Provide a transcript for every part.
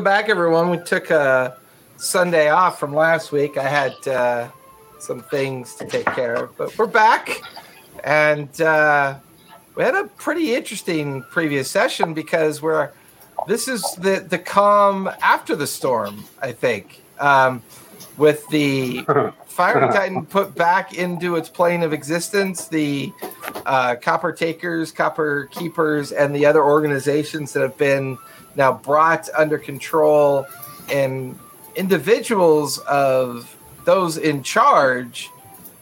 welcome back, everyone. We took a Sunday off from last week. I had uh, some things to take care of, but we're back, and uh, we had a pretty interesting previous session because we're this is the the calm after the storm. I think um, with the Fire Titan put back into its plane of existence, the uh, Copper Takers, Copper Keepers, and the other organizations that have been now brought under control and individuals of those in charge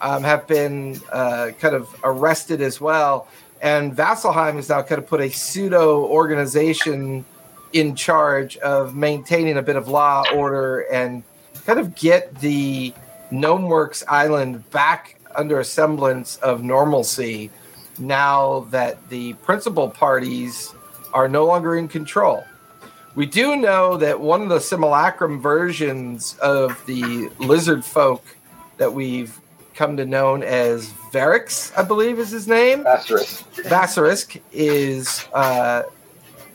um, have been uh, kind of arrested as well. And Vasselheim has now kind of put a pseudo organization in charge of maintaining a bit of law, order, and kind of get the Gnomeworks Island back under a semblance of normalcy now that the principal parties are no longer in control. We do know that one of the simulacrum versions of the lizard folk that we've come to know as Varix, I believe is his name. Vassarisk. Vassarisk is uh,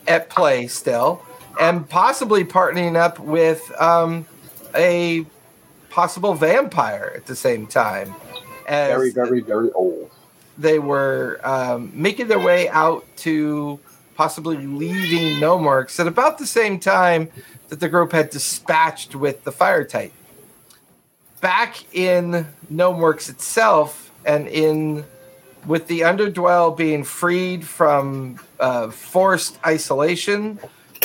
at play still, and possibly partnering up with um, a possible vampire at the same time. As Very, very, very old. they were um, making their way out to possibly leaving Gnomeworks at about the same time that the group had dispatched with the Fire Titan. Back in Gnomeworks itself, and in with the Underdwell being freed from uh, forced isolation,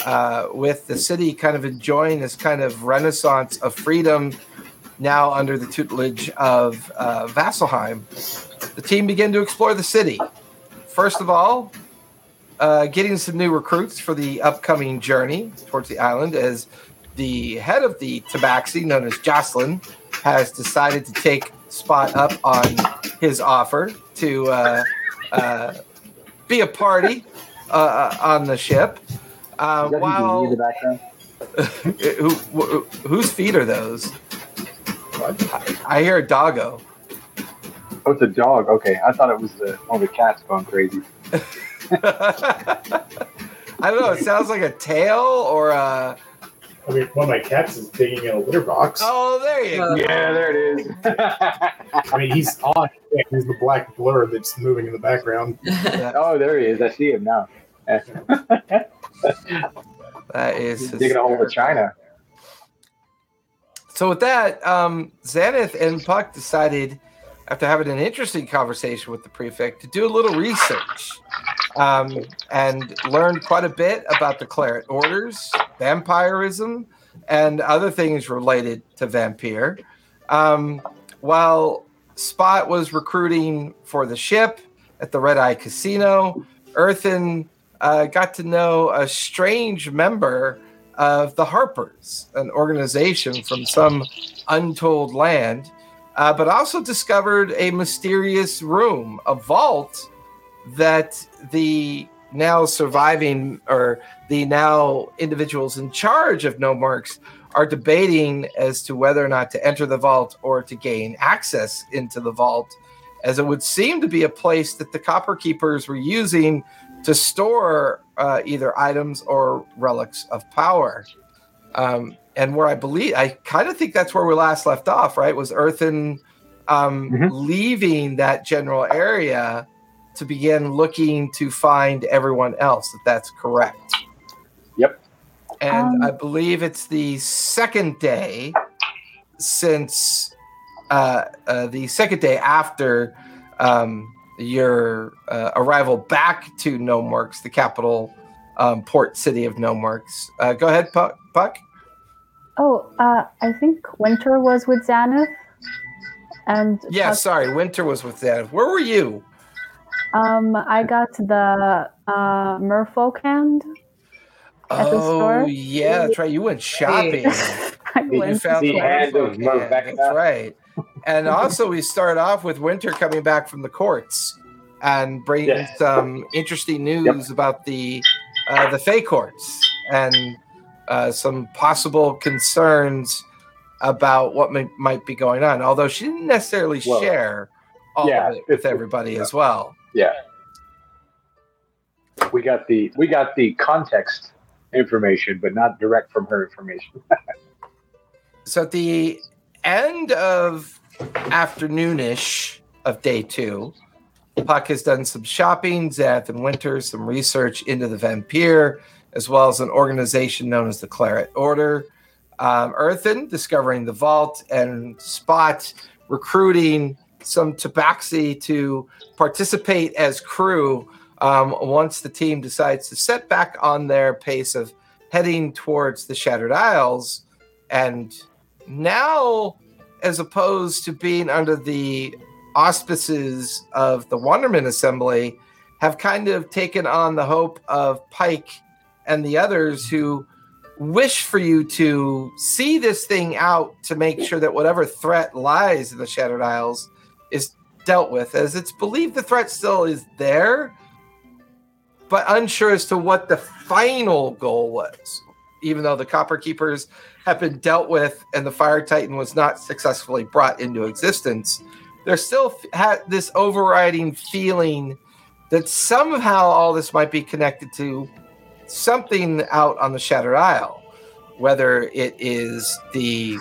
uh, with the city kind of enjoying this kind of renaissance of freedom, now under the tutelage of uh, Vasselheim, the team began to explore the city. First of all, uh, getting some new recruits for the upcoming journey towards the island, as the head of the Tabaxi, known as Jocelyn, has decided to take Spot up on his offer to uh, uh, be a party uh, uh, on the ship. Uh, while who, who, whose feet are those? I, I hear a doggo. Oh, it's a dog. Okay, I thought it was the, one of the cats going crazy. I don't know. It sounds like a tail or a. I mean, one of my cats is digging in a litter box. Oh, there you go. Yeah, there it is. I mean, he's on. He's the black blur that's moving in the background. oh, there he is. I see him now. That is He's digging a hole with China. So with that, um, Xanath and Puck decided, after having an interesting conversation with the prefect, to do a little research um, and learned quite a bit about the Claret orders, vampirism, and other things related to vampire. Um, while Spot was recruiting for the ship at the Red Eye Casino, Earthen uh, got to know a strange member of the Harpers, an organization from some untold land, uh, but also discovered a mysterious room, a vault that the now surviving or the now individuals in charge of Gnomeworks are debating as to whether or not to enter the vault or to gain access into the vault, as it would seem to be a place that the Copper Keepers were using to store uh, either items or relics of power. Um, and where I believe, I kind of think that's where we last left off, right? Was Earthen um, Mhm. leaving that general area to begin looking to find everyone else, if that's correct. Yep. And Um, I believe it's the second day since uh, uh, the second day after um, your uh, arrival back to Gnomeworks, the capital um, port city of Gnomeworks. Uh, go ahead, Puck. Puck. Oh, uh, I think Winter was with Xanath. And Yeah, sorry. Winter was with that. Where were you? um, I got the uh, Merfolk hand. At the oh, store? yeah, that's right. You went shopping. I You went. found the the hand of Merfolk hand, Mervecna. That's right. And also, we start off with Winter coming back from the courts and bringing Yes. some interesting news about the uh, the Fey courts and uh, some possible concerns about what may, might be going on. Although she didn't necessarily Well, share all yeah, of it with everybody as well. Yeah. We got the we got the context information, but not direct from her information. So at the end of afternoonish of day two, Puck has done some shopping. Xanath and Winter some research into the Vampire, as well as an organization known as the Claret Order. Um, Earthen discovering the vault, and Spot recruiting some Tabaxi to participate as crew um, once the team decides to set back on their pace of heading towards the Shattered Isles. And now, as opposed to being under the auspices of the Wanderman Assembly, have kind of taken on the hope of Pike and the others who wish for you to see this thing out to make sure that whatever threat lies in the Shattered Isles is dealt with, as it's believed the threat still is there, but unsure as to what the final goal was. Even though the Copper Keepers have been dealt with and the Fire Titan was not successfully brought into existence, there's still f- ha- this overriding feeling that somehow all this might be connected to something out on the Shattered Isle, whether it is the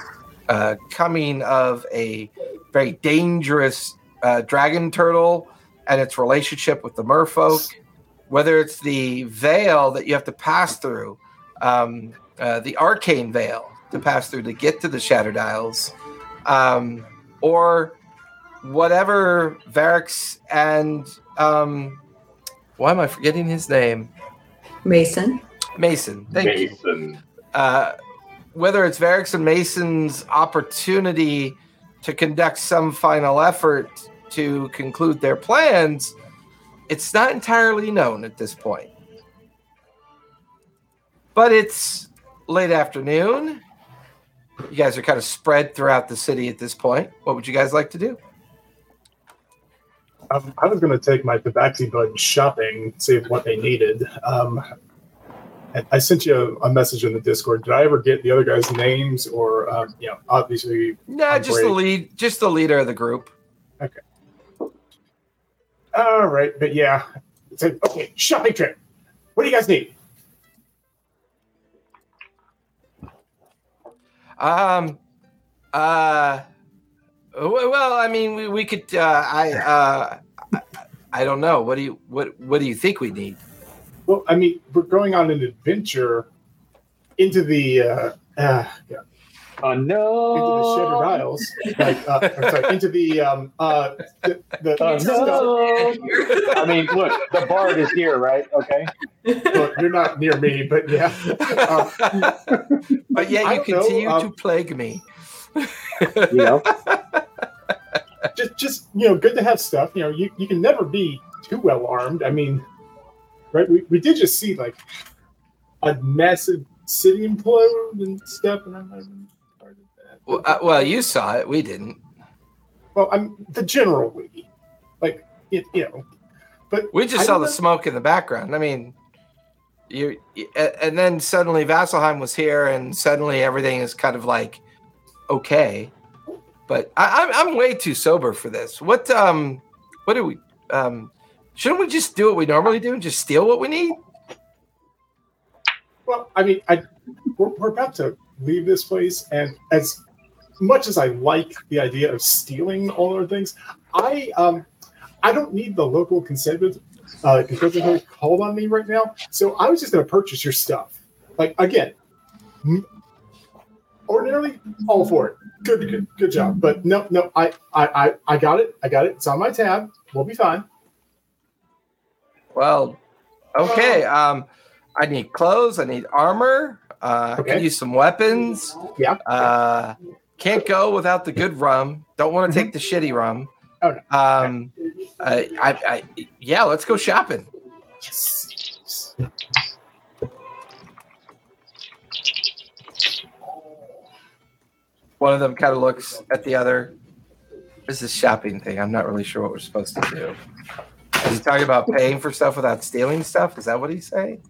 uh, coming of a very dangerous uh, dragon turtle and its relationship with the merfolk, whether it's the veil that you have to pass through, um, uh, the arcane veil to pass through to get to the Shattered Isles, um, or whatever Varix and um, why am I forgetting his name? Mason. Mason. Thank you. Mason. Uh, whether it's Varix and Mason's opportunity to conduct some final effort to conclude their plans, it's not entirely known at this point. But it's late afternoon. You guys are kind of spread throughout the city at this point. What would you guys like to do? Um, I was going to take my Tabaxi bud shopping, see what they needed. Um, I sent you a, a message in the Discord. Did I ever get the other guys' names, or um, you know, obviously, Nah, I'm just the lead, just the leader of the group. Okay. All right, but yeah, it's like okay, shopping trip. What do you guys need? Um, uh, well, I mean, we, we could. Uh, I, uh, I, I don't know. What do you what What do you think we need? Well, I mean, we're going on an adventure into the uh, uh, yeah, Oh into the Shattered no! Isles, like uh, I'm sorry, into the um uh the, the Oh no! I mean, look, the bard is here, right? Okay. Look, you're not near me, but yeah. Um, but yet I you don't know, continue um, to plague me. You know, just just you know good to have stuff you know you, you can never be too well armed i mean right we, we did just see like a massive city implode and stuff and i'm not even part of that Well, uh, well, you saw it. We didn't. well i'm the general we like it, you know but We just I saw the know- smoke in the background. I mean, you, you- and then suddenly Vasselheim was here, and suddenly everything is kind of like okay. But I, I'm I'm way too sober for this. What um, what do we um? Shouldn't we just do what we normally do and just steal what we need? well i mean i we're, we're about to leave this place and as much as i like the idea of stealing all our things i um i don't need the local conservative uh called on me right now so i was just going to purchase your stuff like again ordinarily all for it good good good job but no no I, I i i got it i got it it's on my tab we'll be fine Well, okay. Um, I need clothes. I need armor. Uh, I could use some weapons. Yeah. Uh, can't go without the good rum. Don't want to take the shitty rum. Oh, no. Um, I, I, I, yeah. Let's go shopping. yes One of them kind of looks at the other. This is shopping thing. I'm not really sure what we're supposed to do. Is he talking about paying for stuff without stealing stuff? Is that what he's saying?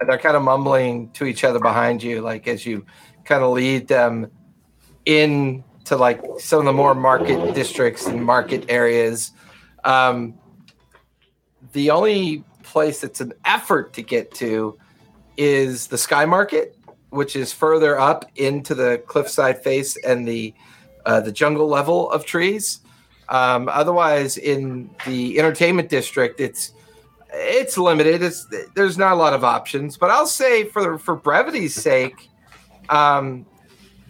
And they're kind of mumbling to each other behind you, like as you kind of lead them in to like some of the more market districts and market areas. Um, the only place that's an effort to get to is the Sky Market, which is further up into the cliffside face and the uh, the jungle level of trees. Um, otherwise, in the entertainment district, it's it's limited. It's there's not a lot of options. But I'll say for for brevity's sake, um,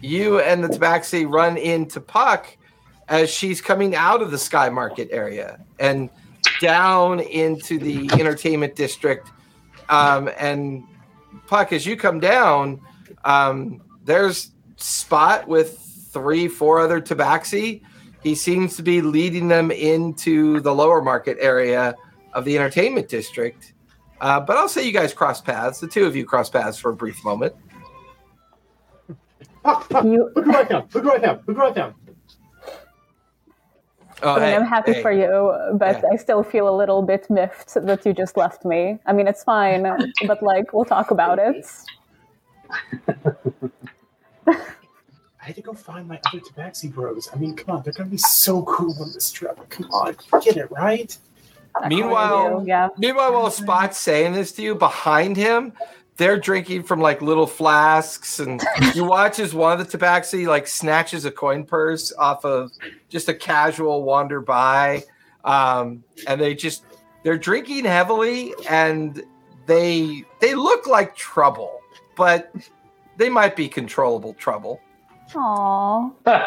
you and the Tabaxi run into Puck as she's coming out of the Sky Market area and down into the entertainment district. Um, and Puck, as you come down, um, there's Spot with three, four other Tabaxi. He seems to be leading them into the lower market area of the entertainment district. Uh, but I'll say you guys cross paths. The two of you cross paths for a brief moment. Puck, Puck, You- look right now. Look right now. Look right now. Oh, I mean, hey, I'm happy hey. for you, but Yeah. I still feel a little bit miffed that you just left me. I mean, it's fine, but like, we'll talk about it. I had to go find my other Tabaxi bros. I mean, come on, they're gonna be so cool on this trip. Come on, get it right. Meanwhile, yeah. Meanwhile, while Spot's saying this to you, behind him, they're drinking from like little flasks, and you watch as one of the tabaxi like snatches a coin purse off of just a casual wander by, um, and they just they're drinking heavily, and they they look like trouble, but they might be controllable trouble. Aww.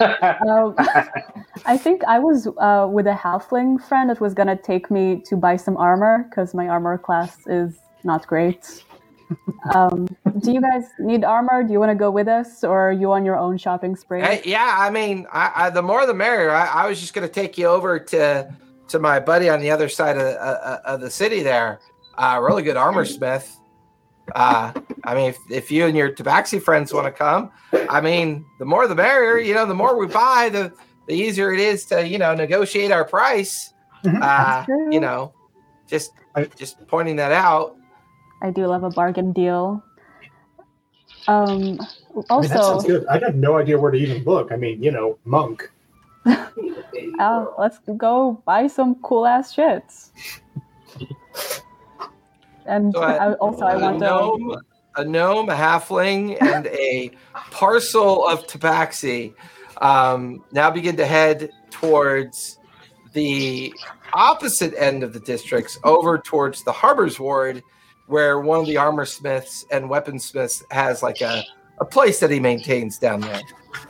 Um, I think I was uh, with a halfling friend that was gonna take me to buy some armor because my armor class is not great. Um, do you guys need armor? Do you want to go with us, or are you on your own shopping spree? Hey, yeah, I mean, I, I, the more the merrier. I, I was just going to take you over to to my buddy on the other side of, uh, of the city there. Uh, really good armor smith. Uh, I mean, if, if you and your Tabaxi friends want to come, I mean, the more the merrier. You know, the more we buy, the the easier it is to you know negotiate our price. Mhm. Uh, you know, just I- just pointing that out. I do love a bargain deal. Um, I mean, that sounds good. I have no idea where to even look. I mean, you know, monk. uh, let's go buy some cool ass shits. And So I- also, I want to. a gnome, a halfling, and a parcel of tabaxi um, now begin to head towards the opposite end of the districts, over towards the Harbor's Ward, where one of the armor smiths and weaponsmiths has like a, a place that he maintains down there.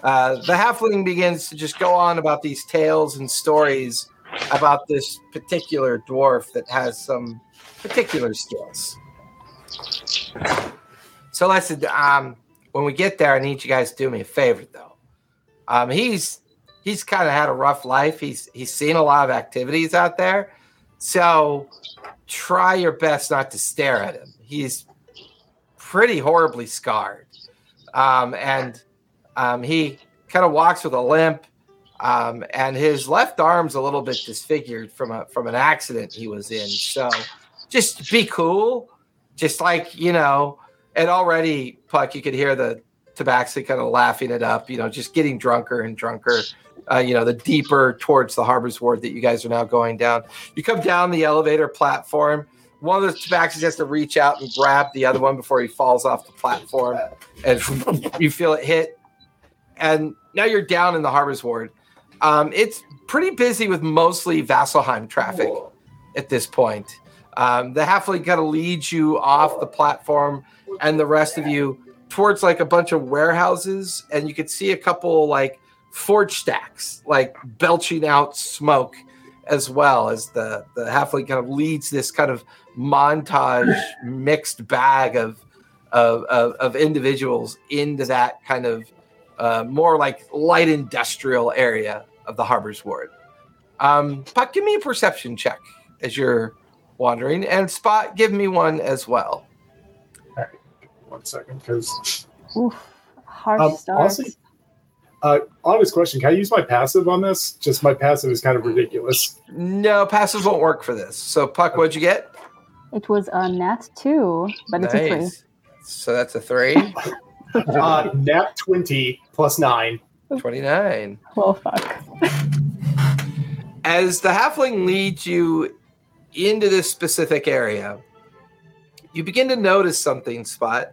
Uh, the halfling begins to just go on about these tales and stories about this particular dwarf that has some particular skills. So listen, um, when we get there, I need you guys to do me a favor though. Um, he's he's kind of had a rough life. He's he's seen a lot of activities out there. So try your best not to stare at him. He's pretty horribly scarred. Um, and um, he kind of walks with a limp. Um, and his left arm's a little bit disfigured from a from an accident he was in. So just be cool. Just like, you know, and already Puck, you could hear the Tabaxi kind of laughing it up, you know, just getting drunker and drunker. Uh, you know, the deeper towards the Harbor's Ward that you guys are now going down. You come down the elevator platform. One of the Tabaxis has to reach out and grab the other one before he falls off the platform, and you feel it hit. And now you're down in the Harbor's Ward. Um, it's pretty busy with mostly Vasselheim traffic at this point. Um, the halfling kind of leads you off the platform, and the rest of you towards like a bunch of warehouses, and you could see a couple like forge stacks, like belching out smoke, as well as the the halfling kind of leads this kind of montage mixed bag of of, of, of individuals into that kind of uh, more like light industrial area of the harbor's ward. Um, Puck, give me a perception check as you're wandering, and Spot, give me one as well. One second, because Oof, harsh um, start. honestly, uh, honest question: Can I use my passive on this? Just my passive is kind of ridiculous. No, passives won't work for this. So, Puck, what'd you get? It was a nat two, but it's a three. So that's a three. Uh, nat twenty plus nine. 29. Well, fuck. As the halfling leads you into this specific area, you begin to notice something, Spot.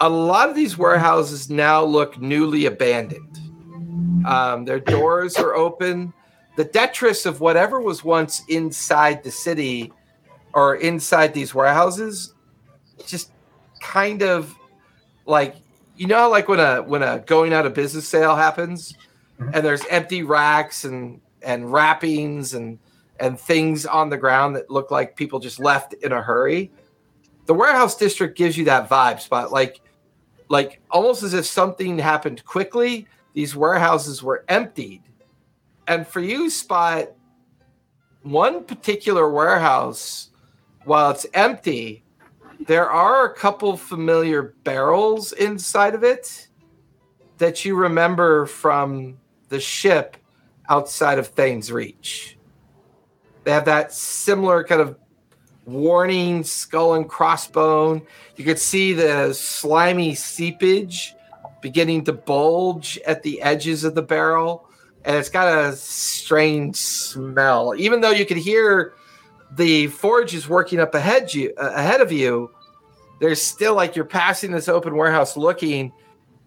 A lot of these warehouses now look newly abandoned. Um, their doors are open. The detritus of whatever was once inside the city or inside these warehouses just kind of like you know like when a when a going out of business sale happens and there's empty racks and and wrappings and and things on the ground that look like people just left in a hurry the warehouse district gives you that vibe spot like like almost as if something happened quickly these warehouses were emptied and for you spot one particular warehouse while it's empty there are a couple familiar barrels inside of it that you remember from the ship outside of Thane's Reach. They have that similar kind of warning skull and crossbone. You could see the slimy seepage beginning to bulge at the edges of the barrel, and it's got a strange smell. Even though you could hear the forge is working up ahead you uh, ahead of you, there's still like you're passing this open warehouse looking,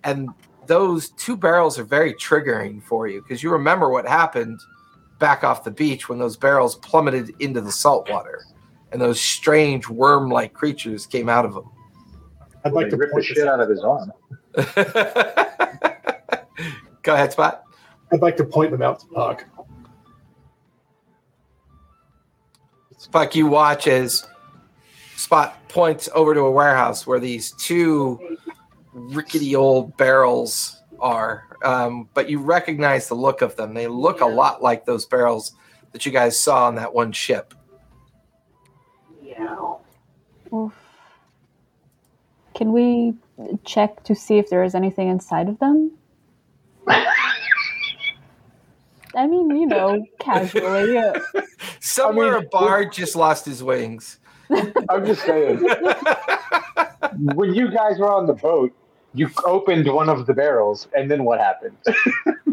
and those two barrels are very triggering for you because you remember what happened back off the beach when those barrels plummeted into the salt water and those strange worm-like creatures came out of them. I'd like They to rip the point shit out. out of his arm. Go ahead, Spot. I'd like to point them out to Puck. Spot, you watch as Spot points over to a warehouse where these two rickety old barrels are. Um, but you recognize the look of them. They look a lot like those barrels that you guys saw on that one ship. Yeah. Oof. Can we check to see if there is anything inside of them? I mean, you know, casually. uh, Somewhere I mean, a bard just lost his wings. I'm just saying, when you guys were on the boat, you opened one of the barrels, and then what happened?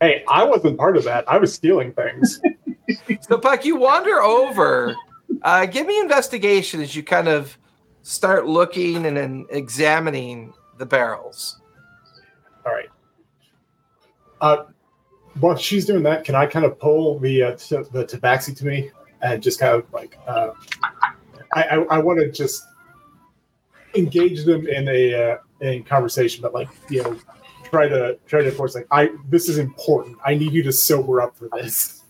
Hey, I wasn't part of that. I was stealing things. So, Puck, you wander over. Uh, give me investigation as you kind of start looking and then examining the barrels. All right. Uh, while she's doing that, can I kind of pull the uh, t- the tabaxi to me and just kind of like uh, I I, I want to just engage them in a uh, in conversation, but like you know, try to try to force like I this is important. I need you to sober up for this.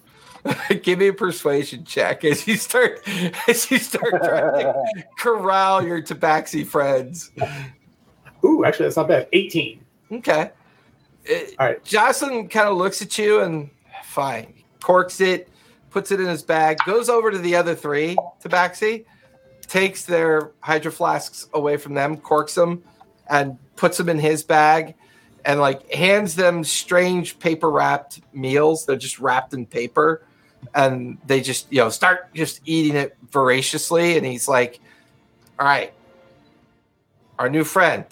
give me a persuasion check as you start as you start trying to corral your tabaxi friends. Ooh, actually, that's not bad. Eighteen. Okay. It- All right. Jocelyn kind of looks at you and fine, corks it, puts it in his bag, goes over to the other three tabaxi, takes their hydro flasks away from them, corks them, and puts them in his bag, and like hands them strange paper wrapped meals. They're just wrapped in paper, and they just you know start just eating it voraciously. And he's like, "All right, our new friend,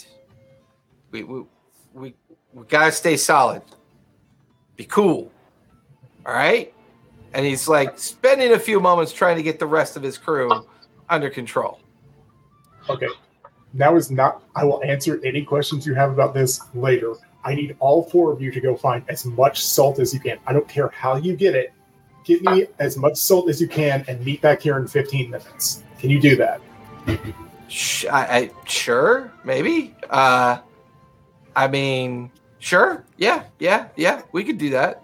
we we we, we gotta stay solid. Be cool. All right." And he's like spending a few moments trying to get the rest of his crew under control. Okay. Now is not. I will answer any questions you have about this later. I need all four of you to go find as much salt as you can. I don't care how you get it. Get me as much salt as you can and meet back here in 15 minutes. Can you do that? Sh- I, I sure, maybe. Uh, I mean, sure, yeah, yeah, yeah. We could do that.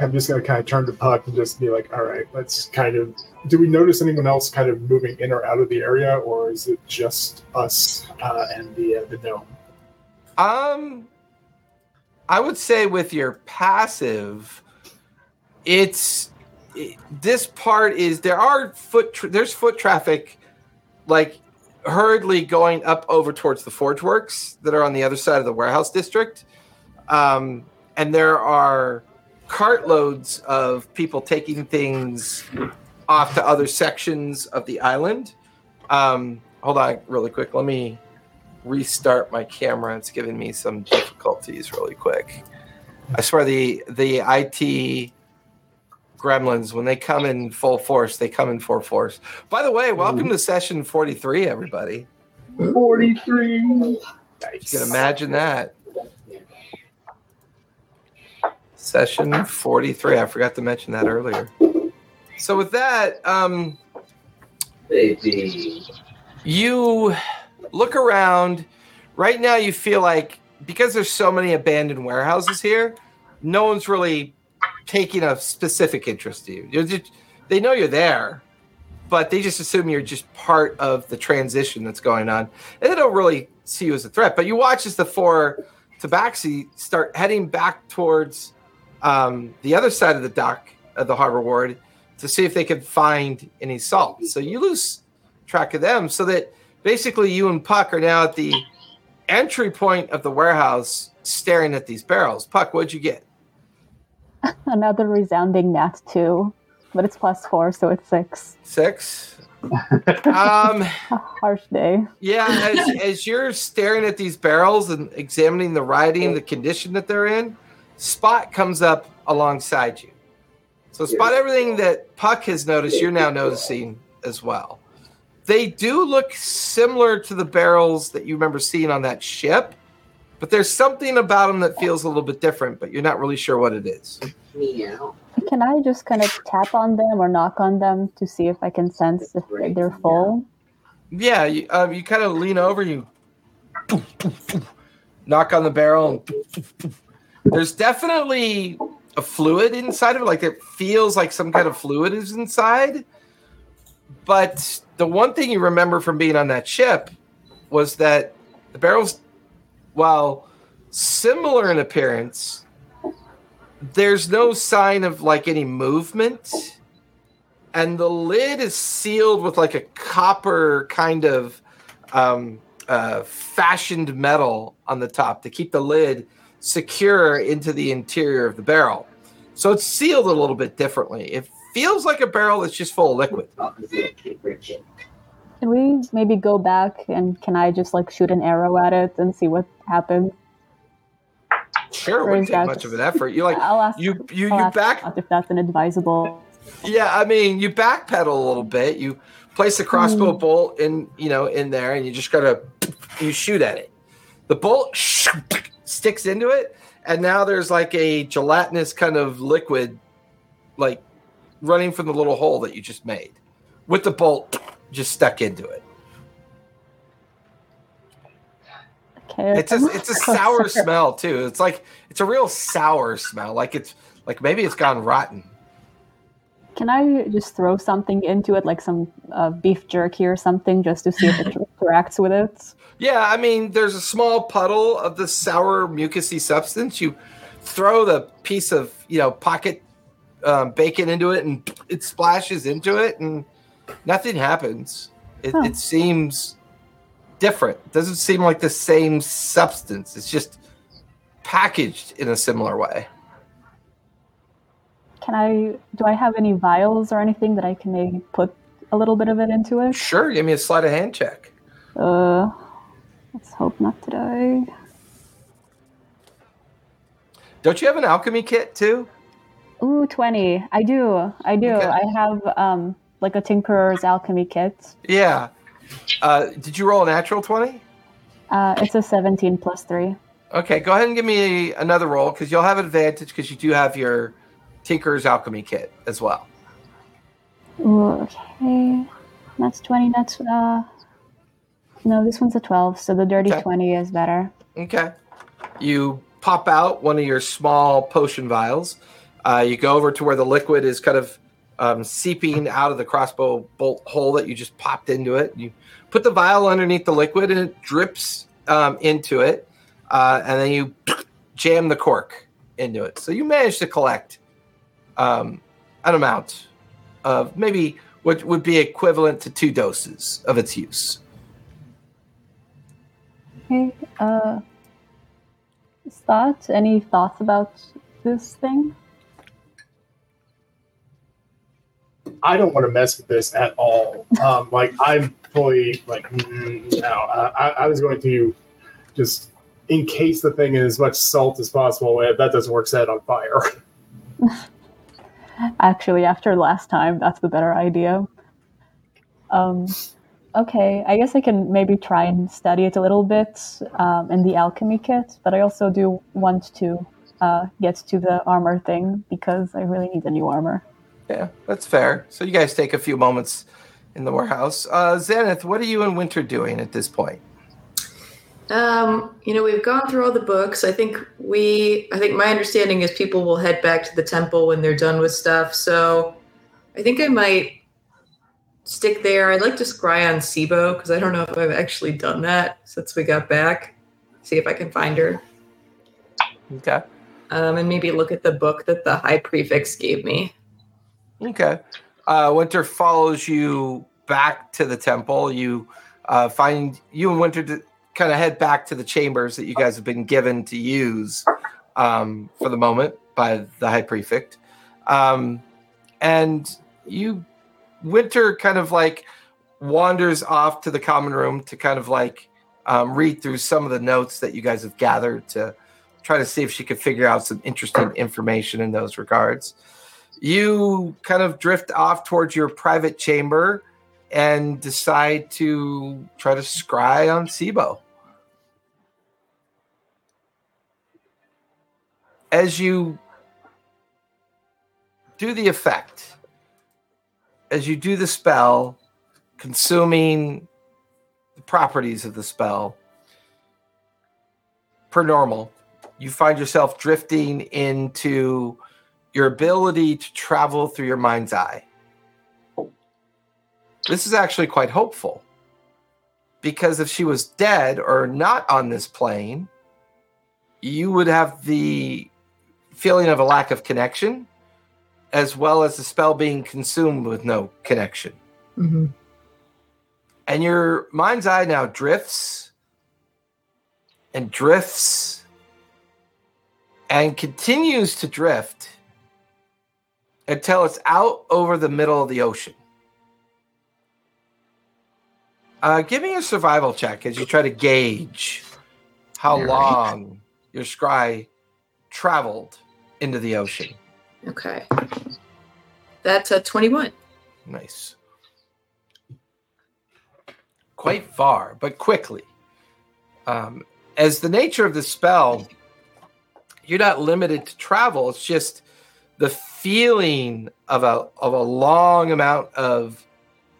I'm just going to kind of turn to Puck and just be like, all right, let's kind of. Do we notice anyone else kind of moving in or out of the area, or is it just us uh, and the uh, the gnome? Um, I would say with your passive, it's it, this part is there are foot tra- there's foot traffic, like hurriedly going up over towards the forge works that are on the other side of the warehouse district, um, and there are cartloads of people taking things off to other sections of the island. Um, hold on, really quick. Let me restart my camera. It's giving me some difficulties really quick. I swear the the IT gremlins when they come in full force. They come in full force. By the way, welcome to session forty three, everybody. 43. You can imagine that. Session 43. I forgot to mention that earlier. So with that, um, Baby. you look around. Right now, you feel like because there's so many abandoned warehouses here, no one's really taking a specific interest to you. You're just, they know you're there, but they just assume you're just part of the transition that's going on, and they don't really see you as a threat. But you watch as the four Tabaxi start heading back towards um, the other side of the dock of the harbor ward to see if they could find any salt. So you lose track of them, so that basically you and Puck are now at the entry point of the warehouse, staring at these barrels. Puck, what'd you get? Another resounding nat two, but it's plus four, so it's six. Six. um, A harsh day. yeah, as, as you're staring at these barrels and examining the writing, the condition that they're in, Spot comes up alongside you. So, Spot, everything that Puck has noticed, you're now noticing as well. They do look similar to the barrels that you remember seeing on that ship, but there's something about them that feels a little bit different, but you're not really sure what it is. Meow. Can I just kind of tap on them or knock on them to see if I can sense if they're full? Yeah, you, um, you kind of lean over, you knock on the barrel, and there's definitely a fluid inside of it. Like it feels like some kind of fluid is inside. But the one thing you remember from being on that ship was that the barrels, while similar in appearance, there's no sign of like any movement. And the lid is sealed with like a copper kind of um, uh, fashioned metal on the top to keep the lid secure into the interior of the barrel. So it's sealed a little bit differently. It feels like a barrel that's just full of liquid. Opposite keep Richard. Can we maybe go back and can I just like shoot an arrow at it and see what happens? Sure, wouldn't take much just- of an effort. You like I'll ask. you you I'll you back if that's an advisable. Yeah, I mean, you backpedal a little bit. You place the crossbow Hmm. bolt in, you know, in there, and you just gotta you shoot at it. The bolt sticks into it, and now there's like a gelatinous kind of liquid, like running from the little hole that you just made, with the bolt just stuck into it. Okay. It's a it's a sour smell too. It's like it's a real sour smell. Like it's like maybe it's gone rotten. Can I just throw something into it, like some uh, beef jerky or something, just to see if it interacts with it? Yeah, I mean, there's a small puddle of the sour mucousy substance. You throw the piece of you know pocket um, bacon into it, and it splashes into it, and nothing happens. It, Huh. it seems different. It doesn't seem like the same substance. It's just packaged in a similar way. Can I? Do I have any vials or anything that I can maybe put a little bit of it into it? Sure, give me a sleight of hand check. Uh, let's hope not today. Don't you have an alchemy kit too? Ooh, 20. I do. I do. Okay. I have um like a Tinkerer's Alchemy kit. Yeah. Uh, did you roll a natural twenty? Uh, it's a 17 plus 3. Okay, go ahead and give me another roll because you'll have advantage because you do have your Tinker's Alchemy kit as well. Ooh, okay. That's 20. That's, uh, no, this one's a 12, so the dirty Okay. 20 is better. Okay. You pop out one of your small potion vials. Uh, you go over to where the liquid is kind of um, seeping out of the crossbow bolt hole that you just popped into it. You put the vial underneath the liquid and it drips um, into it. Uh, and then you jam the cork into it. So you manage to collect um, an amount of maybe what would be equivalent to two doses of its use. Okay, uh? Any thoughts about this thing? I don't want to mess with this at all. Um, like I'm fully like mm, no. I, I was going to just encase the thing in as much salt as possible. If that doesn't work, set it on fire. Actually, after last time, that's the better idea. Um, okay, I guess I can maybe try and study it a little bit um, in the alchemy kit, but I also do want to uh, get to the armor thing because I really need a new armor. Yeah, that's fair. So you guys take a few moments in the warehouse. Uh, Xanath, what are you and Winter doing at this point? Um, you know, we've gone through all the books. I think we, I think my understanding is people will head back to the temple when they're done with stuff. So I think I might stick there. I'd like to scry on Sibo because I don't know if I've actually done that since we got back. See if I can find her. Okay. Um, and maybe look at the book that the high prefix gave me. Okay. Uh, Winter follows you back to the temple. You uh, find you and Winter to kind of head back to the chambers that you guys have been given to use um, for the moment by the high prefect. Um, and you, Winter, kind of like wanders off to the common room to kind of like um, read through some of the notes that you guys have gathered to try to see if she could figure out some interesting information in those regards you kind of drift off towards your private chamber and decide to try to scry on Sibo. As you do the effect, as you do the spell, consuming the properties of the spell, per normal, you find yourself drifting into your ability to travel through your mind's eye. This is actually quite hopeful because if she was dead or not on this plane, you would have the feeling of a lack of connection as well as the spell being consumed with no connection. Mm-hmm. And your mind's eye now drifts and drifts and continues to drift until it's out over the middle of the ocean. Uh, give me a survival check as you try to gauge how All right. long your scry traveled into the ocean. Okay. That's a 21. Nice. Quite far, but quickly. Um, as the nature of the spell, you're not limited to travel. It's just the feeling of a of a long amount of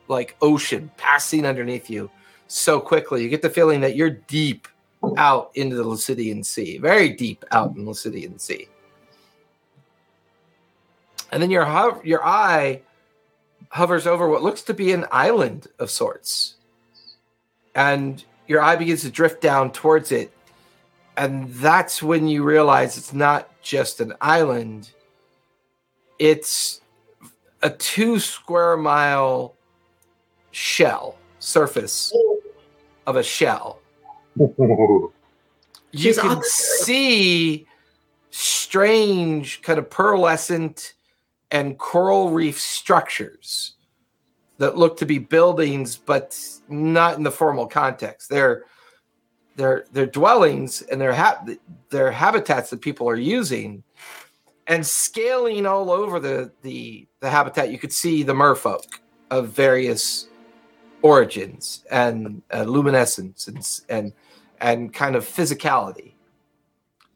like ocean passing underneath you so quickly. You get the feeling that you're deep out into the Lucidian Sea, very deep out in the Lucidian Sea. And then your your eye hovers over what looks to be an island of sorts. And your eye begins to drift down towards it. And that's when you realize it's not just an island, it's a two square mile shell surface of a shell. You She's can the- see strange, kind of pearlescent and coral reef structures that look to be buildings, but not in the formal context. They're they're they're dwellings and they're ha- they're habitats that people are using, and scaling all over the the the habitat. You could see the merfolk of various origins and uh, luminescence and and and kind of physicality.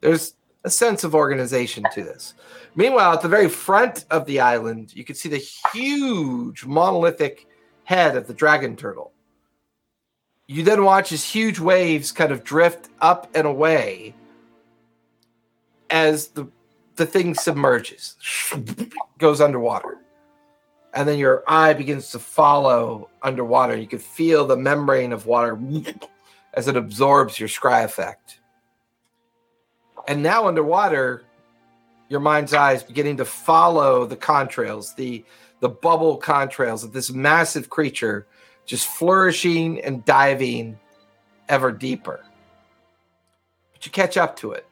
There's a sense of organization to this. Meanwhile, at the very front of the island, you can see the huge monolithic head of the dragon turtle. You then watch as huge waves kind of drift up and away as the the thing submerges, goes underwater. And then your eye begins to follow underwater. You can feel the membrane of water as it absorbs your scry effect. And now underwater, your mind's eye is beginning to follow the contrails, the the bubble contrails of this massive creature just flourishing and diving ever deeper. But you catch up to it.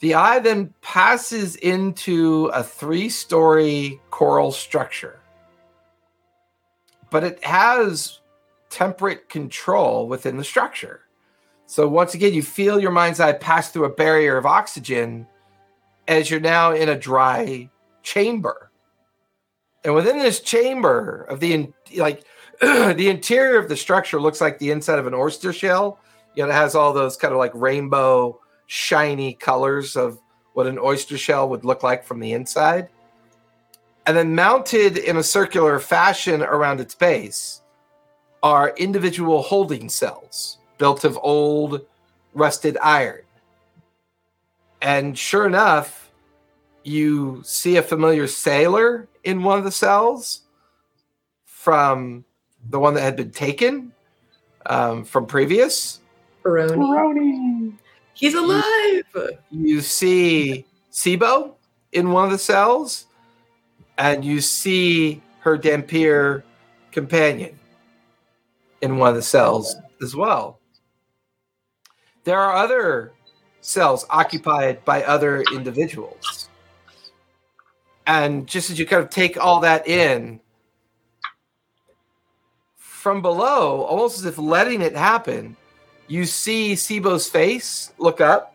The eye then passes into a three story coral structure, but it has temperate control within the structure. So once again, you feel your mind's eye pass through a barrier of oxygen as you're now in a dry chamber. And within this chamber of the in- like the interior of the structure looks like the inside of an oyster shell. You know, it has all those kind of like rainbow shiny colors of what an oyster shell would look like from the inside. And then mounted in a circular fashion around its base are individual holding cells built of old rusted iron. And sure enough, you see a familiar sailor in one of the cells from the one that had been taken um, from previous. Baroni. He's alive. You see Sibo in one of the cells, and you see her dhampir companion in one of the cells as well. There are other cells occupied by other individuals. And just as you kind of take all that in, from below, almost as if letting it happen, you see Sibo's face look up.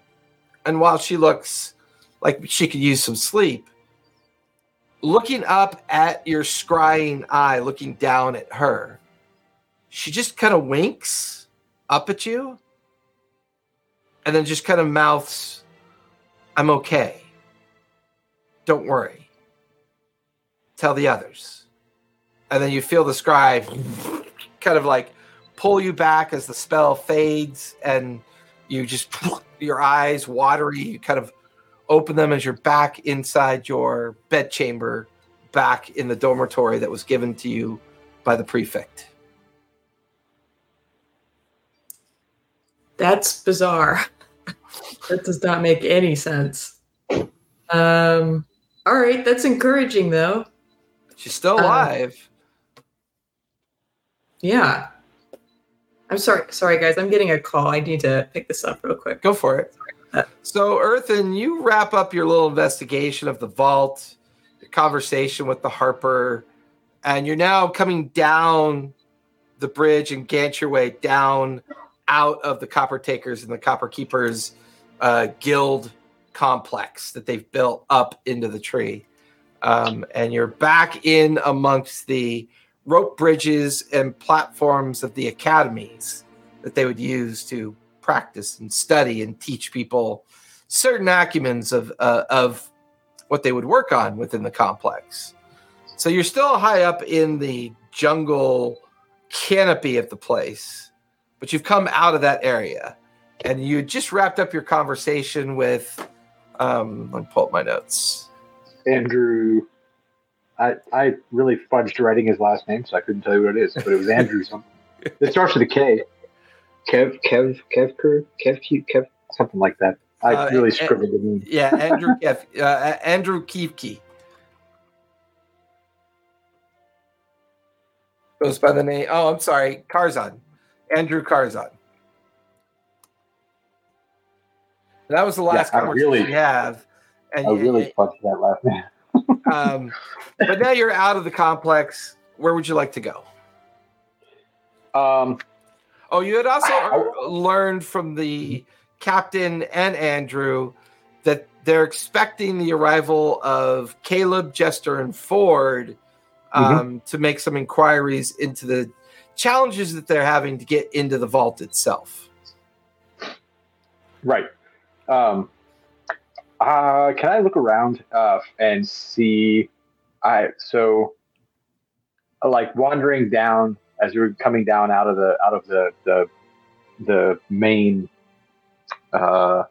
And while she looks like she could use some sleep, looking up at your scrying eye, looking down at her, she just kind of winks up at you and then just kind of mouths, I'm okay. Don't worry. Tell the others. And then you feel the scribe kind of like pull you back as the spell fades and you just your eyes watery you kind of open them as you're back inside your bedchamber back in the dormitory that was given to you by the prefect That's bizarre. That does not make any sense. Um, all right, that's encouraging though. she's still Um, alive Yeah. I'm sorry, sorry guys. I'm getting a call. I need to pick this up real quick. go for it Uh, so earthen you wrap up your little investigation of the vault your conversation with the harper and you're now coming down the bridge and gant your way down out of the copper takers and the copper keepers uh, guild complex that they've built up into the tree um, and you're back in amongst the rope bridges and platforms of the academies that they would use to practice and study and teach people certain acumens of uh, of what they would work on within the complex. So you're still high up in the jungle canopy of the place, but you've come out of that area, and you just wrapped up your conversation with. Um, let me pull up my notes. Andrew. I I really fudged writing his last name, so I couldn't tell you what it is, but it was Andrew something. It starts with a K. Kev, Kev, Kevker, Kev, Kev, something like that. I Uh, really scribbled the name. Yeah, Andrew Kef, uh, Andrew Kiefke goes by the name. Oh, I'm sorry, Karzan, Andrew Karzan. That was the last I conversation really- we have, and I really fudged that last name. um, but now you're out of the complex. Where would you like to go? Um, Oh, you had also I- learned from the captain and Andrew that they're expecting the arrival of Caleb, Jester, and Ford um, to make some inquiries into the challenges that they're having to get into the vault itself. Right. Um, uh, can I look around uh, and see? I so like wandering down as we were coming down out of the out of the the, the main uh,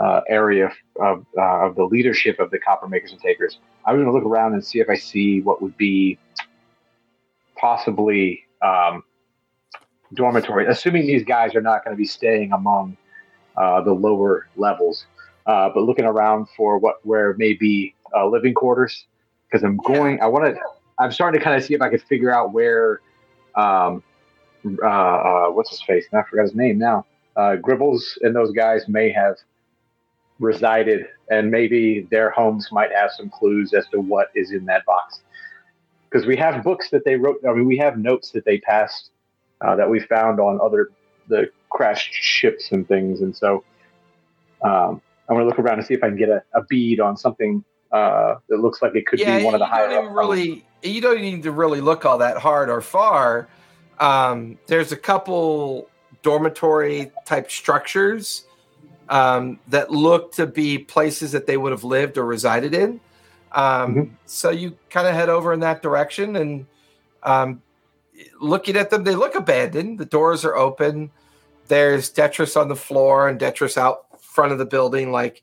uh, area of uh, of the leadership of the copper makers and takers. I was going to look around and see if I see what would be possibly um, dormitory, assuming these guys are not going to be staying among uh, the lower levels, uh, but looking around for what where maybe uh, living quarters because I'm going. I want to. I'm starting to kind of see if I could figure out where. Um, uh, uh, what's his face? I forgot his name now. Uh, Gribbles and those guys may have resided, and maybe their homes might have some clues as to what is in that box. Because we have books that they wrote. I mean, we have notes that they passed uh, that we found on other the crashed ships and things, and so um, I'm gonna look around and see if I can get a, a bead on something uh, that looks like it could yeah, be one of the you higher don't really you don't need to really look all that hard or far. Um, there's a couple dormitory type structures um, that look to be places that they would have lived or resided in. Um, Mhm. So you kind of head over in that direction and um, looking at them, they look abandoned. The doors are open. There's Detritus on the floor and Detritus out front of the building, like,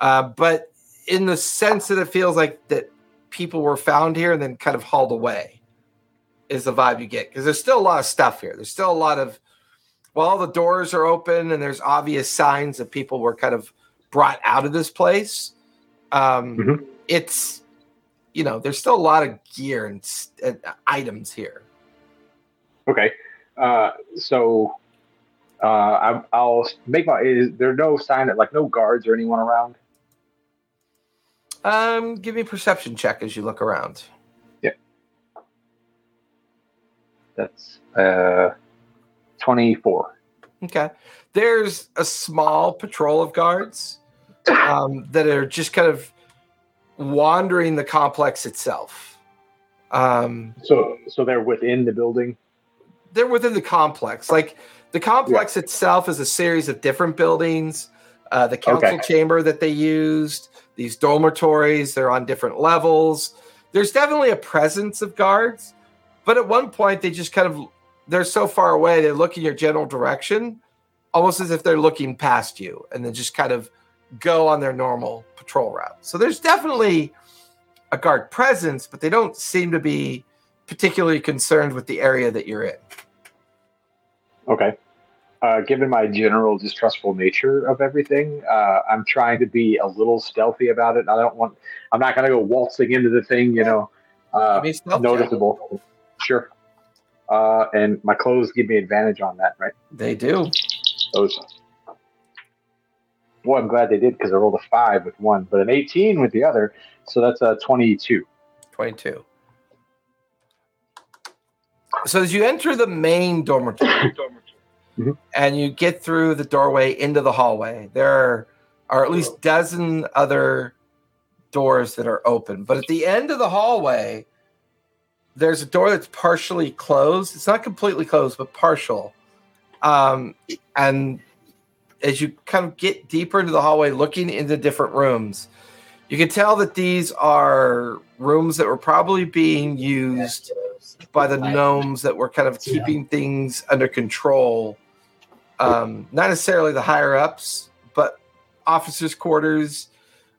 uh, but in the sense that it feels like that people were found here and then kind of hauled away is the vibe you get because there's still a lot of stuff here. There's still a lot of while all the doors are open and there's obvious signs that people were kind of brought out of this place. Um, Mhm. It's you know there's still a lot of gear and, and items here. Okay. Uh, so uh, I, I'll make my. Is there no sign that like no guards or anyone around? Um, give me a perception check as you look around. Yeah. That's uh, twenty four. Okay. There's a small patrol of guards um, that are just kind of wandering the complex itself. Um, So so they're within the building. They're within the complex. Like the complex itself is a series of different buildings. Uh, the council Okay. chamber that they used, these dormitories, they're on different levels. There's definitely a presence of guards, but at one point they just kind of they're so far away they look in your general direction, almost as if they're looking past you, and then just kind of go on their normal patrol route. So there's definitely a guard presence, but they don't seem to be particularly concerned with the area that you're in. Okay. Uh, given my general distrustful nature of everything, uh, I'm trying to be a little stealthy about it. I don't want. I'm not going to go waltzing into the thing. You know, uh, Give me a stealth check. noticeable. Sure. Uh, and my clothes give me advantage on that, right? They do. Those. Boy, I'm glad they did because I rolled a five with one, but an 18 with the other. So that's a 22. 22. So as you enter the main dormitory Mhm. and you get through the doorway into the hallway, there are at least dozen other doors that are open. But at the end of the hallway, there's a door that's partially closed. It's not completely closed, but partial. Um, and as you kind of get deeper into the hallway, looking into different rooms, you can tell that these are rooms that were probably being used by the gnomes that were kind of Yeah. keeping things under control. Um, not necessarily the higher ups, but officers' quarters,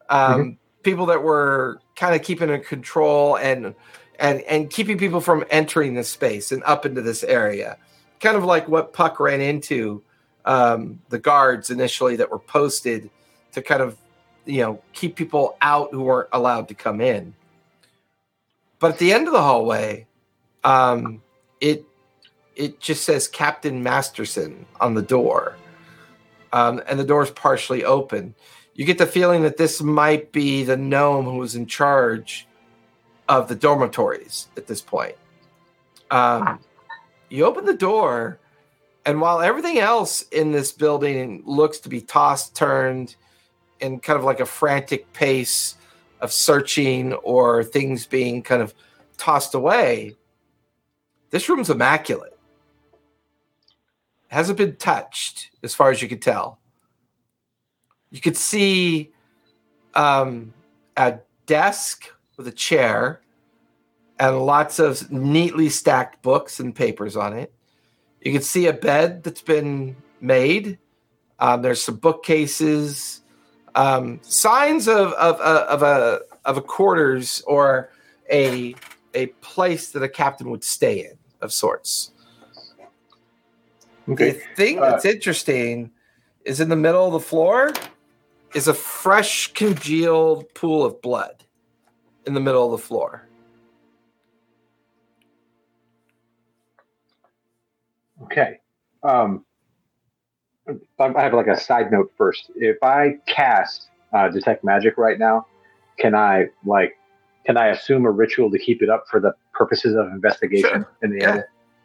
um, people that were kind of keeping in control and and and keeping people from entering this space and up into this area. Kind of like what Puck ran into um, the guards initially that were posted to kind of you know keep people out who weren't allowed to come in. But at the end of the hallway, um, it it just says Captain Masterson on the door, um, and the door is partially open. You get the feeling that this might be the gnome who was in charge of the dormitories at this point. Um, you open the door, and while everything else in this building looks to be tossed, turned, in kind of like a frantic pace of searching or things being kind of tossed away, this room's immaculate. Hasn't been touched as far as you could tell. You could see um, a desk with a chair and lots of neatly stacked books and papers on it. You can see a bed that's been made. Um, there's some bookcases, um, signs of of, uh, of a of a quarters or a a place that a captain would stay in of sorts. Okay. The thing Uh, that's interesting is in the middle of the floor is a fresh congealed pool of blood in the middle of the floor. Okay. Um, I I have like a side note first. If I cast uh, detect magic right now, can I like can I assume a ritual to keep it up for the purposes of investigation Sure. in the Yeah. area?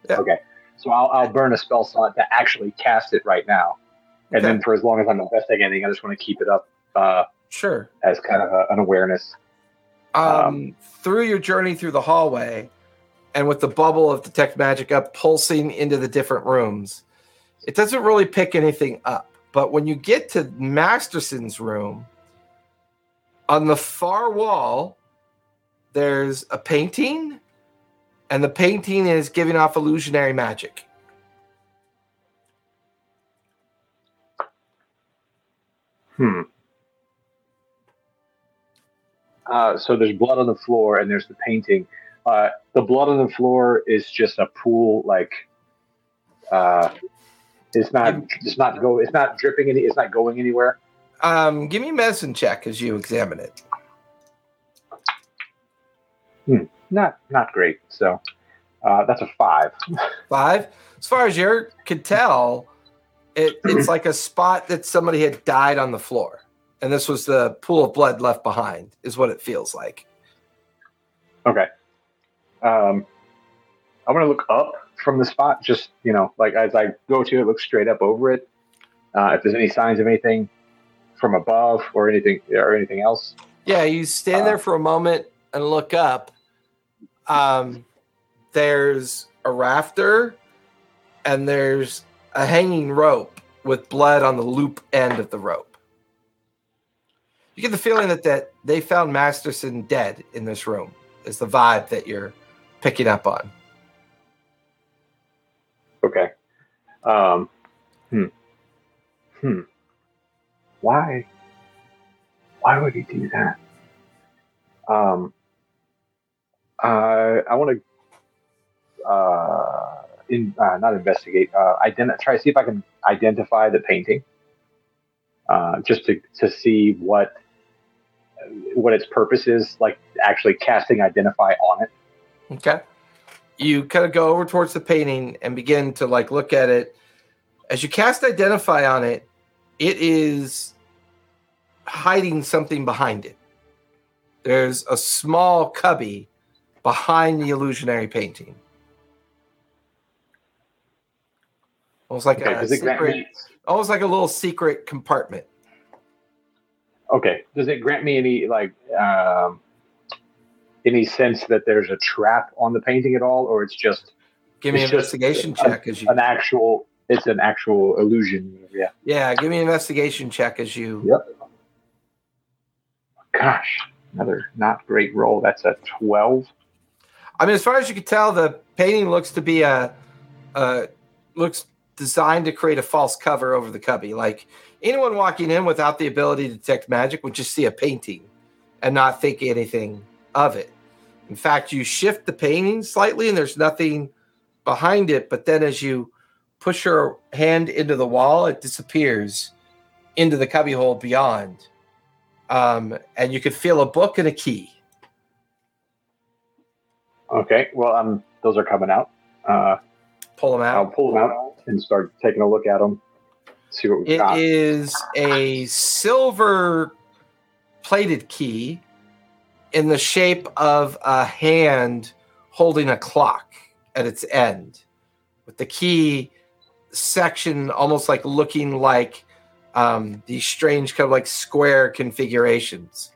Yeah. Okay. So I'll, I'll burn a spell slot to actually cast it right now, and Okay. then for as long as I'm investigating, I just want to keep it up uh, Sure. as kind of a, an awareness. Um, through your journey through the hallway, and with the bubble of detect magic up pulsing into the different rooms, it doesn't really pick anything up. But when you get to Masterson's room, on the far wall, there's a painting, and the painting is giving off illusionary magic. Hmm. Uh, so there's blood on the floor, and there's the painting. Uh, the blood on the floor is just a pool, like uh, it's not. It's not go. It's not dripping any. It's not going anywhere. Um, give me a medicine check as you examine it. Not not great. So uh, that's a five. Five. As far as you could tell, it, it's like a spot that somebody had died on the floor. And this was the pool of blood left behind, is what it feels like. Okay. Um, I want to look up from the spot, just you know, like as I go to it, look straight up over it. Uh, if there's any signs of anything from above or anything or anything else. Yeah, you stand there for a moment and look up. Um, there's a rafter and there's a hanging rope with blood on the loop end of the rope. You get the feeling that, that they found Masterson dead in this room, is the vibe that you're picking up on. Okay. Um, hmm. Hmm. Why? Why would he do that? Um. Uh, I want to. Uh, in uh, not investigate. Uh, identi- Try to see if I can identify the painting. Uh, just to to see what what its purpose is, like actually casting identify on it. Okay. You kind of go over towards the painting and begin to like look at it. As you cast identify on it, it is hiding something behind it. There's a small cubby behind the illusionary painting. Almost like Okay, a does it grant secret, me? almost like a little secret compartment. Okay. Does it grant me any like um, any sense that there's a trap on the painting at all, or it's just Give me an just investigation a- check as you an actual? It's an actual illusion. Yeah. Yeah, give me an investigation check as you Yep. Gosh, another not great roll. That's a twelve. I mean, as far as you can tell, the painting looks to be a, uh, looks designed to create a false cover over the cubby. Like anyone walking in without the ability to detect magic would just see a painting and not think anything of it. In fact, you shift the painting slightly and there's nothing behind it. But then as you push your hand into the wall, it disappears into the cubby hole beyond. Um, and you could feel a book and a key. Okay. Well, um, those are coming out. Uh, Pull them out. I'll pull them out and start taking a look at them. See what we've got. is a silver plated key in the shape of a hand holding a clock at its end, with the key section almost like looking like um, these strange kind of like square configurations.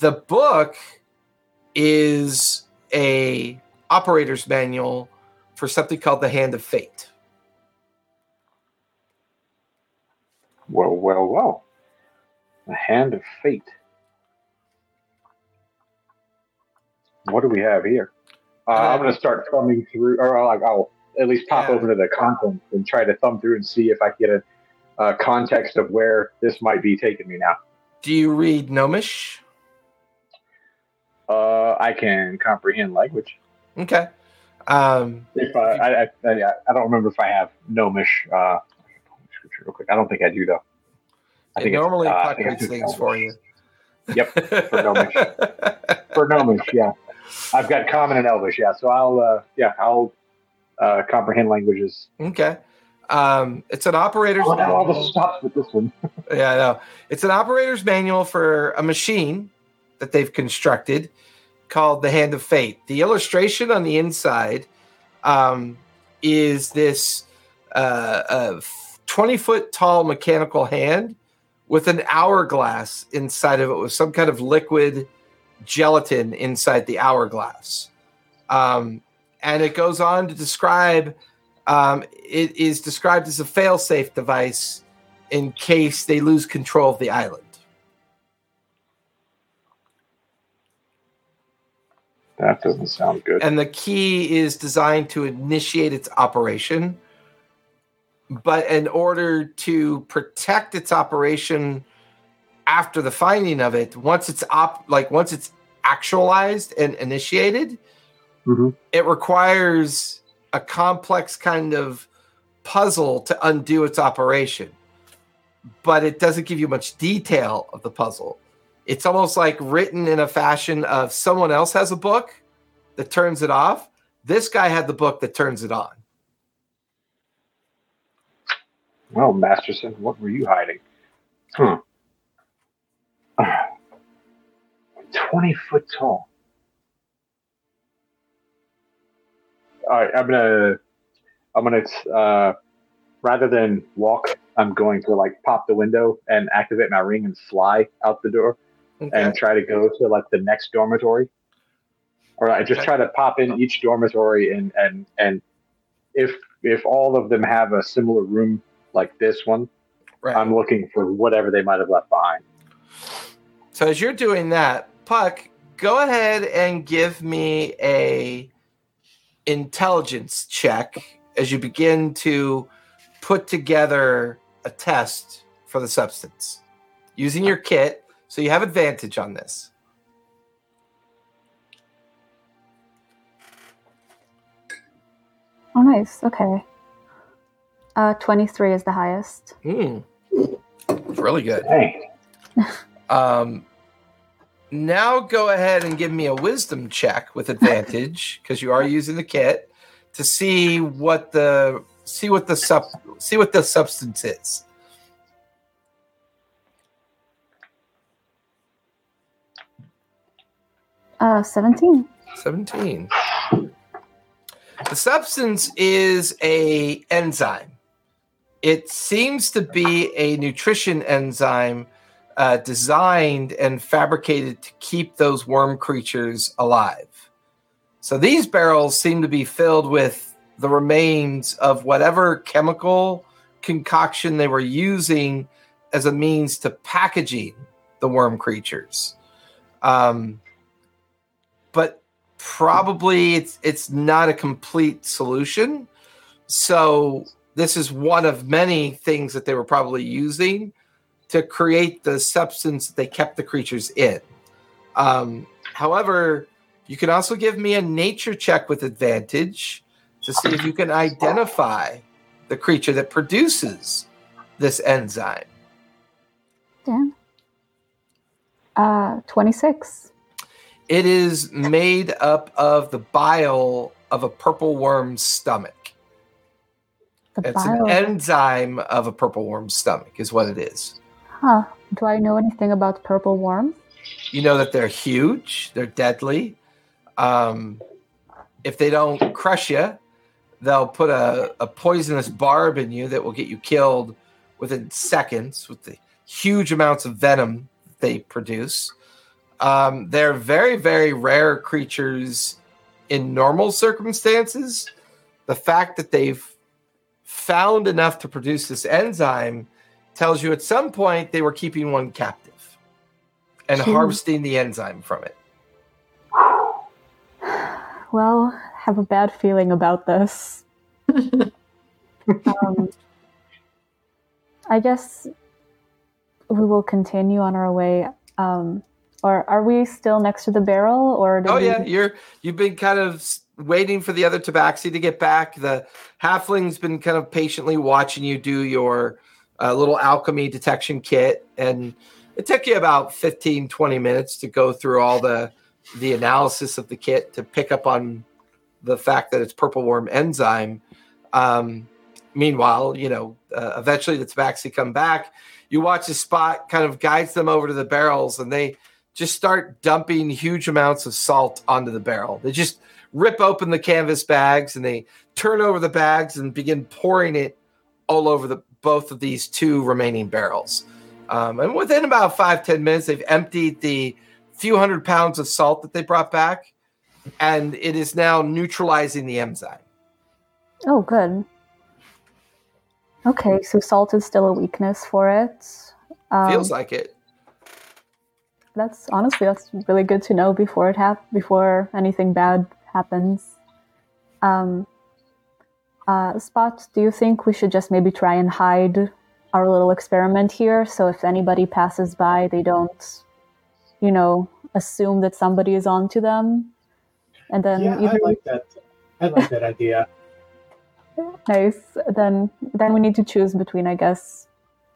The book is a operator's manual for something called the Hand of Fate. Whoa, whoa, whoa. The hand of fate. What do we have here? Uh, I'm going to start thumbing through, or like I'll at least pop Yeah. over to the content and try to thumb through and see if I can get a, uh context of where this might be taking me now. Do you read Gnomish? Uh, I can comprehend language. Okay. Um, If I, I, I, I, I don't remember if I have gnomish. Uh, scripture real quick. I don't think I do though. I think normally uh, I think populates things for you. Yep, for Gnomish. For gnomish, yeah. I've got common and elvish, yeah. So I'll, uh, yeah, I'll uh, comprehend languages. okay. Um, it's an operator's Oh, now all the stops with this one. Yeah, I know. It's an operator's manual for a machine that they've constructed called the Hand of Fate. The illustration on the inside um, is this uh, uh, 20 foot tall mechanical hand with an hourglass inside of it with some kind of liquid gelatin inside the hourglass. Um, and it goes on to describe um, it is described as a fail-safe device in case they lose control of the island. That doesn't sound good. and the key is designed to initiate its operation. But in order to protect its operation after the finding of it, once it's op like once it's actualized and initiated, Mhm. it requires a complex kind of puzzle to undo its operation. But it doesn't give you much detail of the puzzle. It's almost like written in a fashion of someone else has a book that turns it off. This guy had the book that turns it on. Well, Masterson, what were you hiding? Hmm. Twenty foot tall. All right, I'm gonna, I'm gonna, uh, rather than walk, I'm going to like pop the window and activate my ring and fly out the door and try to go to like the next dormitory. Or I just Okay. try to pop in each dormitory and and and if if all of them have a similar room like this one, Right. I'm looking for whatever they might have left behind. So as you're doing that, Puck, go ahead and give me a intelligence check as you begin to put together a test for the substance using uh, your kit. So you have advantage on this. Oh, nice. Okay. Uh, 23 is the highest. Hmm. It's really good. Hey, Um, now go ahead and give me a wisdom check with advantage because you are using the kit to see what the see what the sub see what the substance is. Uh, 17. 17. The substance is a enzyme. It seems to be a nutrition enzyme uh, designed and fabricated to keep those worm creatures alive. So these barrels seem to be filled with the remains of whatever chemical concoction they were using as a means to packaging the worm creatures. Um, but probably it's it's not a complete solution. So this is one of many things that they were probably using to create the substance that they kept the creatures in. Um, however, you can also give me a nature check with advantage to see if you can identify the creature that produces this enzyme. Dan. Uh, 26. It is made up of the bile of a purple worm's stomach. The It's bile. an enzyme of a purple worm's stomach, is what it is. huh. Do I know anything about purple worms? You know that they're huge, they're deadly. Um, if they don't crush you, they'll put a, a poisonous barb in you that will get you killed within seconds with the huge amounts of venom they produce. Um, they're very, very rare creatures in normal circumstances. The fact that they've found enough to produce this enzyme tells you at some point they were keeping one captive and Hmm. harvesting the enzyme from it. Well, have a bad feeling about this. um, I guess we will continue on our way. Um, or are we still next to the barrel? Or Oh we- yeah, you're you've been kind of waiting for the other tabaxi to get back. The halfling's been kind of patiently watching you do your uh, little alchemy detection kit, and it took you about 15, 20 minutes to go through all the the analysis of the kit to pick up on the fact that it's purple worm enzyme. Um, meanwhile, you know, uh, eventually the tabaxi come back. You watch the spot kind of guides them over to the barrels, and they just start dumping huge amounts of salt onto the barrel. They just rip open the canvas bags and they turn over the bags and begin pouring it all over the both of these two remaining barrels. Um, and within about five ten minutes, they've emptied the few hundred pounds of salt that they brought back, and it is now neutralizing the enzyme. Oh, good. Okay, so salt is still a weakness for it. Um, Feels like it. That's honestly that's really good to know before it hap- before anything bad happens. Um, uh, Spot, do you think we should just maybe try and hide our little experiment here, so if anybody passes by, they don't, you know, assume that somebody is onto them, and then yeah, I either like that. I like that idea. Nice. Then then we need to choose between, I guess,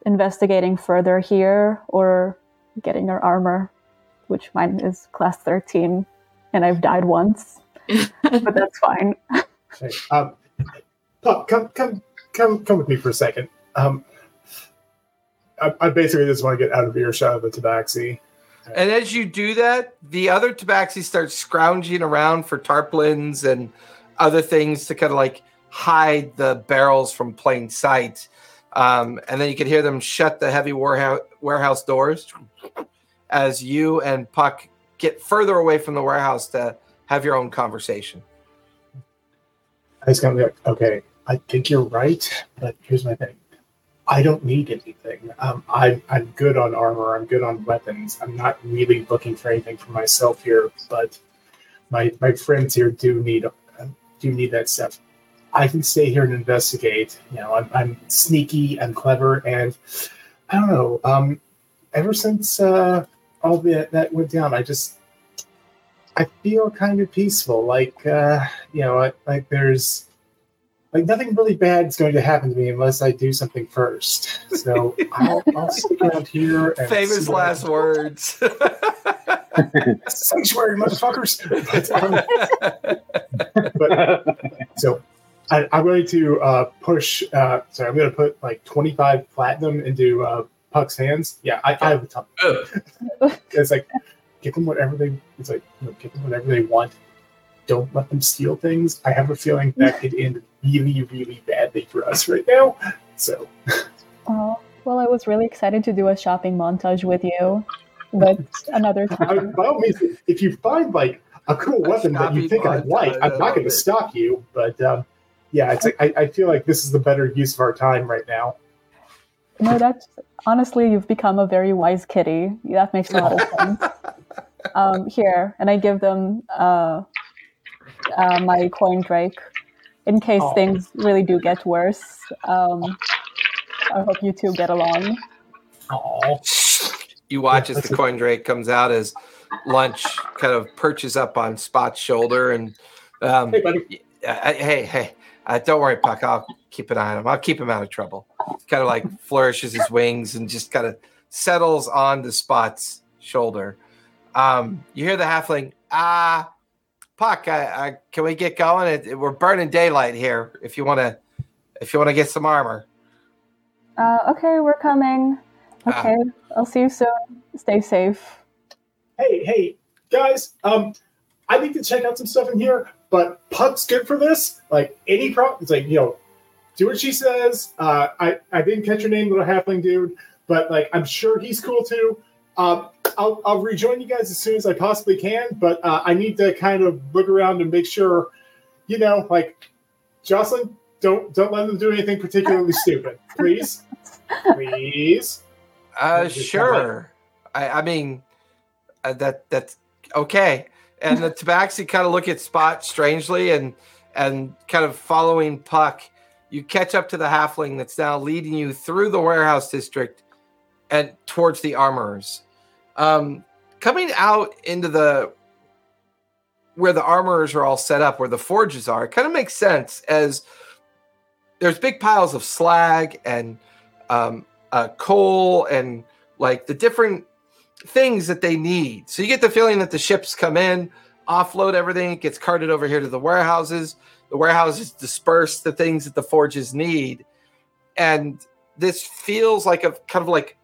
investigating further here or getting our armor, which mine is class thirteen, and I've died once, but that's fine. Okay, Um, Pup, come, come, come, come with me for a second. Um, I, I basically just want to get out of earshot of the tabaxi. And as you do that, the other tabaxi starts scrounging around for tarpaulins and other things to kind of like hide the barrels from plain sight. Um, and then you can hear them shut the heavy warehouse, doors as you and Puck get further away from the warehouse to have your own conversation. I just be like, okay, I think you're right, but here's my thing. I don't need anything. Um, I, I'm good on armor. I'm good on weapons. I'm not really looking for anything for myself here, but my my friends here do need do need that stuff. I can stay here and investigate. You know, I'm, I'm sneaky, I'm clever, and I don't know. Um, ever since uh, all that that went down, I just I feel kind of peaceful. Like uh, you know, like, like there's like nothing really bad is going to happen to me unless I do something first. So I'll, I'll stick around here. And Famous see what I last can- words. sanctuary, motherfuckers. But, um, but so I, I'm going to uh, push. Uh, sorry, I'm going to put like 25 platinum into uh, Puck's hands. Yeah, I, I have a ton. It's like give them whatever they. It's like you know, give them whatever they want. Don't let them steal things. I have a feeling that could end really, really badly for us right now. So Oh, well, I was really excited to do a shopping montage with you, but another I, time. by all means, if you find like a cool A weapon that you think I'd like, I'm not going to stop you. But um, yeah, it's like I, I feel like this is the better use of our time right now. No, that's honestly, you've become a very wise kitty. That makes a lot of sense. Um, here, and I give them uh, uh, my coin drake in case Aw. things really do get worse. Um, I hope you two get along. Oh, you watch as the a- coin drake comes out as lunch kind of perches up on Spot's shoulder and um, hey, buddy. uh, hey, hey, uh, don't worry, Puck. I'll keep an eye on him. I'll keep him out of trouble. Kind of like flourishes his wings and just kind of settles on the Spot's shoulder. Um, you hear the halfling, ah, Puck, I, I, can we get going? It, it- we're burning daylight here. If you want to, if you want to get some armor. Uh, okay, we're coming. Okay, I'll see you soon. Stay safe. Hey, hey, guys. Um, I need to check out some stuff in here, but Puck's good for this. Like any problem, it's like you know, do what she says. Uh, I I didn't catch your name, little halfling dude, but like I'm sure he's cool too. Um, I'll I'll rejoin you guys as soon as I possibly can, but uh, I need to kind of look around and make sure, you know, like Jocelyn, don't don't let them do anything particularly stupid, please, please. Uh, sure. I, I mean, uh, that that's okay. And the Tabaxi kind of look at Spot strangely and and kind of following Puck. You catch up to the halfling that's now leading you through the warehouse district and towards the armorers. Um, coming out into the where the armorers are all set up, where the forges are, it kind of makes sense as there's big piles of slag and um, uh, coal and like the different things that they need. So you get the feeling that the ships come in, offload everything, it gets carted over here to the warehouses. The warehouses disperse the things that the forges need, and this feels like a kind of like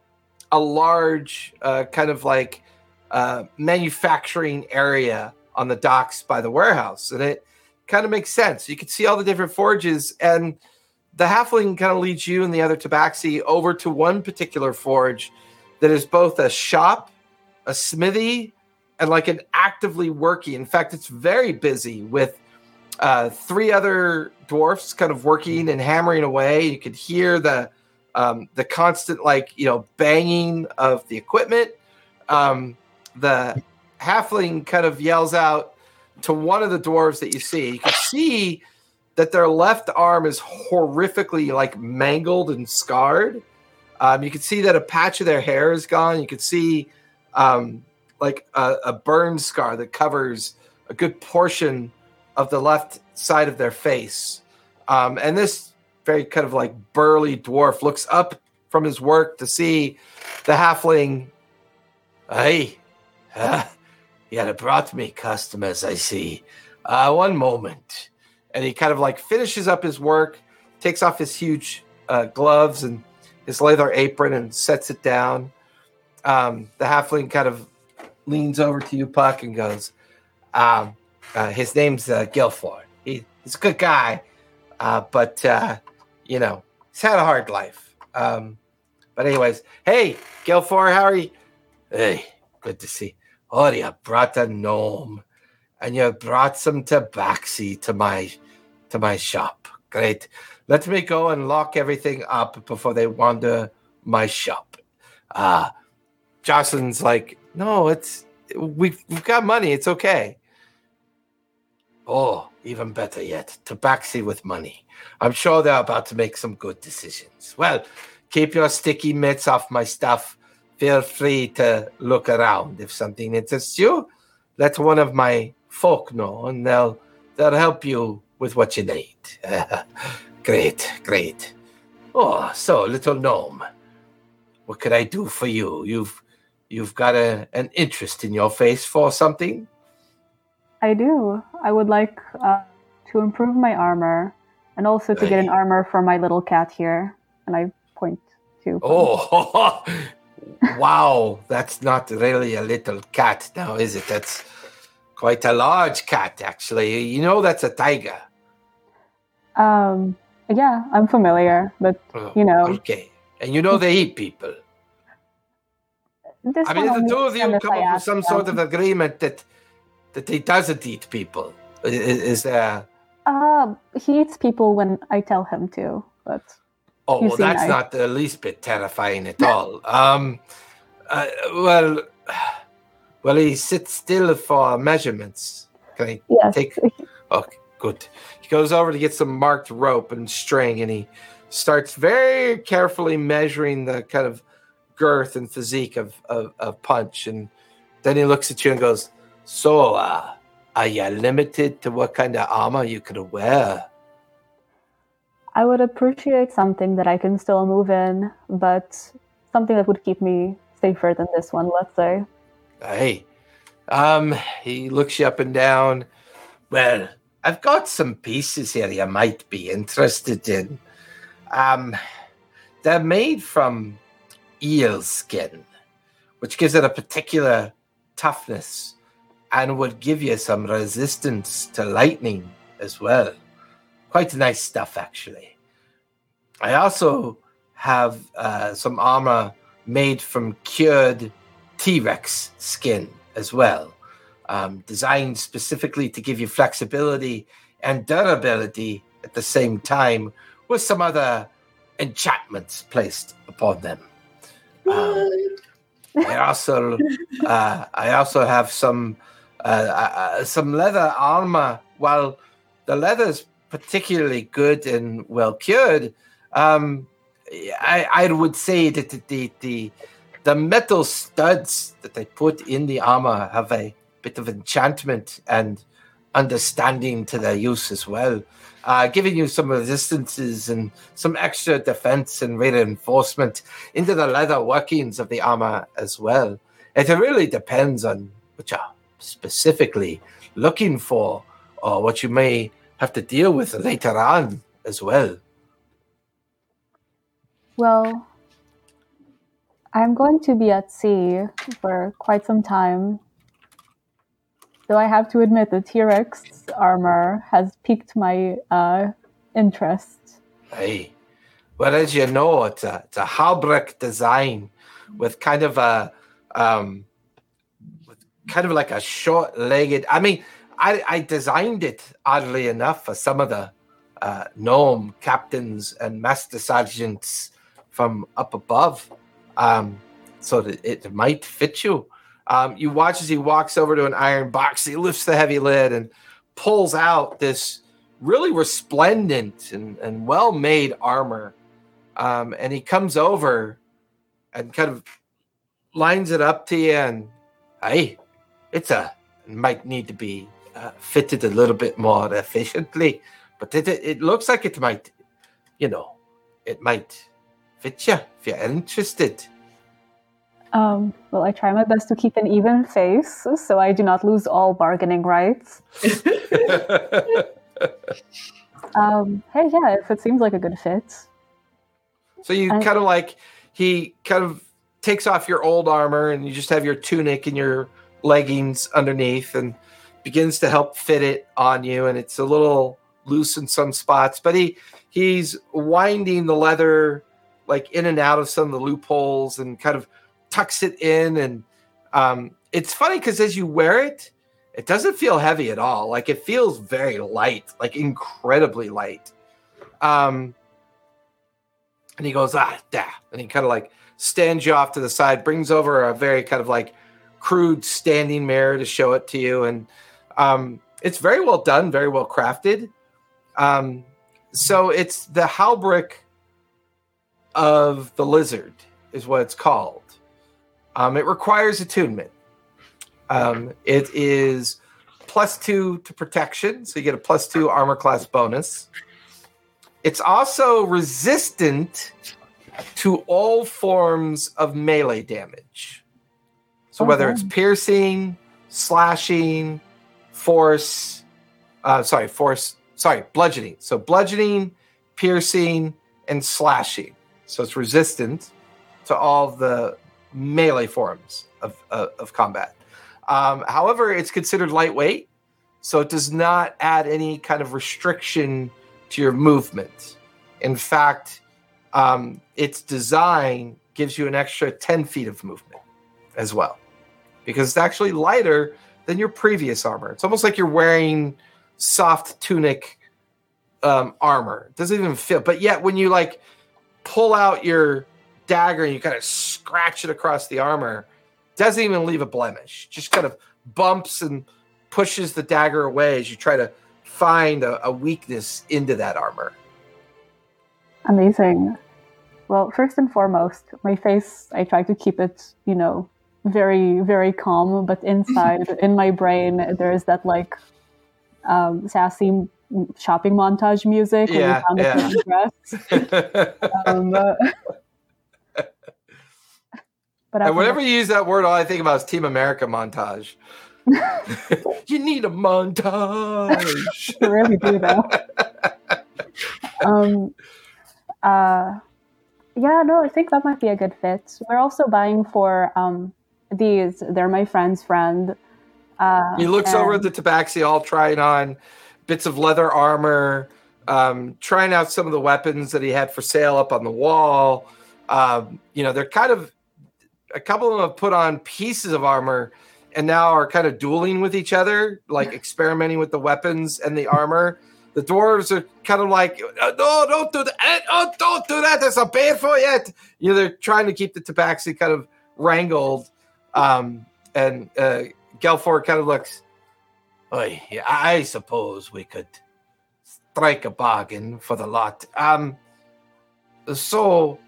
a large uh, kind of like uh, manufacturing area on the docks by the warehouse, and it kind of makes sense. You can see all the different forges and the halfling kind of leads you and the other tabaxi over to one particular forge that is both a shop, a smithy, and like an actively working. In fact, it's very busy with uh, three other dwarfs kind of working and hammering away. You could hear the um, the constant like you know banging of the equipment. Um, the halfling kind of yells out to one of the dwarves that you see. You can see that their left arm is horrifically like mangled and scarred. Um, you can see that a patch of their hair is gone. You can see um, like a, a burn scar that covers a good portion of the left side of their face. Um, and this very kind of like burly dwarf looks up from his work to see the halfling. Hey, uh, you had brought me customers, I see. Uh, one moment. And he kind of like finishes up his work, takes off his huge uh, gloves and his leather apron and sets it down. Um, the halfling kind of leans over to you, Puck, and goes, um, uh, his name's uh, Guilford. He, he's a good guy, uh, but uh, you know he's had a hard life. Um, but anyways, hey Guilford, how are you? Hey, good to see. Oh, you brought a gnome, and you brought some tabaxi to my to my shop. Great. Let me go and lock everything up before they wander my shop. Uh Jocelyn's like, no, it's we've we've got money. It's okay. Oh, even better yet, Tabaxi with money. I'm sure they're about to make some good decisions. Well, keep your sticky mitts off my stuff. Feel free to look around. If something interests you, let one of my folk know, and they'll they'll help you with what you need. great, great. Oh, so little gnome, what could I do for you? You've you've got a, an interest in your face for something. I do. I would like uh, to improve my armor and also to get an armor for my little cat here. And I point to. Oh, wow! That's not really a little cat now, is it? That's quite a large cat, actually. You know, that's a tiger. Um, yeah, I'm familiar, but Oh, You know. Okay, and you know they eat people. this I mean, the two of you come up with some sort of agreement that that he doesn't eat people, i- i- is there? Uh, he eats people when I tell him to, but Oh, well, that's I- not the least bit terrifying at all. Um, uh, well, well, he sits still for measurements. Can I yes, take? Okay, good. He goes over to get some marked rope and string, and he starts very carefully measuring the kind of girth and physique of, of, of Punch. And then he looks at you and goes, So, uh, are you limited to what kind of armor you could wear? I would appreciate something that I can still move in, but something that would keep me safer than this one, let's say. Hey, um, he looks you up and down. Well, I've got some pieces here you might be interested in. Um, they're made from eel skin, which gives it a particular toughness and would give you some resistance to lightning as well. Quite nice stuff, actually. I also have uh, some armor made from cured T Rex skin as well, um, designed specifically to give you flexibility and durability at the same time, with some other enchantments placed upon them. Um, I also, uh, I also have some, uh, uh, some leather armor. While the leather is particularly good and well cured, um, I, I would say that the the the metal studs that they put in the armor have a bit of enchantment and understanding to their use as well, uh, giving you some resistances and some extra defense and reinforcement into the leather workings of the armor as well. It really depends on what you're specifically looking for or what you may have to deal with later on as well. Well, I'm going to be at sea for quite some time. Though I have to admit, the T Rex armor has piqued my uh, interest. Hey, well, as you know, it's a, it's a Halbrecht design, with kind of a um, with kind of like a short-legged. I mean, I, I designed it oddly enough for some of the uh, gnome captains and master sergeants from up above, um, so that it might fit you. Um, you watch as he walks over to an iron box. He lifts the heavy lid and pulls out this really resplendent and, and well made armor. Um, and he comes over and kind of lines it up to you. And hey, it's a might need to be uh, fitted a little bit more efficiently, but it, it looks like it might, you know, it might fit you if you're interested. Um, well, I try my best to keep an even face so I do not lose all bargaining rights. Um, hey, yeah, if it seems like a good fit. So you I- kind of like he kind of takes off your old armor and you just have your tunic and your leggings underneath and begins to help fit it on you and it's a little loose in some spots but he he's winding the leather like in and out of some of the loopholes and kind of tucks it in and um it's funny because as you wear it it doesn't feel heavy at all like it feels very light like incredibly light um and he goes, ah, da. And he kind of like stands you off to the side, brings over a very kind of like crude standing mirror to show it to you. And um, it's very well done, very well crafted. Um, so it's the Halbrick of the Lizard, is what it's called. Um, it requires attunement. Um, it is plus two to protection, so you get a plus two armor class bonus. It's also resistant to all forms of melee damage. So whether it's piercing, slashing, force, uh, sorry, force, sorry, bludgeoning. So bludgeoning, piercing, and slashing. So it's resistant to all the melee forms of, of, of combat. Um, however, it's considered lightweight, so it does not add any kind of restriction to your movement. In fact, um, its design gives you an extra 10 feet of movement as well because it's actually lighter than your previous armor. It's almost like you're wearing soft tunic um, armor. It doesn't even feel, but yet when you like pull out your dagger and you kind of scratch it across the armor, doesn't even leave a blemish. Just kind of bumps and pushes the dagger away as you try to find a, a weakness into that armor. Amazing. Well, first and foremost, my face, I try to keep it, you know, very, very calm. But inside, in my brain, there's that like um, sassy shopping montage music Yeah, you found yeah. Um, uh, but and whenever you use that word, all I think about is Team America montage. you need a montage. I really do though. um, uh, yeah, no, I think that might be a good fit. We're also buying for um, these. They're my friend's friend. Uh, He looks over at the tabaxi, all trying on bits of leather armor, um, trying out some of the weapons that he had for sale up on the wall. Um, you know, they're kind of a couple of them have put on pieces of armor and now are kind of dueling with each other, like experimenting with the weapons and the armor. The dwarves are kind of like, "Uh, no, don't do that. Eh, Oh, don't do that. There's a bad for yet. You know, they're trying to keep the tabaxi kind of wrangled. Um, and uh, Gelford kind of looks, Oy, yeah, I suppose we could strike a bargain for the lot. Um, so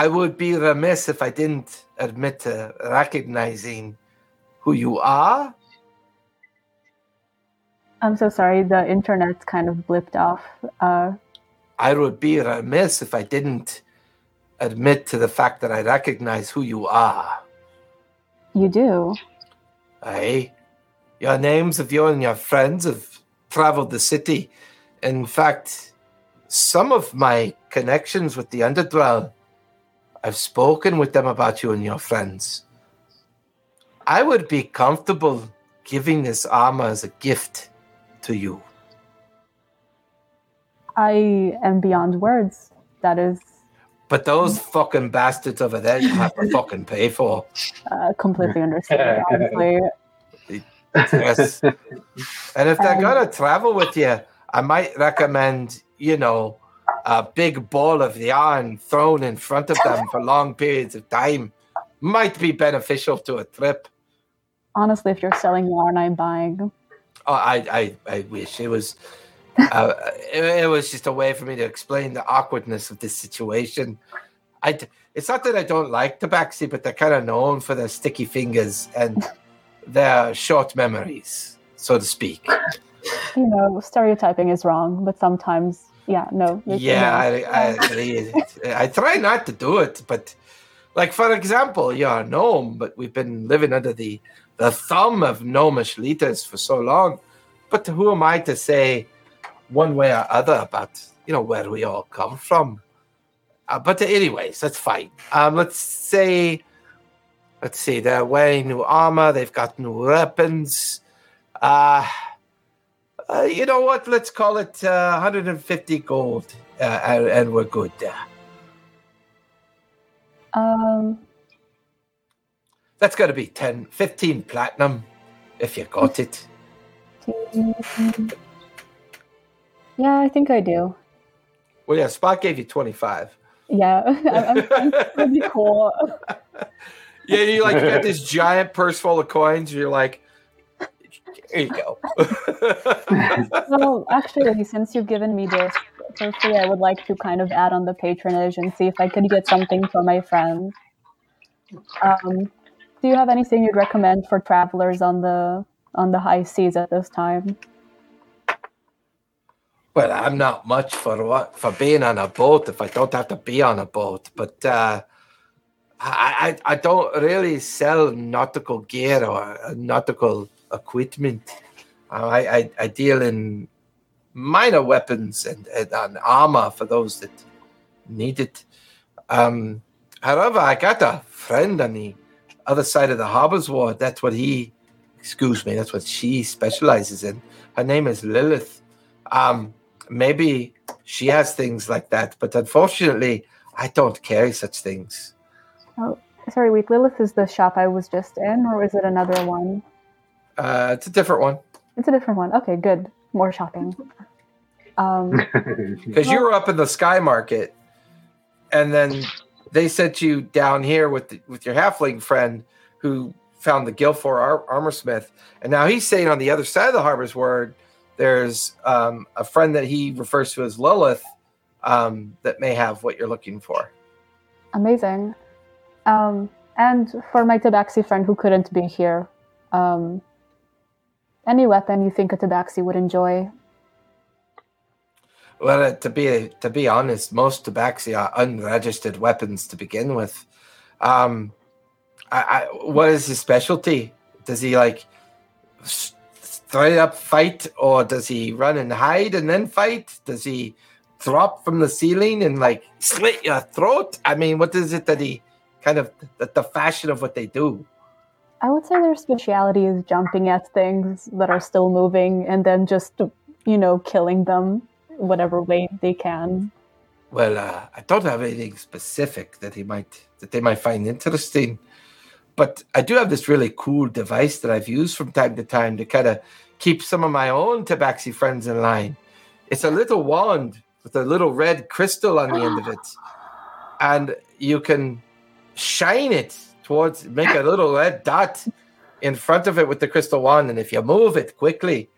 I would be remiss if I didn't admit to recognizing who you are. I'm so sorry. The internet's kind of blipped off. Uh, I would be remiss if I didn't admit to the fact that I recognize who you are. you do. Aye. Your names of you and your friends have traveled the city. In fact, some of my connections with the Underdwell, I've spoken with them about you and your friends. I would be comfortable giving this armor as a gift to you. I am beyond words. That is But those fucking bastards over there, you have to fucking pay for. Uh, completely understand. honestly, Yes. and if they're Um, gonna travel with you, I might recommend, you know, a big ball of yarn thrown in front of them for long periods of time. Might be beneficial to a trip. honestly, if you're selling yarn, I'm buying. Oh, I, I, I wish it was. Uh, it, it was just a way for me to explain the awkwardness of this situation. I, it's not that I don't like Tabaxi, but they're kind of known for their sticky fingers and their short memories, so to speak. You know, stereotyping is wrong, but sometimes, yeah, no. Yeah, no. I, I. I try not to do it, but like for example, you're a gnome, but we've been living under the the thumb of gnomish leaders for so long. But who am I to say one way or other about you know where we all come from? Uh, but anyways, that's fine. Um, let's say, let's see, they're wearing new armor. They've got new weapons. Uh, uh, you know what? Let's call it uh, 150 gold, uh, and, and we're good there. Um, That's got to be 10, 15 platinum if you got it. yeah, I think I do. Well, yeah, Spot gave you 25. Yeah, I'm, I'm, I'm pretty cool. Yeah, you like got this giant purse full of coins. You're like, here you go. Well, actually, since you've given me this for free, I would like to kind of add on the patronage and see if I could get something for my friends. Um, do you have anything you'd recommend for travelers on the on the high seas at this time? Well, I'm not much for what for being on a boat if I don't have to be on a boat. But uh, I, I I don't really sell nautical gear or nautical equipment. Uh, I, I I deal in minor weapons and, and, and armor for those that need it. Um, however, I got a friend on the other side of the harbor's ward. That's what he, excuse me, that's what she specializes in. Her name is Lilith. Um, maybe she has things like that, but unfortunately, I don't carry such things. Oh, sorry, wait, Lilith is the shop I was just in, or is it another one? Uh, it's a different one It's a different one. Okay, good. More shopping. Um, because you were up in the Sky Market, and then they sent you down here with the, with your halfling friend who found the Guilford ar- armor smith, and now he's saying on the other side of the harbor's word, there's um, a friend that he refers to as Lilith um, that may have what you're looking for. amazing. Um, and for my tabaxi friend who couldn't be here, um, any weapon you think a tabaxi would enjoy? Well, uh, to be to be honest, most tabaxi are unregistered weapons to begin with. Um, I, I, what is his specialty? Does he like straight up fight, or does he run and hide and then fight? Does he drop from the ceiling and like slit your throat? I mean, what is it that he kind of the, the fashion of what they do? I would say their speciality is jumping at things that are still moving and then just, you know, killing them whatever way they can. Well, uh, I don't have anything specific that he might that they might find interesting, but I do have this really cool device that I've used from time to time to kind of keep some of my own tabaxi friends in line. It's a little wand with a little red crystal on the end of it, and you can shine it towards make a little red dot in front of it with the crystal wand, and if you move it quickly,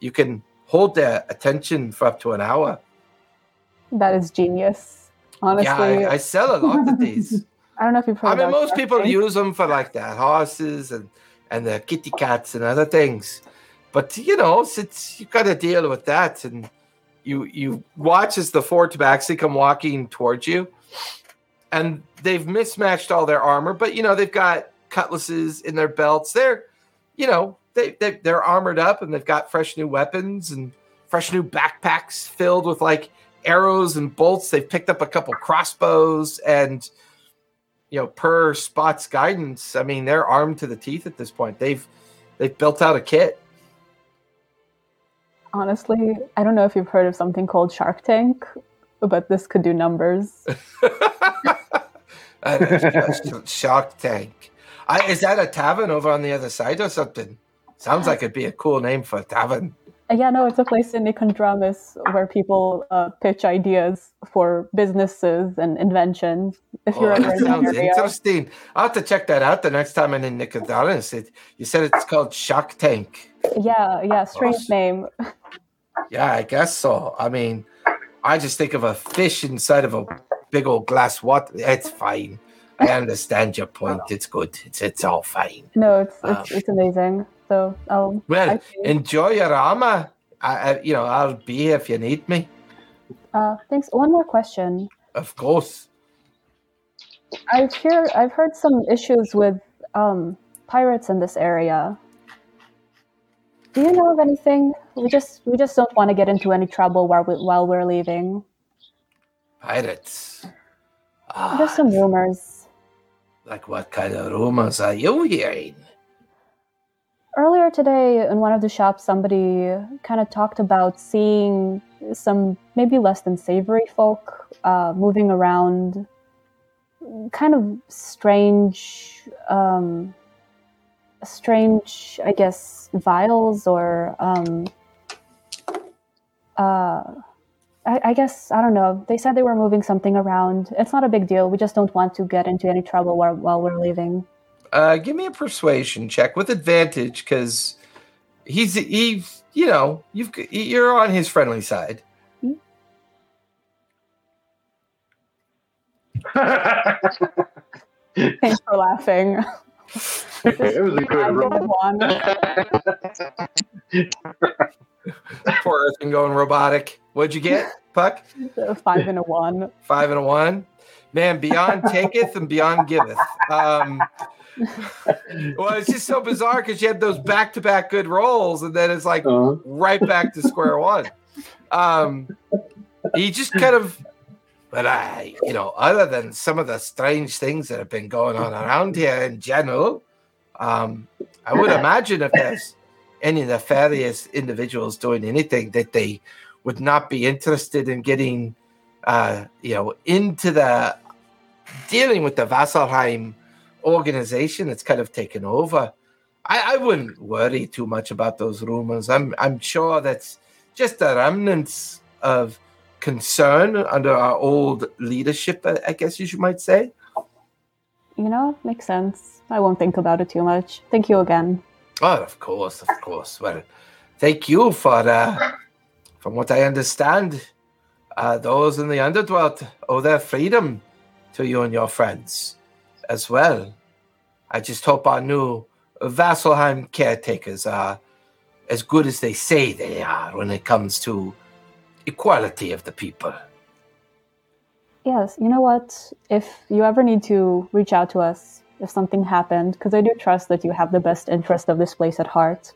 you can hold their attention for up to an hour. That is genius. Honestly, Yeah, I, I sell a lot of these. I don't know if you've heard I mean, most people Tank. use them for like their horses and and their kitty cats and other things. But you know, since you got to deal with that, and you you watch as the four tabaxi come walking towards you, and they've mismatched all their armor, but you know they've got cutlasses in their belts. They're, you know, they, they they're armored up and they've got fresh new weapons and fresh new backpacks filled with like arrows and bolts. They've picked up a couple crossbows and you know, per Spot's guidance, I mean, they're armed to the teeth at this point. They've they've built out a kit. Honestly, I don't know if you've heard of something called Shark Tank, but this could do numbers. Uh, Shark Tank. I, is that a tavern over on the other side or something? Sounds like it'd be a cool name for a tavern. Yeah, no, it's a place in Nicodranas where people uh, pitch ideas for businesses and inventions. If you're Oh, that sounds area. interesting. I'll have to check that out the next time I'm in Nicodemus. It, you said it's called Shark Tank. Yeah, yeah, strange name. Yeah, I guess so. I mean, I just think of a fish inside of a big old glass water. It's fine. I understand your point. It's good. It's it's all fine. No, it's it's, Um, it's amazing. So, oh, Well, I see. enjoy your armor. I, I, you know, I'll be here if you need me. uh, thanks. One more question. Of course. I've hear I've heard some issues with um, pirates in this area. Do you know of anything? We just we just don't want to get into any trouble while we, while we're leaving. Pirates. Ah, Just some rumors. like what kind of rumors are you hearing? Earlier today, in one of the shops, somebody kind of talked about seeing some maybe less than savory folk uh, moving around, kind of strange, um, strange, I guess, vials or. Um, uh, I, I guess I don't know. They said they were moving something around. It's not a big deal. We just don't want to get into any trouble while, while we're leaving. Uh, give me a persuasion check with advantage because he's he. You know, you've you're on his friendly side. Thanks for laughing. it was a good roll. one. Poor Earth been going robotic. What'd you get, Puck? A five and a one. Five and a one. Man, beyond taketh and beyond giveth. Um, well, it's just so bizarre because you had those back-to-back good rolls, and then it's like Uh, right back to square one. Um, he just kind of, but I, you know, other than some of the strange things that have been going on around here in general, um, I would imagine if there's any nefarious individuals doing anything that they would not be interested in getting, uh, you know, into the dealing with the Vasselheim organization that's kind of taken over. I, I wouldn't worry too much about those rumors. I'm I'm sure that's just the remnants of concern under our old leadership. I, I guess you should might say. You know, makes sense. I won't think about it too much. Thank you again. Oh, of course, of course. Well, thank you for, uh, from what I understand, uh, those in the underworld owe their freedom to you and your friends as well. I just hope our new Vasselheim caretakers are as good as they say they are when it comes to equality of the people. Yes, you know what? If you ever need to reach out to us if something happened, because I do trust that you have the best interest of this place at heart,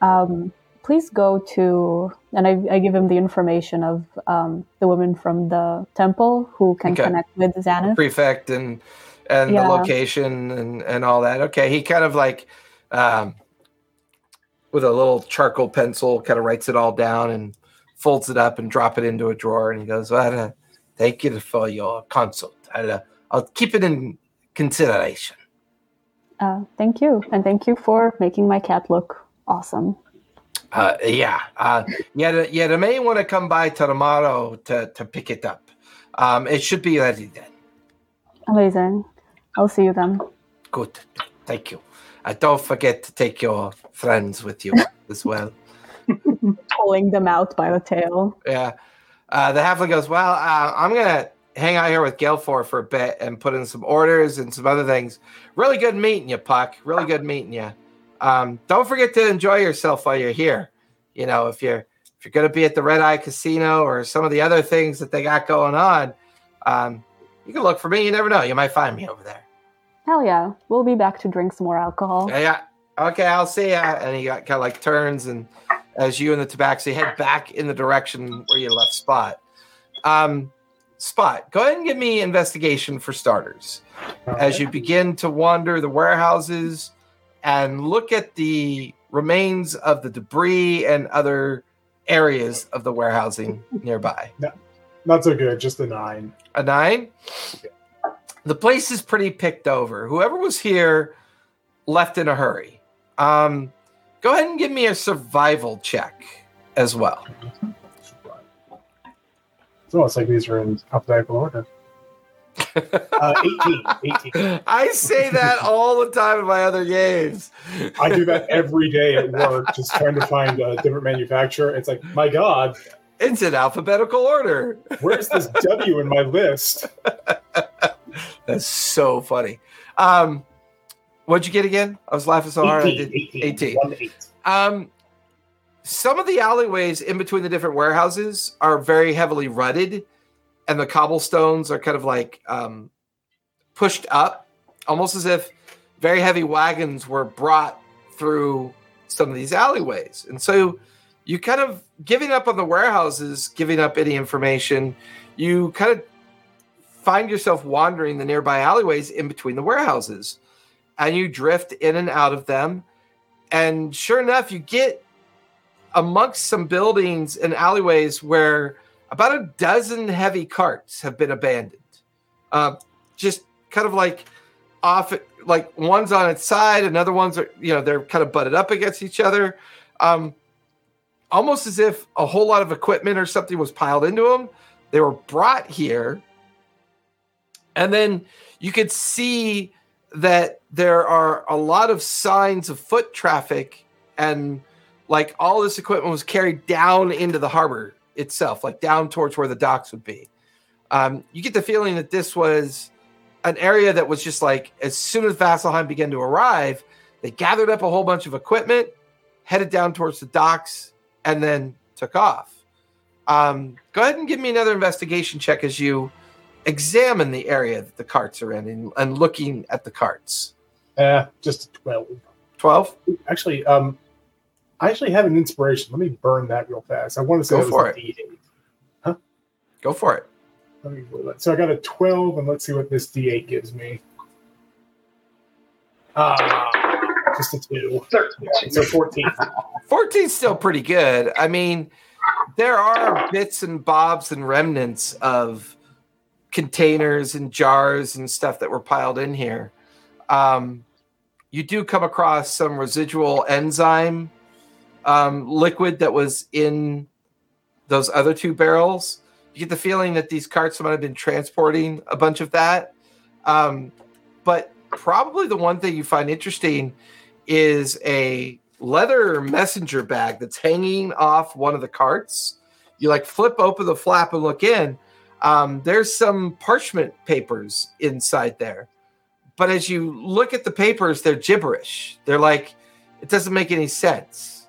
um, please go to, and I, I give him the information of um, the woman from the temple who can Okay. connect with Xanath. prefect and and Yeah. the location and and all that. Okay, he kind of like um, with a little charcoal pencil, kind of writes it all down and folds it up and drop it into a drawer. And he goes, "Well, uh, thank you for your consult. I'll uh, I'll keep it in consideration." Uh, thank you, and thank you for making my cat look awesome. Uh, yeah, uh, yeah, yeah. They may want to come by tomorrow to to pick it up. Um, it should be ready then. Amazing. I'll see you then. Good, thank you. Uh, don't forget to take your friends with you as well. Pulling them out by the tail. Yeah. Uh, the halfling goes, Well, uh, I'm going to hang out here with Gelfor for a bit and put in some orders and some other things. Really good meeting you, Puck. Really good meeting you. Um, don't forget to enjoy yourself while you're here. You know, if you're if you're going to be at the Red Eye Casino or some of the other things that they got going on, um, you can look for me. You never know. You might find me over there. Hell yeah. We'll be back to drink some more alcohol. Yeah, yeah. Okay, I'll see ya. And he got kind of like turns and as you and the tabaxi head back in the direction where you left Spot. Um, Spot, go ahead and give me investigation for starters as you begin to wander the warehouses and look at the remains of the debris and other areas of the warehousing nearby. Not so good. Just a nine. A nine? The place is pretty picked over. Whoever was here left in a hurry. Um, go ahead and give me a survival check as well. It's almost like these are in alphabetical order. Uh, 18. 18. I say that all the time in my other games. I do that every day at work, just trying to find a different manufacturer. It's like, my God, It's in alphabetical order. where's this W in my list? That's so funny. Um, what'd you get again? I was laughing so hard. I 18. did 18. 18. One. Um, some of the alleyways in between the different warehouses are very heavily rutted, and the cobblestones are kind of like um, pushed up, almost as if very heavy wagons were brought through some of these alleyways. And so you kind of giving up on the warehouses, giving up any information, you kind of find yourself wandering the nearby alleyways in between the warehouses, and you drift in and out of them and sure enough, you get amongst some buildings and alleyways where about a dozen heavy carts have been abandoned. Uh, just kind of like off, like one's on its side, another one's are, you know, they're kind of butted up against each other. Um, almost as if a whole lot of equipment or something was piled into them. They were brought here. And then you could see that there are a lot of signs of foot traffic and like all this equipment was carried down into the harbor itself, like down towards where the docks would be. Um, you get the feeling that this was an area that was just like as soon as Vasselheim began to arrive, they gathered up a whole bunch of equipment, headed down towards the docks, and then took off. Um, go ahead and give me another investigation check as you examine the area that the carts are in and, and looking at the carts. Uh, just 12. 12? Actually, um, I actually have an inspiration. Let me burn that real fast. I want to say Go that was for a it. D8. Go for it. Let me that. So I got a 12, and let's see what this D8 gives me. Ah, just a 2. So 14. 14 is still pretty good. I mean, there are bits and bobs and remnants of containers and jars and stuff that were piled in here. Um, you do come across some residual enzyme um, liquid that was in those other two barrels. You get the feeling that these carts might have been transporting a bunch of that. Um, but probably the one thing you find interesting is a leather messenger bag that's hanging off one of the carts. You like flip open the flap and look in. Um, there's some parchment papers inside there. But as you look at the papers, they're gibberish. They're like, it doesn't make any sense.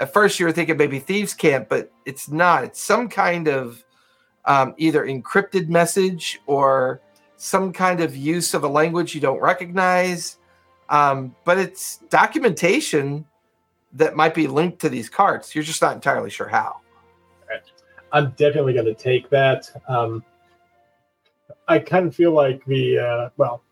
At first, you were thinking maybe thieves' camp, but it's not. It's some kind of um, either encrypted message or some kind of use of a language you don't recognize. Um, but it's documentation that might be linked to these carts. You're just not entirely sure how. I'm definitely going to take that. Um, I kind of feel like the uh, well,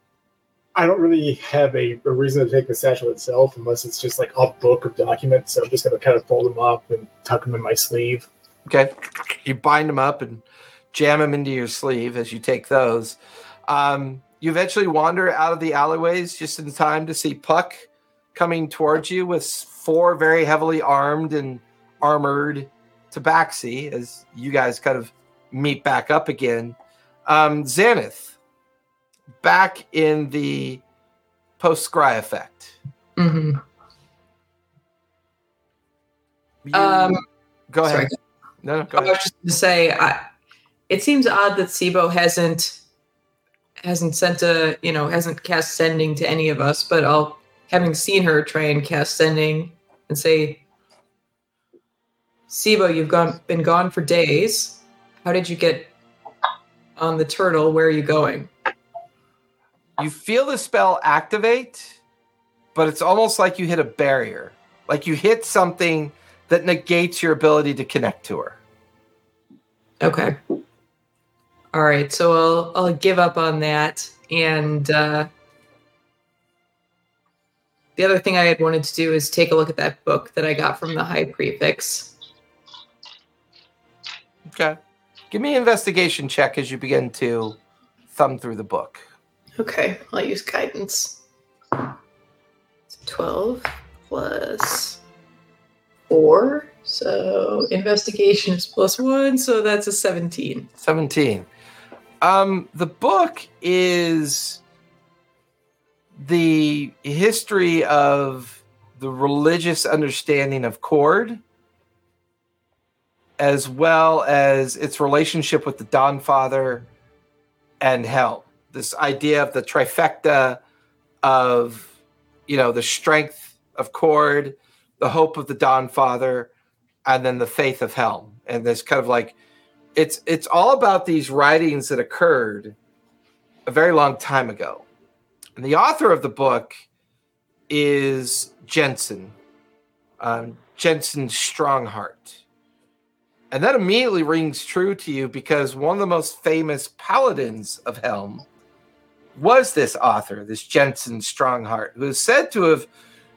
I don't really have a, a reason to take the satchel itself unless it's just like a book of documents. So I'm just going to kind of fold them up and tuck them in my sleeve. Okay. You bind them up and jam them into your sleeve as you take those. Um, you eventually wander out of the alleyways just in time to see Puck coming towards you with four very heavily armed and armored tabaxi as you guys kind of meet back up again. Um, back in the post scry effect. hmm You- Um, go ahead. sorry. No, no, go I was just going to say, I, it seems odd that Sibo hasn't hasn't sent a you know hasn't cast sending to any of us. But I'll having seen her try and cast sending and say, Sibo, you've gone been gone for days. How did you get on the turtle? Where are you going? You feel the spell activate, but it's almost like you hit a barrier. Like you hit something that negates your ability to connect to her. Okay. All right, so I'll I'll give up on that. And uh, the other thing I had wanted to do is take a look at that book that I got from the High Prefect. Okay. Give me an investigation check as you begin to thumb through the book. Okay, I'll use guidance. 12 plus 4. So investigation is plus 1, so that's a 17. 17. Um, the book is the history of the religious understanding of Kord, as well as its relationship with the Dawn Father and Helm. This idea of the trifecta of, you know, the strength of Kord, the hope of the Dawn Father, and then the faith of Helm. And this kind of like it's it's all about these writings that occurred a very long time ago. And the author of the book is Jensen, um, Jensen Strongheart. And that immediately rings true to you because one of the most famous paladins of Helm was this author, this Jensen Strongheart, who is said to have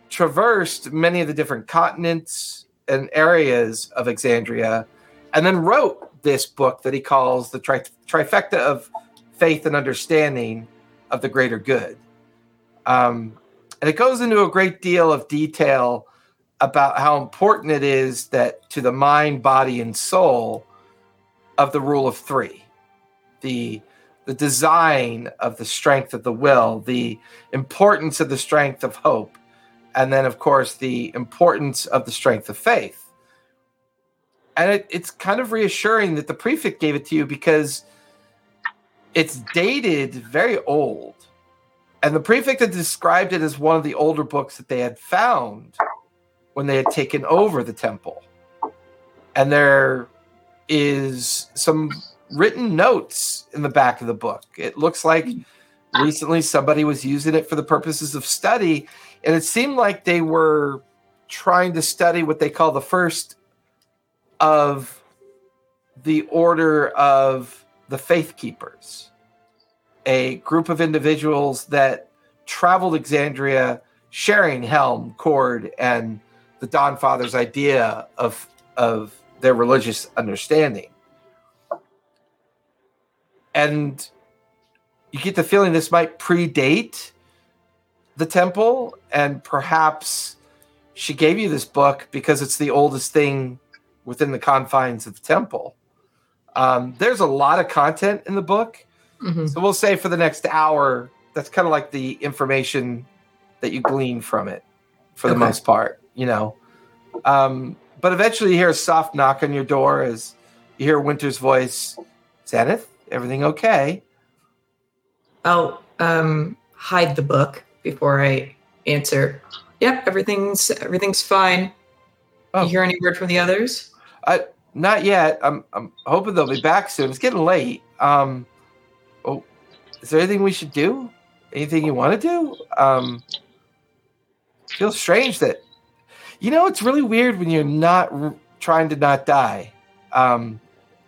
traversed many of the different continents and areas of Exandria and then wrote this book that he calls the tri- trifecta of faith and understanding of the greater good. Um, and it goes into a great deal of detail about how important it is that to the mind, body, and soul of the rule of three, the the design of the strength of the will, the importance of the strength of hope, and then of course the importance of the strength of faith. And it, it's kind of reassuring that the prefect gave it to you because it's dated very old. And the prefect had described it as one of the older books that they had found when they had taken over the temple. And there is some written notes in the back of the book it looks like recently somebody was using it for the purposes of study and it seemed like they were trying to study what they call the first of the order of the faith keepers, a group of individuals that traveled Exandria sharing Helm, Kord, and the Dawn Fathers' idea of, of their religious understanding. And you get the feeling this might predate the temple, and perhaps she gave you this book because it's the oldest thing within the confines of the temple. Um, there's a lot of content in the book. Mhm. So we'll say for the next hour, that's kind of like the information that you glean from it for the Okay. most part, you know. Um, but eventually you hear a soft knock on your door as you hear Winter's voice Xanath, everything okay? I'll um, hide the book before I answer. Yep, everything's everything's fine. Oh. You hear any word from the others? Not yet. I'm I'm hoping they'll be back soon. It's getting late. Um oh is there anything we should do? Anything you want to do? Um feels strange that you know it's really weird when you're not r- trying to not die. Um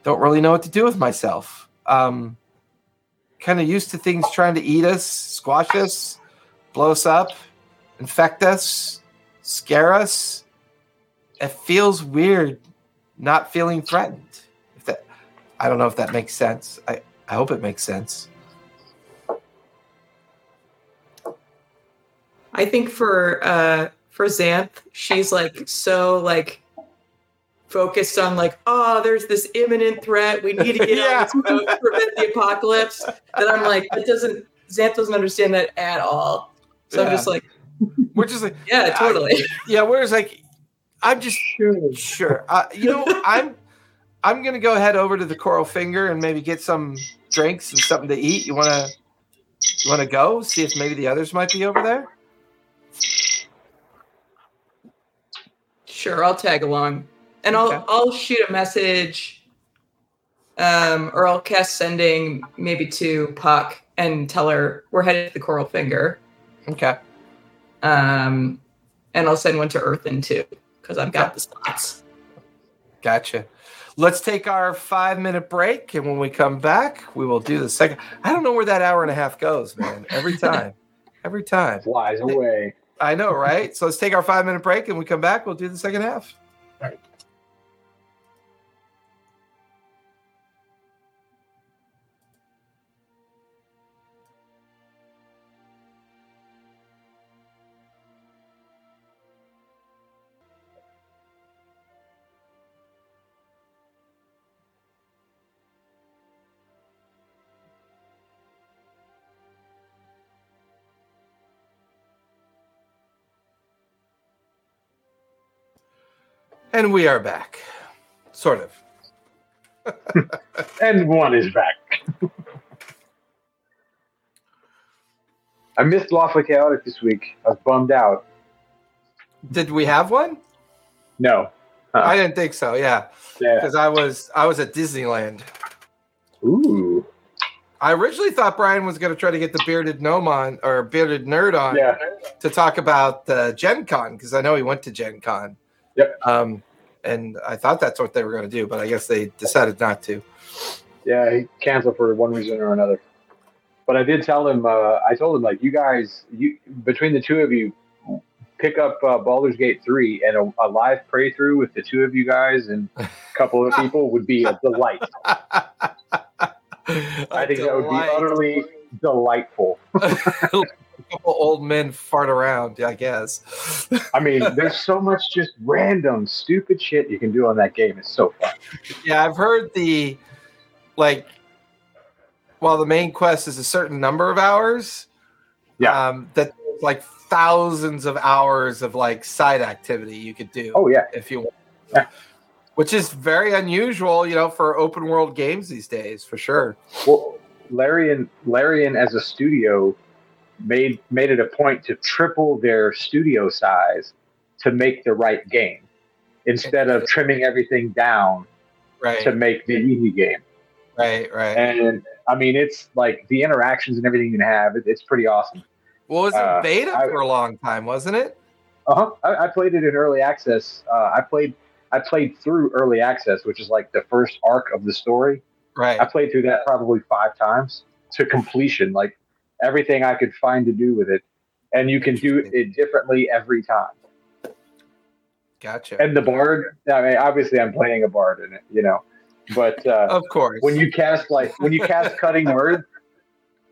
don't really know what to do with myself. Um kind of used to things trying to eat us, squash us, blow us up, infect us, scare us. It feels weird not feeling threatened. If that, I don't know if that makes sense. I, I hope it makes sense. I think for uh for Xanth, she's like so like focused on like, oh, there's this imminent threat. We need to get Yeah. on this boat to prevent the apocalypse. That I'm like, it doesn't Xanth doesn't understand that at all. So I'm just like, We're just like, yeah, totally. yeah. Whereas like, I'm just sure. Uh, you know, I'm I'm gonna go head over to the Coral Finger and maybe get some drinks and something to eat. You wanna you wanna go see if maybe the others might be over there? Sure, I'll tag along. And Okay. I'll I'll shoot a message um or I'll cast sending maybe to Puck and tell her we're headed to the Coral Finger. Okay. Um and I'll send one to Earthen too, because I've got the slots. Gotcha. Let's take our five minute break, and when we come back, we will do the second. I don't know where that hour and a half goes, man. Every time, every time. Flies away. I know, right? So let's take our five minute break, and we come back. We'll do the second half. And we are back. Sort of. And one is back. I missed Lawfully Chaotic this week. I was bummed out. Did we have one? No. Huh. I didn't think so. Yeah, Yeah. because I was I was at Disneyland. Ooh. I originally thought Brian was going to try to get the bearded gnome on or bearded nerd on Yeah. to talk about uh, Gen Con because I know he went to Gen Con. Yep. Um, and I thought that's what they were going to do, but I guess they decided not to. Yeah, he canceled for one reason or another. But I did tell him. Uh, I told him like, you guys, you between the two of you, pick up uh, Baldur's Gate three and a, a live playthrough with the two of you guys and a couple of people would be a delight. I think that would be utterly delightful. A couple old men fart around, I guess. I mean, there's so much just random, stupid shit you can do on that game. It's so fun. yeah, I've heard the like while the main quest is a certain number of hours, Yeah. um, that like thousands of hours of like side activity you could do. Oh yeah, if you want. Yeah. Which is very unusual, you know, for open world games these days, for sure. Well, Larian, Larian as a studio made made it a point to triple their studio size to make the right game instead of trimming everything down Right, to make the easy game. right, right. And I mean, it's like the interactions and everything you can have. It, it's pretty awesome. well, it was uh, beta I- for a long time, wasn't it? Uh huh. I, I played it in early access. Uh, I played I played through early access, which is like the first arc of the story. Right. I played through that probably five times to completion, like everything I could find to do with it. And you can do it differently every time. Gotcha. And the bard, I mean, obviously I'm playing a bard in it, you know, but uh, of course. when you cast like when you cast cutting words,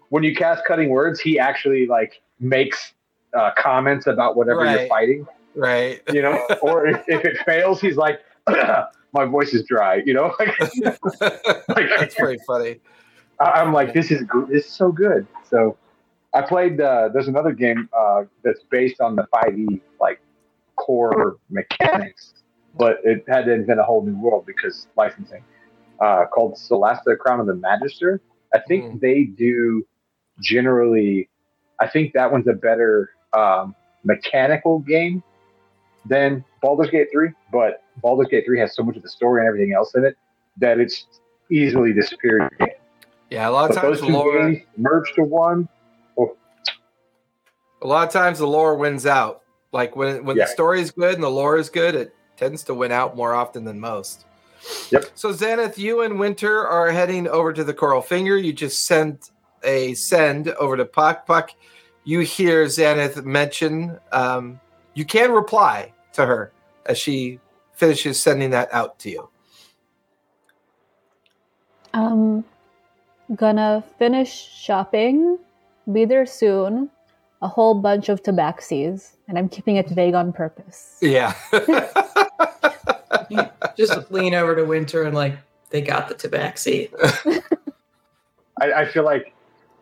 when you cast cutting words, he actually like makes uh, comments about whatever you're fighting, right. you know, or if, if it fails, he's like, my voice is dry, you know, like, That's pretty funny. I- I'm like, this is this is so good. So I played. Uh, there's another game uh, that's based on the 5e like core mechanics, but it had to invent a whole new world because licensing. Uh, called Solasta: Crown of the Magister. I think Hmm. they do generally. I think that one's a better um, mechanical game than Baldur's Gate 3, but Baldur's Gate 3 has so much of the story and everything else in it that it's easily the superior game. Yeah, a lot of But times those two lore. games merged to one. A lot of times the lore wins out. Like when when Yeah. the story is good and the lore is good, it tends to win out more often than most. Yep. So Xanath, you and Winter are heading over to the Coral Finger. You just sent a send over to Puck. Puck, you hear Xanath mention. Um, you can reply to her as she finishes sending that out to you. Um, gonna finish shopping, be there soon. A whole bunch of tabaxis, and I'm keeping it vague on purpose. Yeah. Just lean over to Winter and like, they got the tabaxi. I, I feel like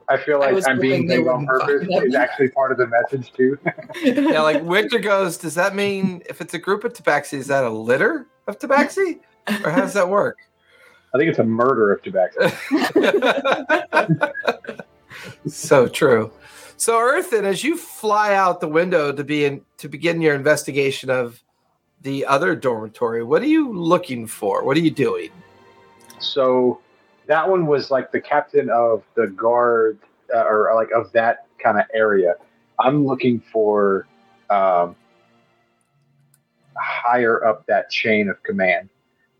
I feel like was I'm being hoping they big on purpose. find that. Is actually part of the message too. yeah, like Winter goes, does that mean if it's a group of tabaxi, is that a litter of tabaxi? Or how does that work? I think it's a murder of tobacco. so true. So Earthen, as you fly out the window to be in to begin your investigation of the other dormitory, what are you looking for? What are you doing? So that one was like the captain of the guard, uh, or like of that kind of area. I'm looking for um, higher up that chain of command.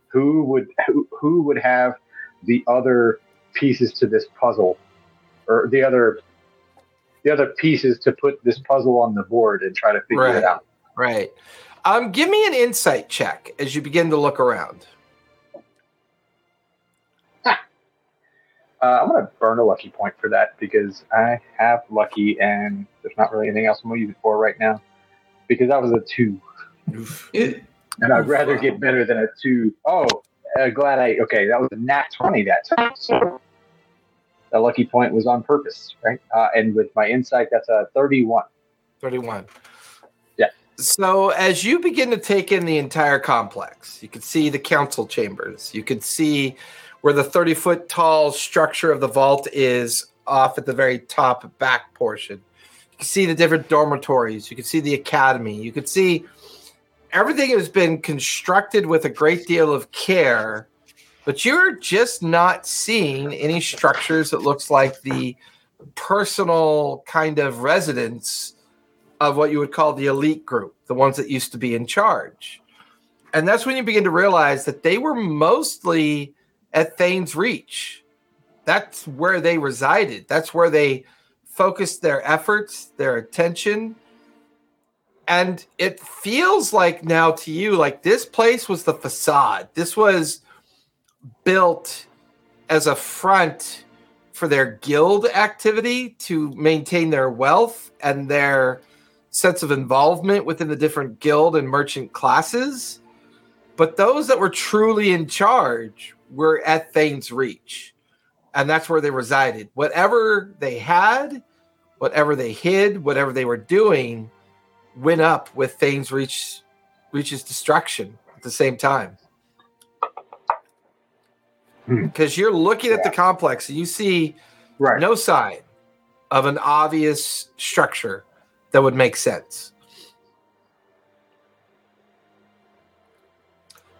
Who would who, who would have the other pieces to this puzzle, or the other the other pieces to put this puzzle on the board and try to figure Right. it out? Right. Um, give me an insight check as you begin to look around. Uh, I'm going to burn a lucky point for that because I have lucky and there's not really anything else I'm going to use it for right now because that was a two. It- And I'd rather get better than a two. Oh, uh, glad I, okay, that was a nat 20 that time. So the lucky point was on purpose, right? Uh, and with my insight, that's a 31. 31. Yeah. So as you begin to take in the entire complex, you can see the council chambers. You can see where the 30 foot tall structure of the vault is off at the very top back portion. You can see the different dormitories. You can see the academy. You can see everything has been constructed with a great deal of care, but you're just not seeing any structures that looks like the personal kind of residence of what you would call the elite group, the ones that used to be in charge. And that's when you begin to realize that they were mostly at Thane's Reach. That's where they resided. That's where they focused their efforts, their attention. And it feels like now to you, like this place was the facade. This was built as a front for their guild activity to maintain their wealth and their sense of involvement within the different guild and merchant classes. But those that were truly in charge were at Thane's Reach. And that's where they resided. Whatever they had, whatever they hid, whatever they were doing, went up with Thane's Reach reaches destruction at the same time. Hmm. Because you're looking at the complex and you see Right. no sign of an obvious structure that would make sense.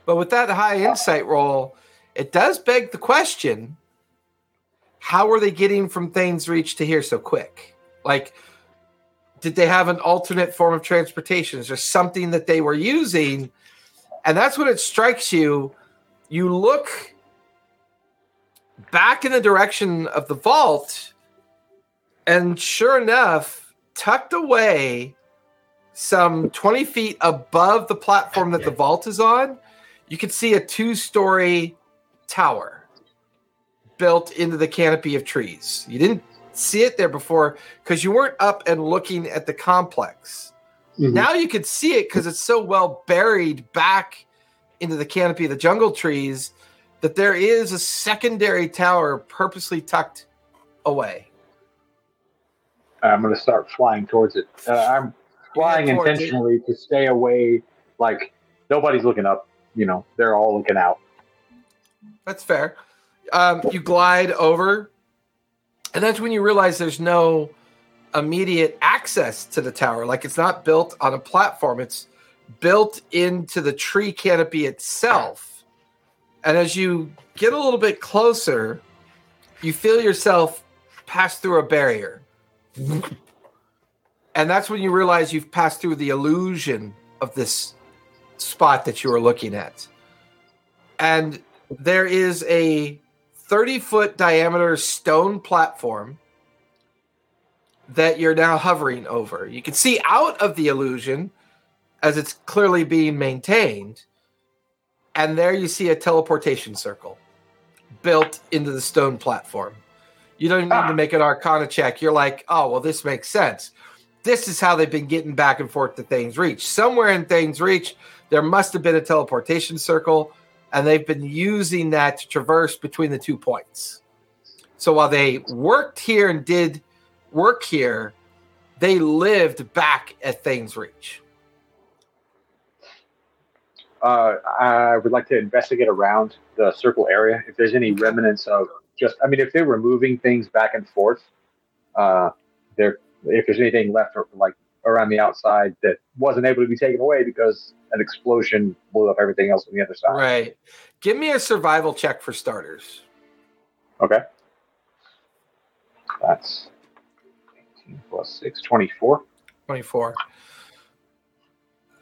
But with that high insight roll, it does beg the question how were they getting from Thane's Reach to here so quick? Like, did they have an alternate form of transportation? Is there something that they were using? And that's when it strikes you. You look back in the direction of the vault, and sure enough, tucked away some 20 feet above the platform that the vault is on, you can see a two story tower built into the canopy of trees. You didn't see it there before because you weren't up and looking at the complex. Mhm. Now you could see it because it's so well buried back into the canopy of the jungle trees that there is a secondary tower purposely tucked away. I'm going to start flying towards it. Uh, I'm flying towards it. intentionally to stay away. Like nobody's looking up. You know, they're all looking out. That's fair. Um, you glide over, and that's when you realize there's no immediate access to the tower. Like it's not built on a platform, it's built into the tree canopy itself. And as you get a little bit closer, you feel yourself pass through a barrier. And that's when you realize you've passed through the illusion of this spot that you were looking at. And there is a 30 foot diameter stone platform that you're now hovering over. You can see out of the illusion as it's clearly being maintained. And there you see a teleportation circle built into the stone platform. You don't even need to ah. make an arcana check. You're like, oh, well, this makes sense. This is how they've been getting back and forth to Thane's Reach. Somewhere in Thane's Reach, there must have been a teleportation circle and they've been using that to traverse between the two points. So while they worked here and did work here, they lived back at Thane's Reach. Uh, I would like to investigate around the circle area if there's any remnants of just. I mean, if they were moving things back and forth, uh, there. If there's anything left, or, like around the outside that wasn't able to be taken away because an explosion blew up everything else on the other side. Right. Give me a survival check for starters. Okay. That's 18 plus 6, 24. 24.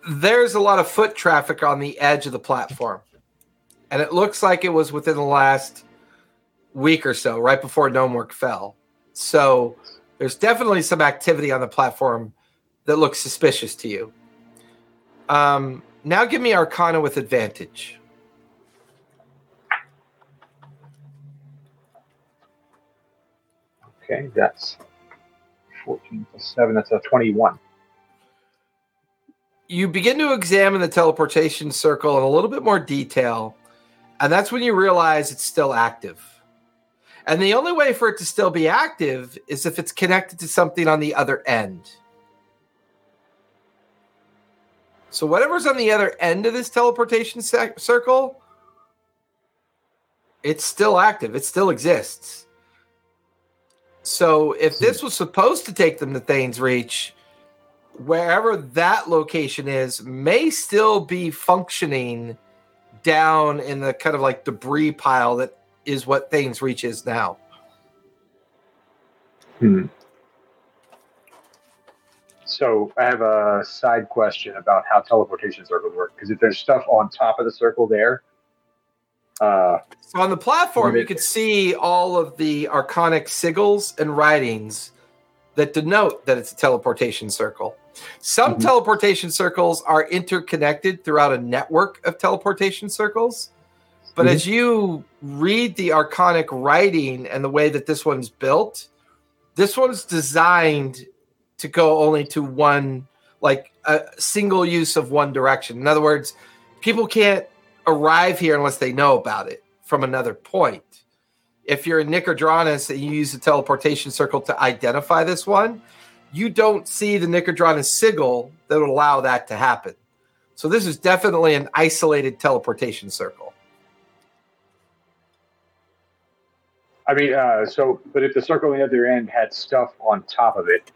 There's a lot of foot traffic on the edge of the platform. And it looks like it was within the last week or so, right before Gnomeworks fell. So there's definitely some activity on the platform that looks suspicious to you. Um, now give me Arcana with advantage. Okay, that's 14 plus 7. That's a 21. you begin to examine the teleportation circle in a little bit more detail, and that's when you realize it's still active. And the only way for it to still be active is if it's connected to something on the other end. So whatever's on the other end of this teleportation circle, it's still active. It still exists. So if this was supposed to take them to Thane's Reach, wherever that location is may still be functioning down in the kind of like debris pile that is what Thane's Reach is now. Hmm. So I have a side question about how teleportation circles work. Because if there's stuff on top of the circle there, uh, So on the platform, Maybe- you could see all of the arcanic sigils and writings that denote that it's a teleportation circle. Some Mhm. teleportation circles are interconnected throughout a network of teleportation circles. But Mhm. as you read the arcanic writing and the way that this one's built, this one's designed to go only to one, like a single use of one direction. In other words, people can't arrive here unless they know about it from another point. If you're in Nicodranas and you use the teleportation circle to identify this one, you don't see the Nicodranas sigil that would allow that to happen. So this is definitely an isolated teleportation circle. I mean, uh, so but if the circle on the other end had stuff on top of it,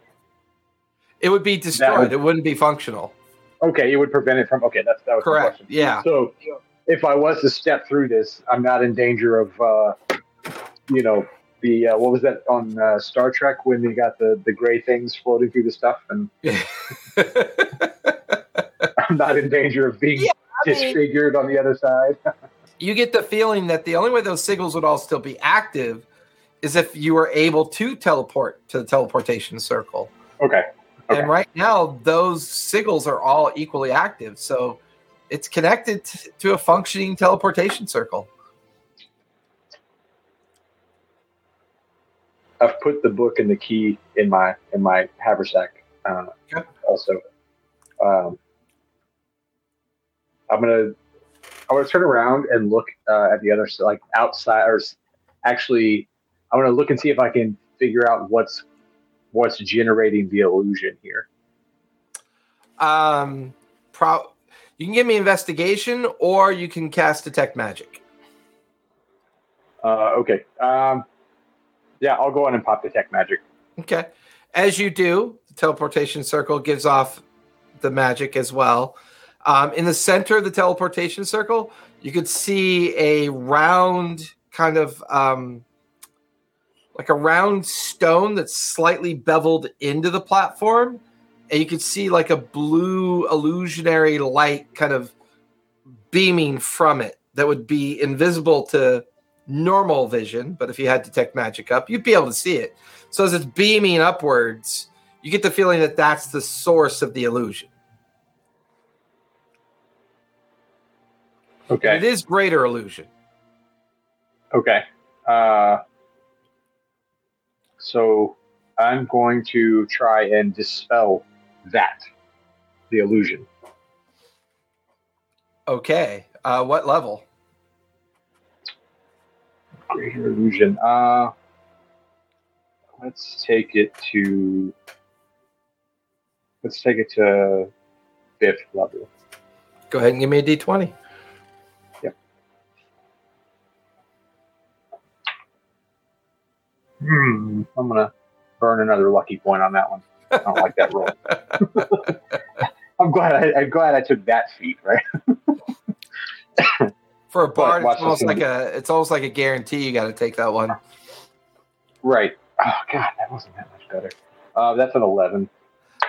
It would be destroyed. would- it wouldn't be functional. okay, it would prevent it from. Okay, that's that was the question. Yeah. So if I was to step through this, I'm not in danger of, uh, you know, the uh, what was that on uh, Star Trek when they got the the gray things floating through the stuff, and I'm not in danger of being Yeah, I mean- disfigured on the other side. you get the feeling that the only way those sigils would all still be active is if you were able to teleport to the teleportation circle. okay. Okay. And right now, those sigils are all equally active. So it's connected t- to a functioning teleportation circle. I've put the book and the key in my in my haversack. Uh. Also, um, I'm gonna I'm gonna turn around and look uh, at the other like outside or actually I'm gonna look and see if I can figure out what's what's generating the illusion here. Um, pro- you can give me investigation or you can cast detect magic. Uh, okay. Um, yeah, I'll go on and pop detect magic. Okay. As you do, the teleportation circle gives off the magic as well. Um, in the center of the teleportation circle, you could see a round kind of um, like a round stone that's slightly beveled into the platform. And you could see like a blue illusionary light kind of beaming from it that would be invisible to normal vision. But if you had detect magic up, you'd be able to see it. So as it's beaming upwards, you get the feeling that that's the source of the illusion. Okay. And it is greater illusion. Okay. Uh, so I'm going to try and dispel that, the illusion. Okay. Uh, what level? Greater illusion. Uh, let's take it to. Let's take it to fifth level. Go ahead and give me a d20. Hmm. I'm gonna burn another lucky point on that one. I don't like that roll. I'm glad. I, I'm glad I took that feat. Right. For a bard, it's almost like a it's almost like a guarantee you got to take that one. Right. Oh God, that wasn't that much better. Uh, that's an eleven.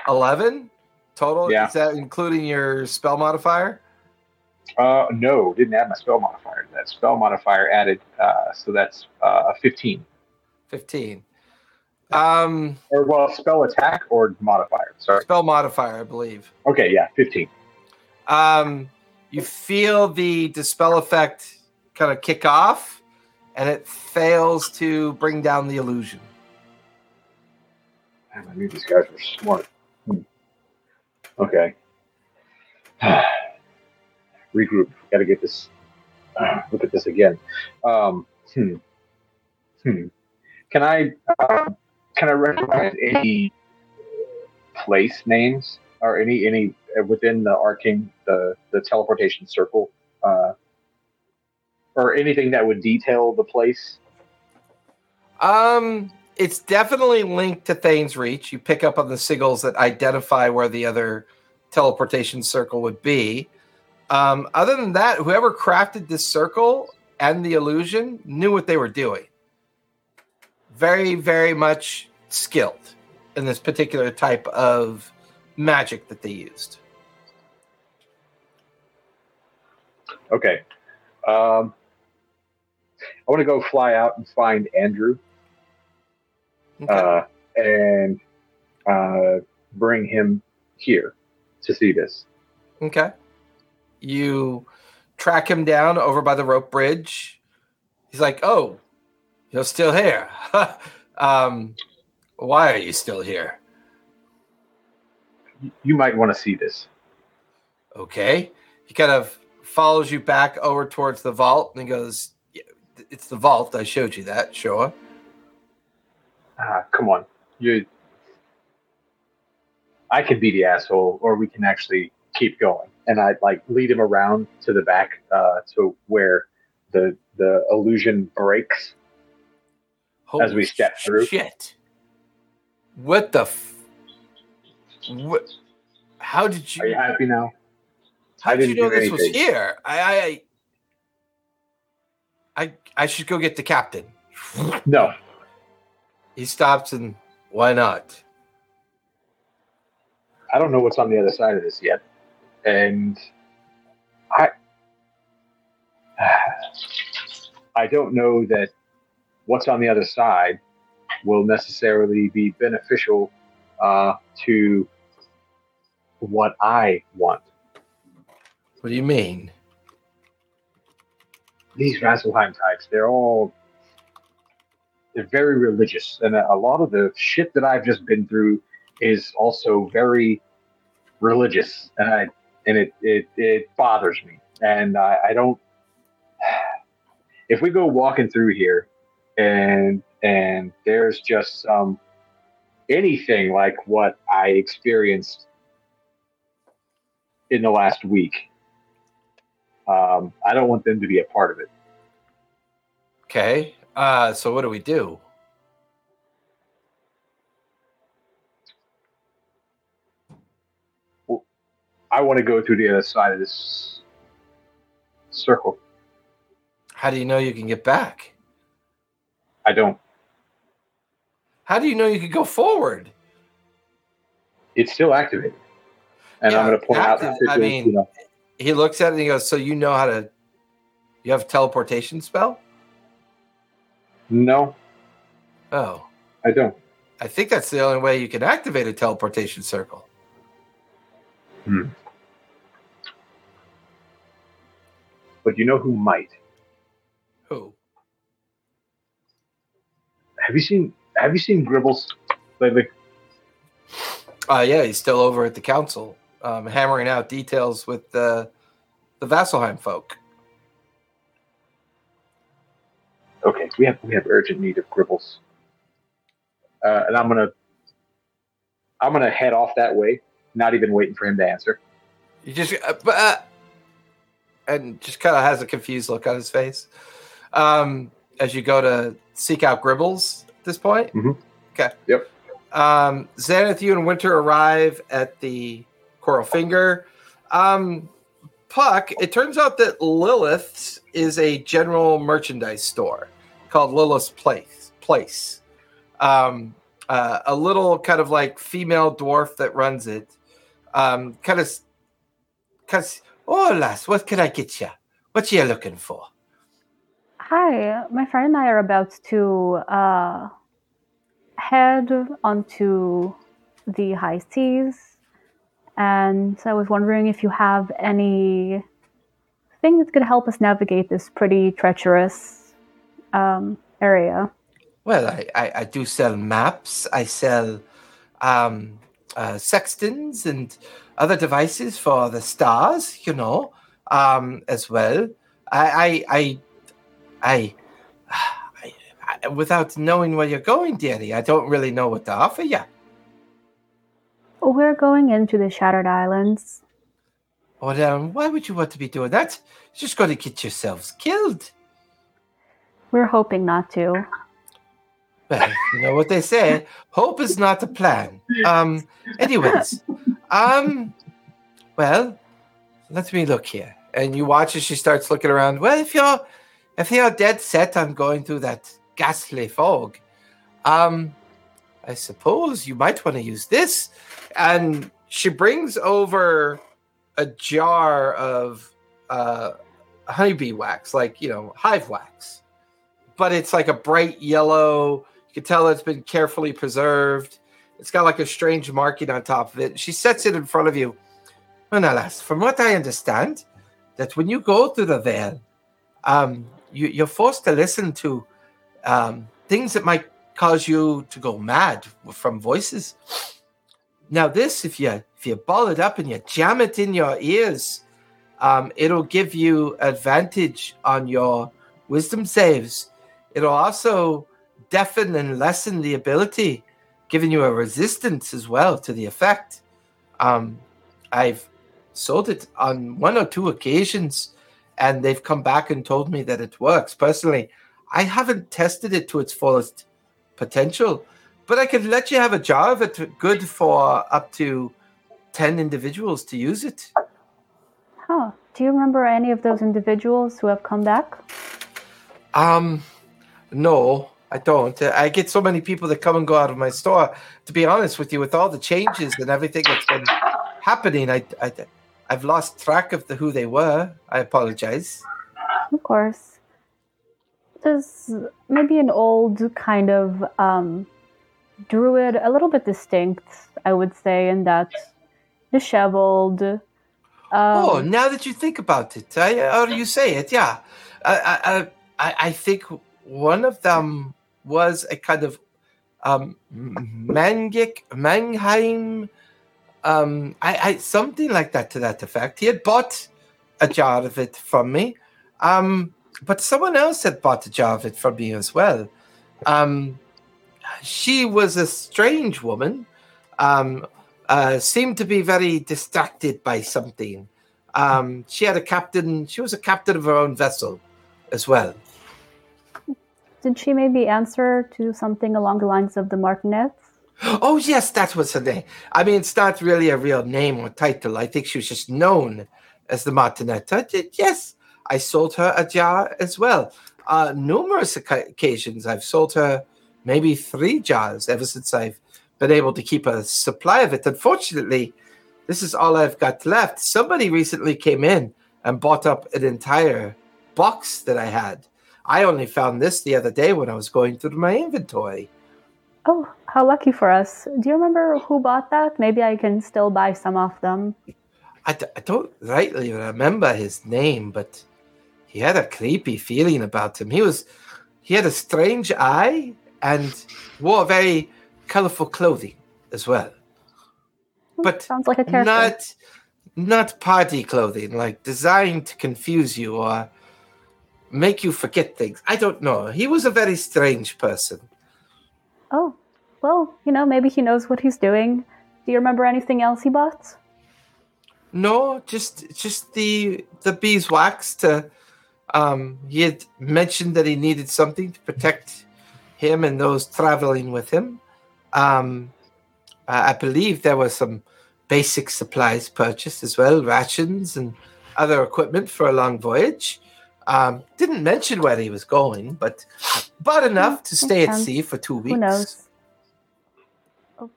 Eleven total. Yeah. Is that including your spell modifier? Uh, no, didn't add my spell modifier. That spell modifier added, uh, so that's uh, a 15. Um, Or well, spell attack or modifier. Sorry. spell modifier, I believe. Okay, yeah, 15. Um, you feel the dispel effect kind of kick off, and it fails to bring down the illusion. Man, I knew these guys were smart. Hmm. Okay. Regroup. Got to get this. look at this again. Um, hmm. Hmm. Can I uh, can I recognize any place names or any any uh, within the arcane the the teleportation circle, uh, or anything that would detail the place? Um, it's definitely linked to Thane's Reach. You pick up on the sigils that identify where the other teleportation circle would be. Um, other than that, whoever crafted this circle and the illusion knew what they were doing. Very, very much skilled in this particular type of magic that they used. Okay. Um, I want to go fly out and find Andrew Okay. uh, and uh, bring him here to see this. Okay. You track him down over by the rope bridge. He's like, "Oh, you're still here. um, why are you still here?" You might want to see this. Okay. He kind of follows you back over towards the vault and he goes, "Yeah, "It's the vault. I showed you that. Sure." Ah, come on. You. I can be the asshole, or we can actually keep going. And I'd like lead him around to the back, uh, to where the the illusion breaks. As we step through. Shit. What the? F- what? How did you? Are you happy now? How did you know this was here? I, I, I, I, I should go get the captain. No, He stops and why not? I don't know what's on the other side of this yet, and I I don't know that what's on the other side will necessarily be beneficial uh, to what I want. What do you mean? These Vasselheim types, they're all they're very religious, and a a lot of the shit that I've just been through is also very religious, and I and it it, it bothers me, and I, I don't. If we go walking through here, and and there's just um, anything like what I experienced in the last week, um, I don't want them to be a part of it. Okay. Uh, so what do we do? I want to go through the other side of this circle. How do you know you can get back? I don't. How do you know you can go forward? It's still activated, and I'm going to point out. active- that I mean- you know, He looks at it and he goes, "So you know how to? You have a teleportation spell? no, Oh, I don't. I think that's the only way you can activate a teleportation circle. Hmm. But you know who might? Who? Have you seen? Have you seen Gribbles lately? Uh, yeah, he's still over at the council, um, hammering out details with the the Vasselheim folk. Okay, we have we have urgent need of Gribbles, uh, and I'm gonna I'm gonna head off that way, not even waiting for him to answer. He just uh, but, uh, and just kind of has a confused look on his face um, as you go to seek out Gribbles at this point. Mhm. Okay. Yep. Um, Xanath, you and Winter arrive at the Coral Finger. Um, Puck, it turns out that Lilith's is a general merchandise store called Lilith's Place. Place. Um, uh, a little kind of like female dwarf that runs it. Um, kind of, cause oh lass, what can I get you? What you looking for? Hi, my friend and I are about to uh, head onto the high seas, and I was wondering if you have any thing that could help us navigate this pretty treacherous um, area. Well, I, I, I do sell maps. I sell um, uh, sextants and other devices for the stars, you know, um, as well. I, I, I, I, I, I, without knowing where you're going, dearie, I don't really know what to offer you. We're going into the Shattered Islands. Well, then, why would you want to be doing that? You're just going to get yourselves killed. We're hoping not to. Well, you know what they say. Hope is not a plan. Um. Anyways, um. Well, let me look here. And you watch as she starts looking around. Well, if you're, if you're dead set on going through that ghastly fog, um, I suppose you might want to use this. And she brings over a jar of uh, honeybee wax, like you know, hive wax, but it's like a bright yellow. You can tell it's been carefully preserved. It's got like a strange marking on top of it. She sets it in front of you. Now, lass, from what I understand, that when you go through the veil, um, you, you're forced to listen to um, things that might cause you to go mad from voices. Now, this, if you if you ball it up and you jam it in your ears, um, it'll give you advantage on your wisdom saves. It'll also deafen and lessen the ability, giving you a resistance as well to the effect. Um, I've sold it on one or two occasions, and they've come back and told me that it works. Personally, I haven't tested it to its fullest potential, but I could let you have a jar of it good for up to 10 individuals to use it. Huh. Do you remember any of those individuals who have come back? Um, no, I don't. I get so many people that come and go out of my store. To be honest with you, with all the changes and everything that's been happening, I, I, I've lost track of the who they were. I apologize. Of course. There's maybe an old kind of um, druid, a little bit distinct, I would say, in that disheveled. Um, oh, now that you think about it, I, or you say it, yeah. I, I, I, I think one of them was a kind of um, Mangik, Mangheim, um, I, I something like that to that effect. He had bought a jar of it from me, um, but someone else had bought a jar of it from me as well. Um, she was a strange woman. Um, uh, seemed to be very distracted by something. Um, she had a captain. She was a captain of her own vessel, as well. Did she maybe answer to something along the lines of the Martinets? Oh yes, that was her name. I mean, it's not really a real name or title. I think she was just known as the Martinet. I did, yes, I sold her a jar as well. Uh, numerous occasions, I've sold her maybe three jars ever since I've been able to keep a supply of it. Unfortunately, this is all I've got left. Somebody recently came in and bought up an entire box that I had. I only found this the other day when I was going through my inventory. Oh, how lucky for us. Do you remember who bought that? Maybe I can still buy some of them. I, d- I don't rightly remember his name, but he had a creepy feeling about him. He was he had a strange eye and wore very colorful clothing as well. Hmm, but Sounds like a character. not not party clothing, like designed to confuse you or make you forget things. I don't know. He was a very strange person. Oh, well, you know, maybe he knows what he's doing. Do you remember anything else he bought? No, just just the the beeswax to um he had mentioned that he needed something to protect him and those traveling with him. Um I I believe there were some basic supplies purchased as well, rations and other equipment for a long voyage. Um, didn't mention where he was going, but bought enough to stay at sea for two weeks. Who knows? Oh,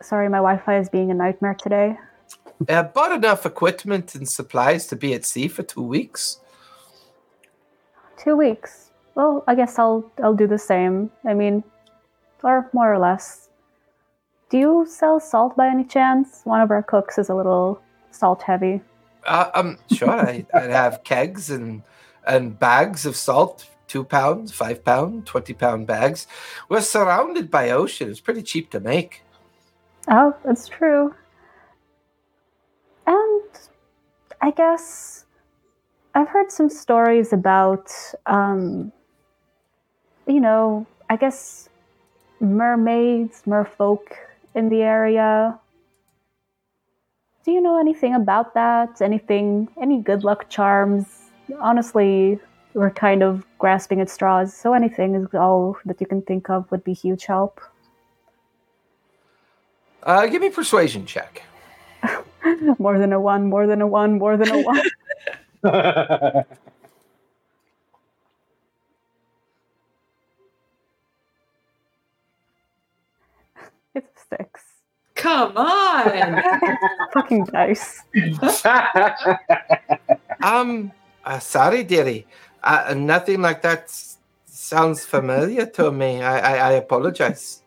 sorry, my Wi Fi is being a nightmare today. Uh, bought enough equipment and supplies to be at sea for two weeks. Two weeks. Well, I guess I'll I'll do the same. I mean, or more or less. Do you sell salt by any chance? One of our cooks is a little salt heavy. Uh, um, sure, I, I'd have kegs and and bags of salt, two pounds, five pound, twenty pound bags. We're surrounded by ocean. It's pretty cheap to make. Oh, that's true. And I guess I've heard some stories about, um, you know, I guess mermaids, merfolk in the area. do you know anything about that? Anything, any good luck charms? Honestly, we're kind of grasping at straws, so anything is all that you can think of would be huge help. Uh, give me persuasion check. more than a one, more than a one, more than a one. it's a six. Come on. Fucking dice. Um, uh, sorry, dearie. Uh, nothing like that sounds familiar to me. I, I, I apologize.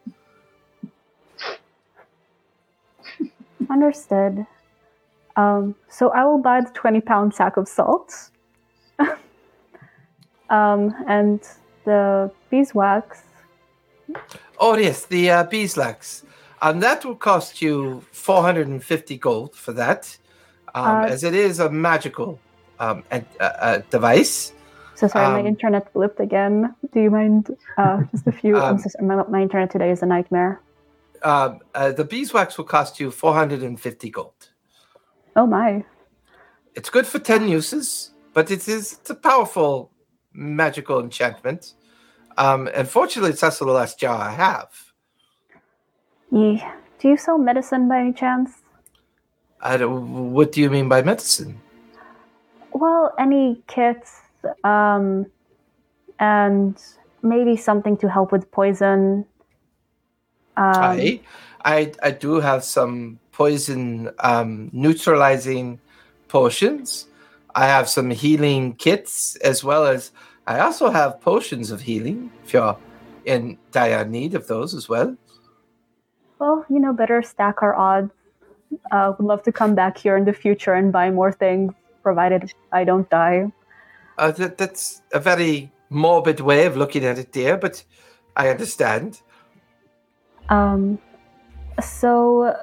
Understood. Um, so I will buy the 20 pound sack of salt. um, and the beeswax. Oh, yes, the uh, beeswax. Um, that will cost you 450 gold for that, um, Uh, as it is a magical um, and, uh, uh, device. So sorry, Um, my internet blipped again. Do you mind? Uh, just a few. Um, so my, my internet today is a nightmare. Um, uh, the beeswax will cost you 450 gold. Oh my. It's good for 10 uses, but it is it's a powerful magical enchantment. Um, unfortunately, it's also the last jar I have. Ye. Do you sell medicine by any chance? I don't, what do you mean by medicine? Well, any kits, um, and maybe something to help with poison. Um, I, I, I do have some poison um, neutralizing potions. I have some healing kits, as well as I also have potions of healing. If you're in dire need of those as well. Well, you know, better stack our odds. Uh, would love to come back here in the future and buy more things, provided I don't die. Uh, that, that's a very morbid way of looking at it, dear, but I understand. Um, so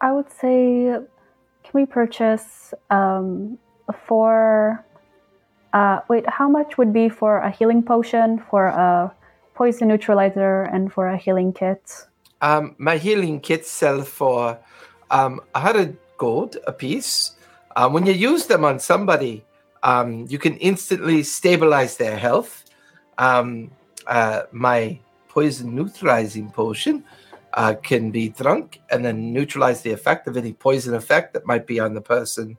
I would say, can we purchase um, for? Uh, wait, how much would be for a healing potion, for a poison neutralizer, and for a healing kit? Um, my healing kits sell for um, 100 gold a piece. Um, when you use them on somebody, um, you can instantly stabilize their health. Um, uh, my poison neutralizing potion uh, can be drunk and then neutralize the effect of any poison effect that might be on the person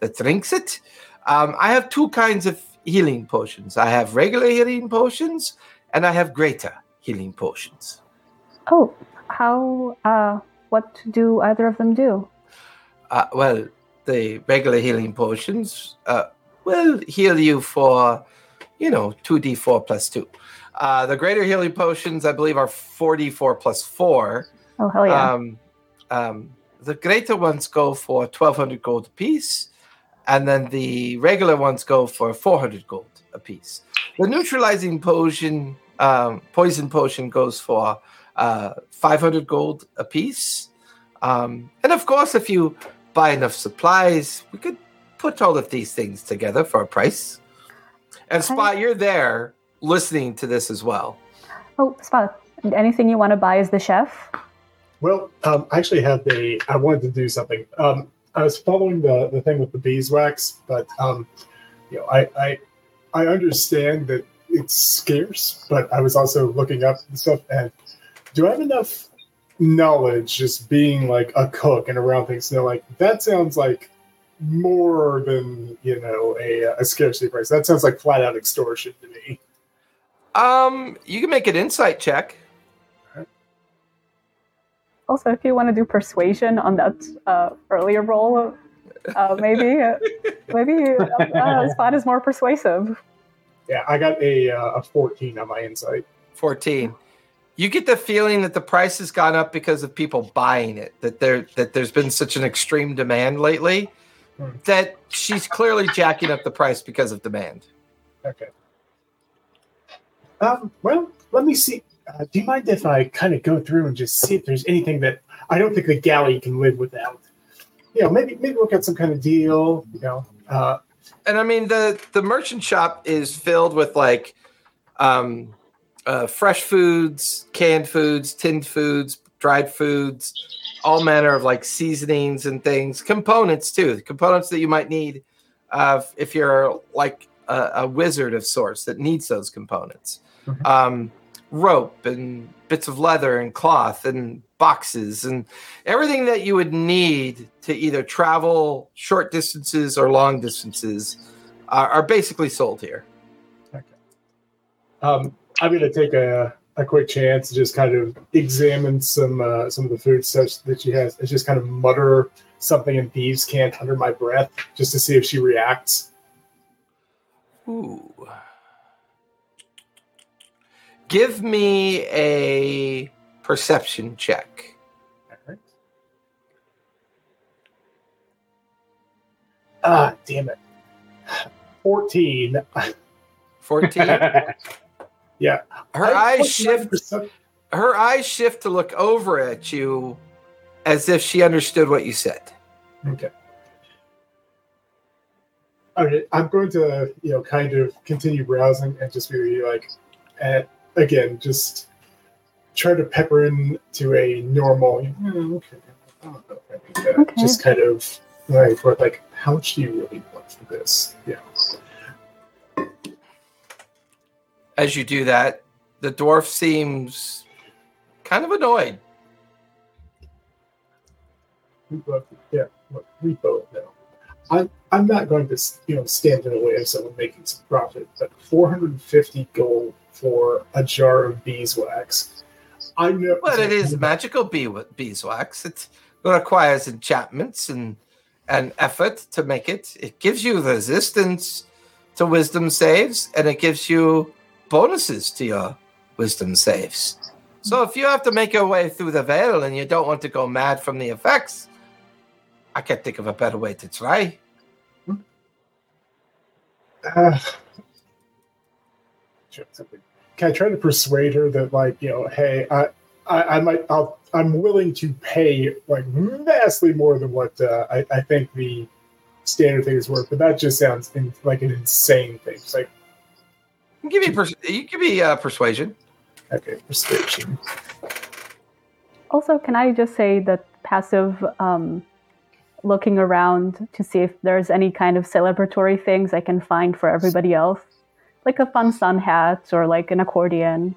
that drinks it. Um, I have two kinds of healing potions I have regular healing potions and I have greater healing potions. Oh, how? Uh, what do either of them do? Uh, well, the regular healing potions uh, will heal you for, you know, 2d4 plus 2. Uh, the greater healing potions, I believe, are 4d4 plus 4. Oh hell yeah! Um, um, the greater ones go for 1200 gold apiece, and then the regular ones go for 400 gold apiece. The neutralizing potion, um, poison potion, goes for uh, 500 gold apiece. Um, and of course, if you buy enough supplies, we could put all of these things together for a price. And Spot, you're there listening to this as well. oh, Spot. Anything you want to buy as the chef? Well, um, I actually had a. I wanted to do something. Um, I was following the, the thing with the beeswax, but um, you know, I, I I understand that it's scarce, but I was also looking up the stuff. And do I have enough knowledge, just being like a cook and around things, to know like that sounds like more than you know a, a scarcity price. That sounds like flat out extortion to me. Um, you can make an insight check. Also, if you want to do persuasion on that uh, earlier roll, uh, maybe uh, maybe uh, uh, Spot is more persuasive. Yeah, I got a uh, a fourteen on my insight. 14 you get the feeling that the price has gone up because of people buying it that there that there's been such an extreme demand lately Hmm. that she's clearly jacking up the price because of demand Okay. Um, well, let me see. Uh, do you mind if I kind of go through and just see if there's anything that I don't think the galley can live without? You know, maybe maybe look at some kind of deal. You know, uh, and i mean the the merchant shop is filled with like um uh, fresh foods canned foods tinned foods dried foods all manner of like seasonings and things, components too, components that you might need uh, if you're like a, a wizard of sorts that needs those components. Mhm. Um, rope and bits of leather and cloth and boxes and everything that you would need to either travel short distances or long distances are, are basically sold here. Um, I'm going to take a, a quick chance to just kind of examine some uh, some of the food stuff that she has. and just kind of mutter something in thieves' cant under my breath, just to see if she reacts. Ooh. Give me a perception check. All right. Ah, damn it. 14. 14. Yeah. Her I eyes shift percep- her eyes shift to look over at you as if she understood what you said. Okay. All right, I'm going to, you know, kind of continue browsing and just be like, and again, just try to pepper in to a normal, "Hmm, okay, I don't know if I need that." Okay. just kind of like, for like, how much do you really want for this? Yeah. As you do that, the dwarf seems kind of annoyed. We both, yeah, look, we both know. I'm, I'm not going to, you know, stand in the way of someone making some profit, but 450 gold for a jar of beeswax. I know. But it is magical bee beeswax. It requires enchantments and and effort to make it. It gives you resistance to wisdom saves, and it gives you bonuses to your wisdom saves. So if you have to make your way through the veil and you don't want to go mad from the effects, I can't think of a better way to try. Uh, can I try to persuade her that, like, you know, hey, I, I, I might, I'll, I'm willing to pay like vastly more than what uh, I, I think the standard thing is worth, but that just sounds in, like an insane thing. It's like, You give me pers- you give me uh, persuasion. okay, persuasion. Also, can I just say that passive um, looking around to see if there's any kind of celebratory things I can find for everybody else? Like a fun sun hat or like an accordion.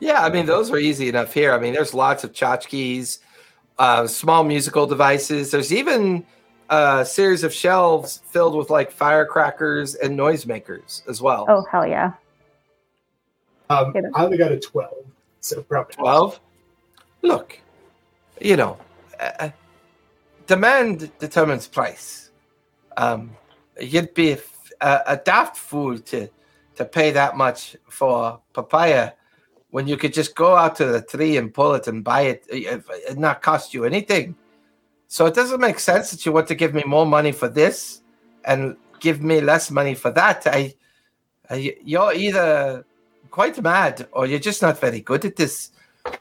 Yeah, I mean those are easy enough here. I mean, there's lots of tchotchkes, uh, small musical devices. There's even a series of shelves filled with like firecrackers and noisemakers as well. Oh, hell yeah. Um, Okay, then. I only got a 12, so probably. Twelve. Look, you know, uh, demand determines price. Um, you'd be f- a, a daft fool to to pay that much for papaya when you could just go out to the tree and pull it and buy it uh, and not cost you anything. So it doesn't make sense that you want to give me more money for this and give me less money for that. I, I you're either quite mad or you're just not very good at this.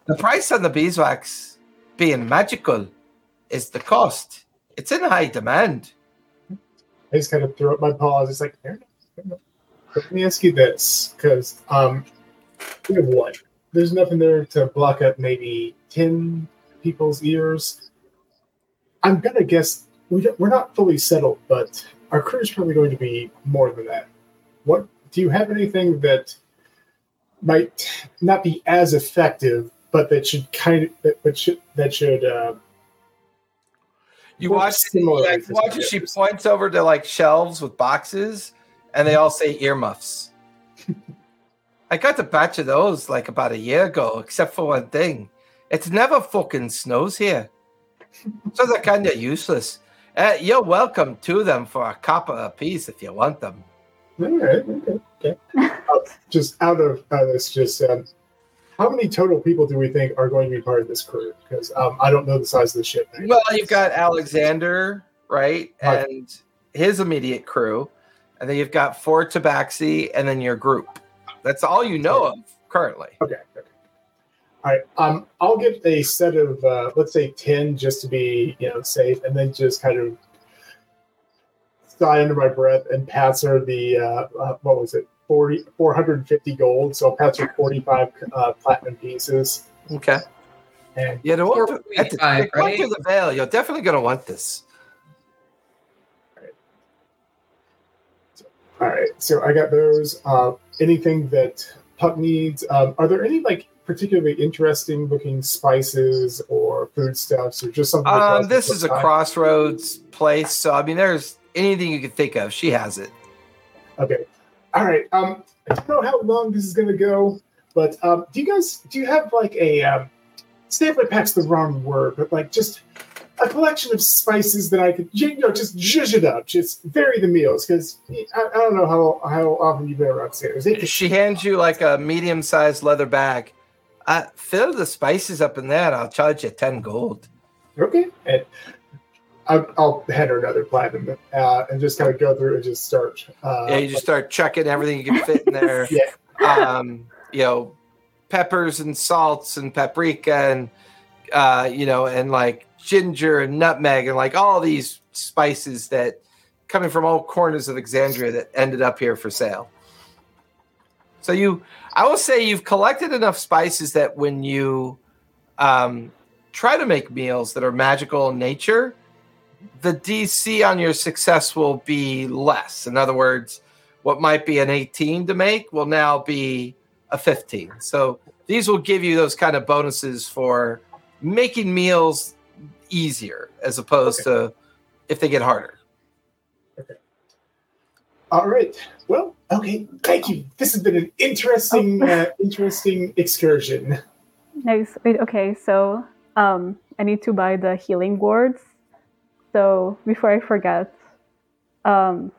The price on the beeswax being magical is the cost. It's in high demand. I just kind of threw up my paws. It's like, let me ask you this, because um, we have what? There's nothing there to block up maybe 10 people's ears. I'm going to guess we don't, we're not fully settled, but our crew is probably going to be more than that. What do you have anything that might not be as effective, but that should kind of that, but should that should uh, You watch, similar yeah, you to watch she points over to like shelves with boxes, and they all say earmuffs. I got a batch of those like about a year ago, except for one thing. It's never fucking snows here, so they're kind of useless. Uh, you're welcome to them for a copper a piece if you want them. All right, okay, okay. Uh, just out of uh, this, just um, how many total people do we think are going to be part of this crew? Because um, I don't know the size of the ship. Well, you've got Alexander, right, Right. and his immediate crew, and then you've got four Tabaxi, and then your group. That's all you know of currently. Okay. Okay. All right. Um, I'll get a set of uh, let's say ten just to be you know safe, and then just kind of sigh under my breath and pass her the uh, uh, what was it 40, 450 gold. So I'll pass her forty five uh, platinum pieces, Okay. And Yeah, the one to, at the, 4.5, right? to the veil, you're definitely going to want this. all right, so I got those. Uh, anything that Puck needs? Um, are there any like particularly interesting looking spices or foodstuffs or just something? Um, this is a crossroads place, so I mean, there's anything you can think of. She has it. Okay. All right. Um, I don't know how long this is going to go, but um, do you guys do you have like a um, sampler pack's the wrong word, but like just a collection of spices that I could you know just zhuzh it up, just vary the meals because I, I don't know how how often you've been around upstairs. She hands you like a medium-sized leather bag. Uh, fill the spices up in there. I'll charge you ten gold. okay, and I'll, I'll hand her another platinum uh, and just kind of go through and just start. Uh, yeah, you just start chucking everything you can fit in there. Yeah. um, you know, peppers and salts and paprika and uh, you know, and like ginger and nutmeg and like all these spices that coming from all corners of Exandria that ended up here for sale. So you, I will say, you've collected enough spices that when you um, try to make meals that are magical in nature, the DC on your success will be less. In other words, what might be an 18 to make will now be a 15. So these will give you those kind of bonuses for making meals easier as opposed to if they get harder. All right. Well, okay. Thank you. This has been an interesting, uh, interesting excursion. Nice. Wait, okay, so um, I need to buy the healing wards. So before I forget, um,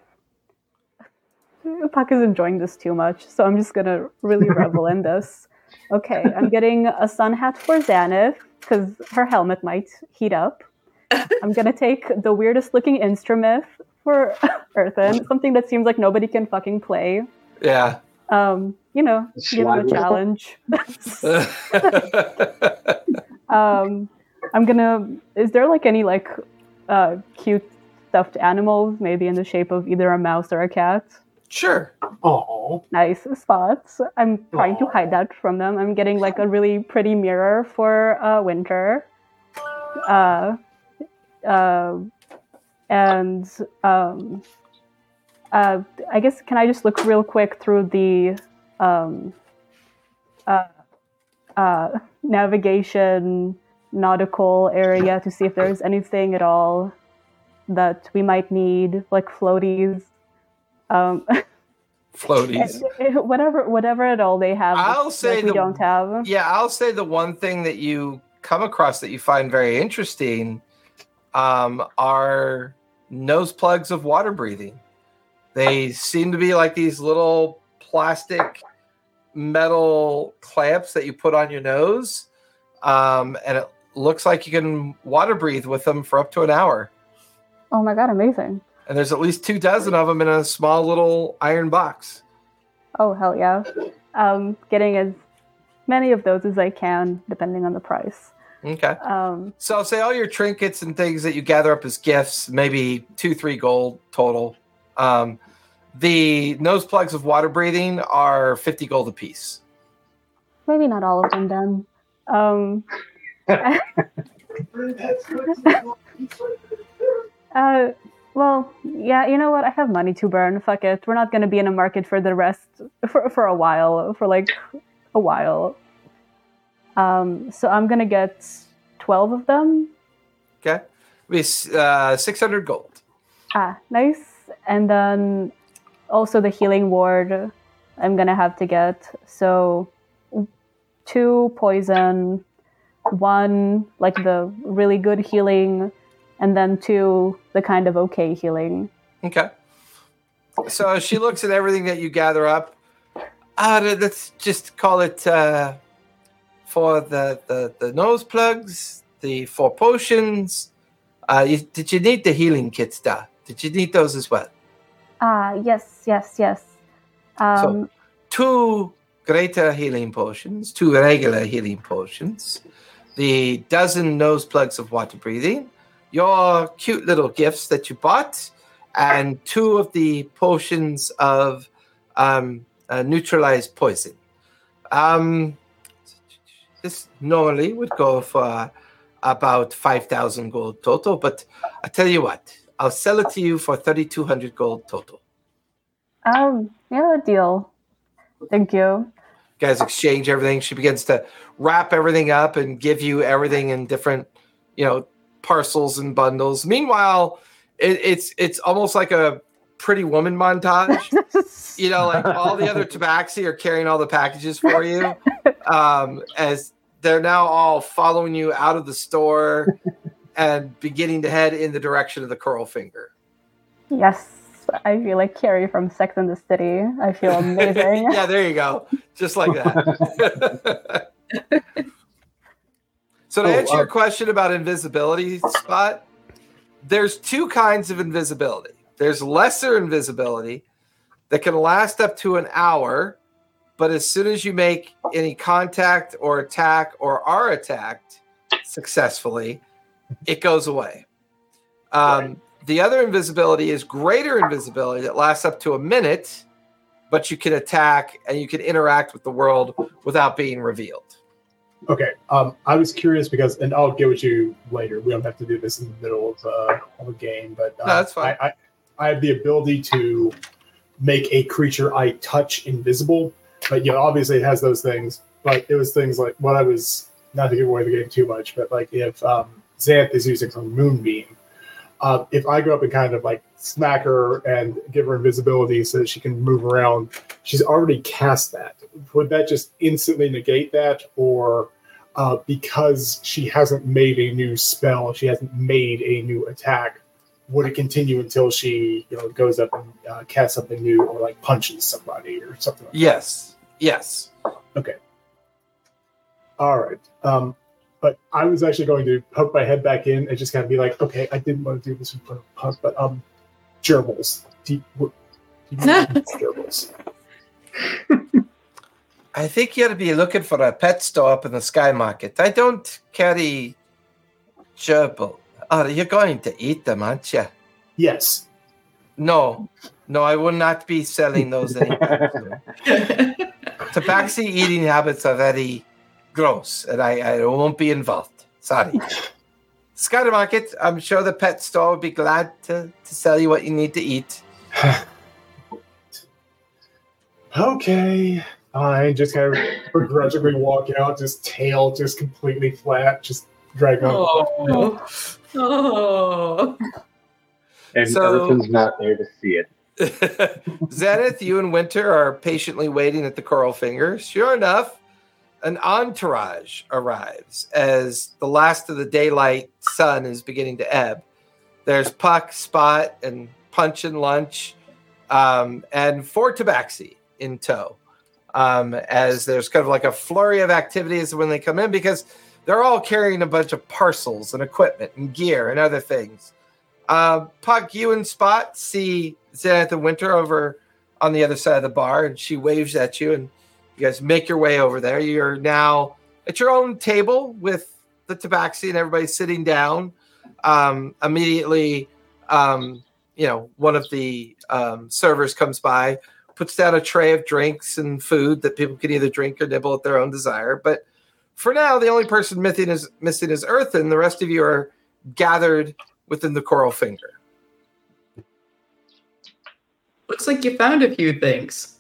Puck is enjoying this too much, so I'm just gonna really revel in this. Okay, I'm getting a sun hat for Xanath because her helmet might heat up. I'm gonna take the weirdest looking instrument for Earthen, something that seems like nobody can fucking play. Yeah. Um, you know, give him a challenge. um, I'm gonna. Is there like any like uh, cute stuffed animals, maybe in the shape of either a mouse or a cat? sure. Oh, Nice spots. I'm trying to hide that from them. I'm getting like a really pretty mirror for uh, winter. Uh, uh, and um, uh, I guess can I just look real quick through the um, uh, uh, navigation nautical area to see if there's anything at all that we might need, like floaties. Um, Floaties. whatever, whatever at all they have. I'll that say we the- don't have. Yeah, I'll say the one thing that you come across that you find very interesting um, are nose plugs of water breathing. They seem to be like these little plastic metal clamps that you put on your nose, um, and it looks like you can water breathe with them for up to an hour. Oh my god, amazing! And there's at least two dozen of them in a small little iron box. Oh hell yeah! Um, getting as many of those as I can, depending on the price. Okay. Um, So I'll say all your trinkets and things that you gather up as gifts, maybe two, three gold total. Um, the nose plugs of water breathing are 50 gold apiece. maybe not all of them then. Um, uh, well, yeah, you know what? I have money to burn. Fuck it. We're not going to be in a market for the rest for for a while, for like a while. Um, so I'm gonna get twelve of them. Okay. Be uh, 600 gold. Ah, nice. And then also the healing ward I'm gonna have to get. So two poison, one like the really good healing, and then two the kind of okay healing. Okay. So she looks at everything that you gather up. Uh, let's just call it uh, for the, the, the nose plugs, the four potions. Uh, you, did you need the healing kits, da? Did you need those as well? Ah, yes, yes, yes. Um, two greater healing potions, two regular healing potions, the dozen nose plugs of water breathing, your cute little gifts that you bought, and two of the potions of um, uh, neutralized poison. Um, this normally would go for about 5,000 gold total, but I tell you what, I'll sell it to you for 3,200 gold total. Um, yeah, deal. Thank you. guys exchange everything. She begins to wrap everything up and give you everything in different, you know, parcels and bundles. Meanwhile, it, it's it's almost like a pretty woman montage. you know, like all the other tabaxi are carrying all the packages for you, um, as they're now all following you out of the store and beginning to head in the direction of the curl finger. yes, I feel like Carrie from Sex and the City. I feel amazing. yeah, there you go. Just like that. so to Oh, answer your uh, question about invisibility spot, there's two kinds of invisibility. There's lesser invisibility that can last up to an hour, but as soon as you make any contact or attack or are attacked successfully, it goes away. Um, The other invisibility is greater invisibility that lasts up to a minute, but you can attack and you can interact with the world without being revealed. Okay. Um, I was curious because, and I'll get with you later. We don't have to do this in the middle of, uh, of a game, but uh, No, that's fine. I, I, I have the ability to make a creature I touch invisible. But you know, obviously it has those things. But it was things like what I was not to give away the game too much, but like if um, Xanath is using some moonbeam, uh, if I go up and kind of like smack her and give her invisibility so that she can move around, she's already cast that. Would that just instantly negate that, or uh, because she hasn't made a new spell, she hasn't made a new attack? Would it continue until she, you know, goes up and uh, casts something new, or like punches somebody or something? Like Yes. Yes. okay All right. Um, but I was actually going to poke my head back in and just kind of be like, okay, I didn't want to do this with punk, but um, gerbils. Do you, what, do you gerbils? I think you ought to be looking for a pet store up in the Sky Market. I don't carry gerbil. Oh, you're going to eat them, aren't you? Yes. No. No, I will not be selling those anymore. soon. Tabaxi eating habits are very gross, and I, I won't be involved. Sorry. Sky Market, I'm sure the pet store would be glad to, to sell you what you need to eat. okay. I just kind of begrudgingly walk out, just tail just completely flat, just drag on. oh. oh. And So- Everton's not there to see it. Xanath, you and Winter are patiently waiting at the Coral Finger. Sure enough, an entourage arrives as the last of the daylight sun is beginning to ebb. There's Puck, Spot, and Punch and Lunch, um, and four Tabaxi in tow. Um, as there's kind of like a flurry of activities when they come in because they're all carrying a bunch of parcels and equipment and gear and other things. Uh, Puck, you and Spot see Xanath and Winter over on the other side of the bar, and she waves at you, and you guys make your way over there. You're now at your own table with the tabaxi and everybody sitting down. Um, immediately, um, you know, one of the um, servers comes by, puts down a tray of drinks and food that people can either drink or nibble at their own desire. But for now, the only person missing is missing is Earthen. The rest of you are gathered within the coral finger. Looks like you found a few things.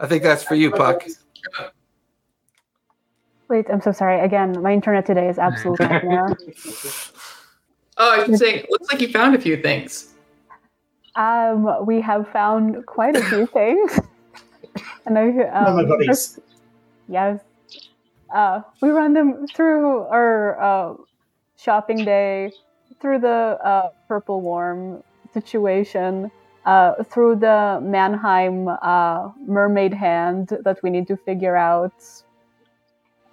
I think that's for you, Puck. Wait, I'm so sorry. Again, my internet today is absolute nightmare. Oh, I was saying, looks like you found a few things. Um, we have found quite a few things, and I Oh, my um, buddies. yes, uh, we run them through our uh, shopping day, through the uh, purple worm situation, uh, through the Mannheim uh, mermaid hand that we need to figure out,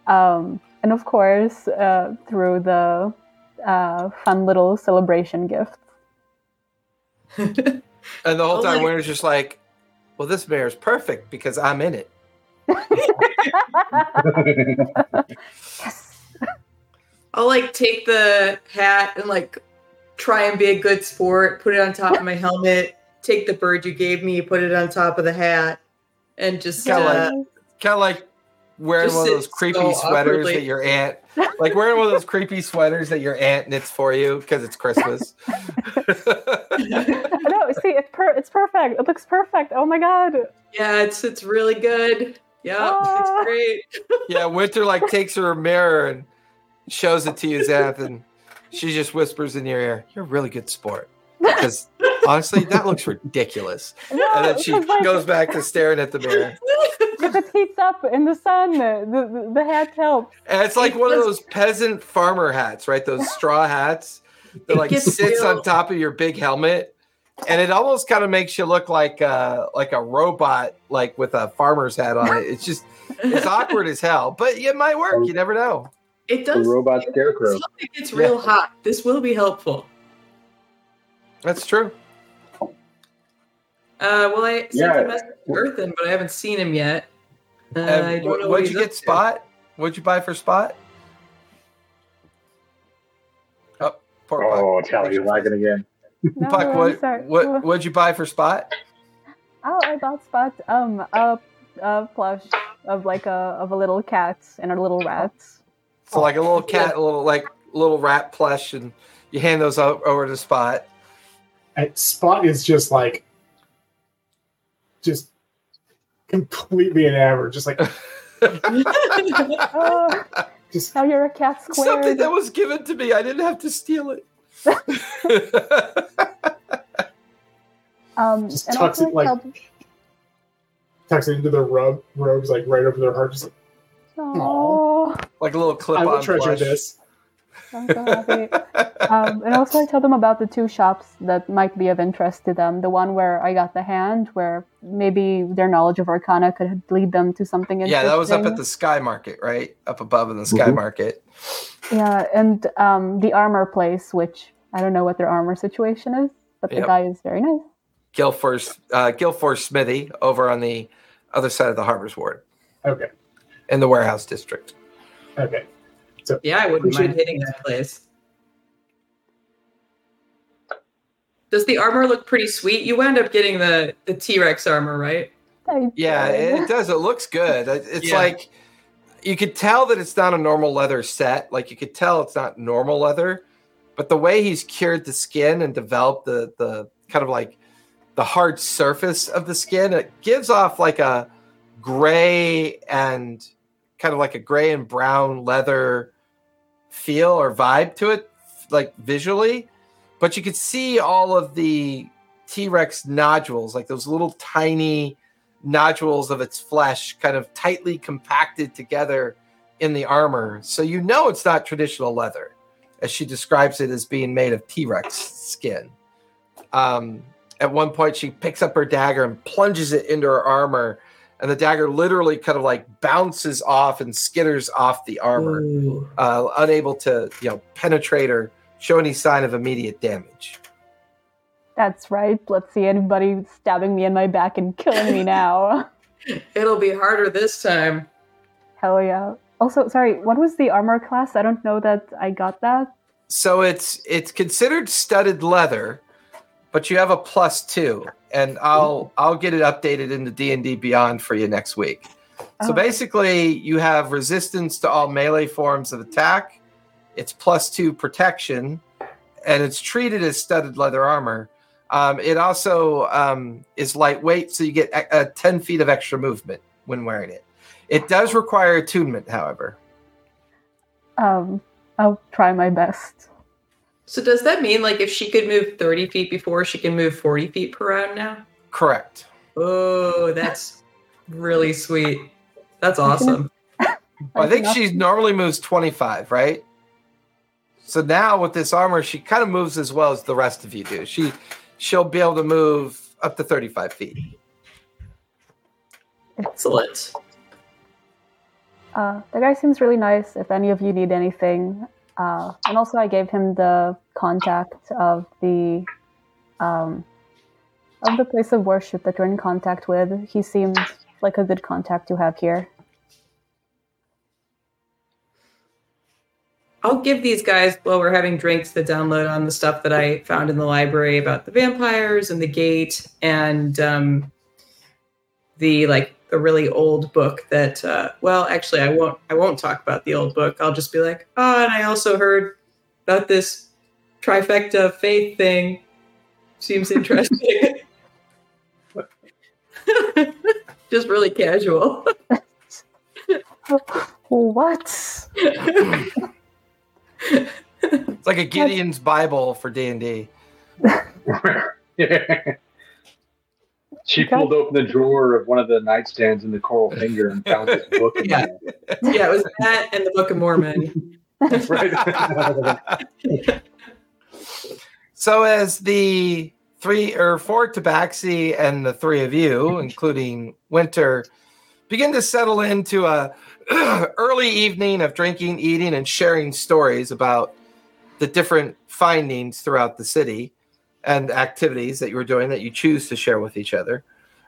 um, and of course uh, through the uh, fun little celebration gift. And the whole Oh, time, like- Winter's just like, well, this bear is perfect because I'm in it. yes. I'll like take the hat and like try and be a good sport, put it on top of my helmet, take the bird you gave me, put it on top of the hat, and just Kinda uh, Kind of like wearing Just one of those creepy so sweaters awkwardly. that your aunt, like wearing one of those creepy sweaters that your aunt knits for you because it's Christmas. no, see, it's per- it's perfect. It looks perfect. Oh my god. yeah, it's it's really good. Yeah, Ah. it's great. yeah, Winter like takes her mirror and shows it to you, Xanath, and she just whispers in your ear, "You're a really good sport." Because honestly, that looks ridiculous. No, And then she like, goes back to staring at the mirror. If it heats up in the sun, the, the, the hat helps. And it's like It one of those peasant farmer hats, right? Those straw hats that It like sits real- on top of your big helmet. And it almost kind of makes you look like uh like a robot, like with a farmer's hat on it. It's just it's awkward as hell, but it might work. You never know. It A does. robot scarecrow. If it gets real hot, this will be helpful. That's true. Uh, well, I sent Yeah. a message to Earthen, but I haven't seen him yet. Uh, I don't know what what'd you get, to. Spot? What'd you buy for Spot? Oh, poor Puck. Oh, Charlie, you're lagging again. No, Puck, I'm what, sorry. what what'd you buy for Spot? Oh, I bought Spot um a, a plush of like a of a little cat and a little rat. So like a little cat, a little like little rat plush, and you hand those o- over to Spot. And Spot is just like, just completely an average, Just like, Oh, just now you're a cat square. Something that was given to me. I didn't have to steal it. um, Just and tucks it, like- help- tucks it into their rug, robes, like right over their heart. Just like, Aw, like a little clip I will on treasure plush. this. I'm so happy. um, and also I tell them about the two shops that might be of interest to them. The one where I got the hand, where maybe their knowledge of Arcana could lead them to something interesting. yeah, that was up at the Sky Market, right? Up above in the Sky Mhm. Market. Yeah, and um, the armor place, which I don't know what their armor situation is, but the Yep. guy is very nice. Guilford's uh, Guilford Smithy over on the other side of the Harbor's Ward Okay, in the warehouse district. okay. Yeah, I wouldn't Appreciate mind hitting that place. Does the armor look pretty sweet? You wound up getting the the T Rex armor, right? Yeah, it does. It looks good. It's Yeah. like you could tell that it's not a normal leather set. Like you could tell it's not normal leather, but the way he's cured the skin and developed the the kind of like the hard surface of the skin, it gives off like a gray and kind of like a gray and brown leather feel or vibe to it, like visually. But you could see all of the T Rex nodules, like those little tiny nodules of its flesh kind of tightly compacted together in the armor. So you know it's not traditional leather, as she describes it as being made of T Rex skin. Um, at one point, she picks up her dagger and plunges it into her armor, and the dagger literally kind of like bounces off and skitters off the armor, uh, unable to you know penetrate or show any sign of immediate damage. That's right. Let's see anybody stabbing me in my back and killing me now. It'll be harder this time. Hell yeah. Also, sorry, what was the armor class? I don't know that I got that. So it's it's considered studded leather, but you have a plus two, and I'll I'll get it updated in the D and D Beyond for you next week. So Oh. basically, you have resistance to all melee forms of attack. It's plus two protection, and it's treated as studded leather armor. Um, it also um, is lightweight, so you get a, a ten feet of extra movement when wearing it. It does require attunement, however. Um, I'll try my best. So does that mean like if she could move 30 feet before, she can move 40 feet per round now? Correct. Oh, that's really sweet. That's awesome. I think she normally moves 25, right? So now with this armor, she kind of moves as well as the rest of you do. She she'll be able to move up to 35 feet. Excellent. Uh, the guy seems really nice. If any of you need anything, uh, and also I gave him the contact of the um, of the place of worship that you're in contact with. He seemed like a good contact to have here. I'll give these guys while we're having drinks the download on the stuff that I found in the library about the vampires and the gate and um, the like the really old book that uh, well actually I won't I won't talk about the old book. I'll just be like, oh, and I also heard about this trifecta faith thing. Seems interesting. just really casual. What? It's like a Gideon's Bible for D and D. she pulled open the drawer of one of the nightstands in the coral finger and found this book. In Yeah. yeah, it was that and the Book of Mormon. right. So as the three or four tabaxi and the three of you, including Winter, begin to settle into a early evening of drinking, eating, and sharing stories about the different findings throughout the city and activities that you were doing that you choose to share with each other.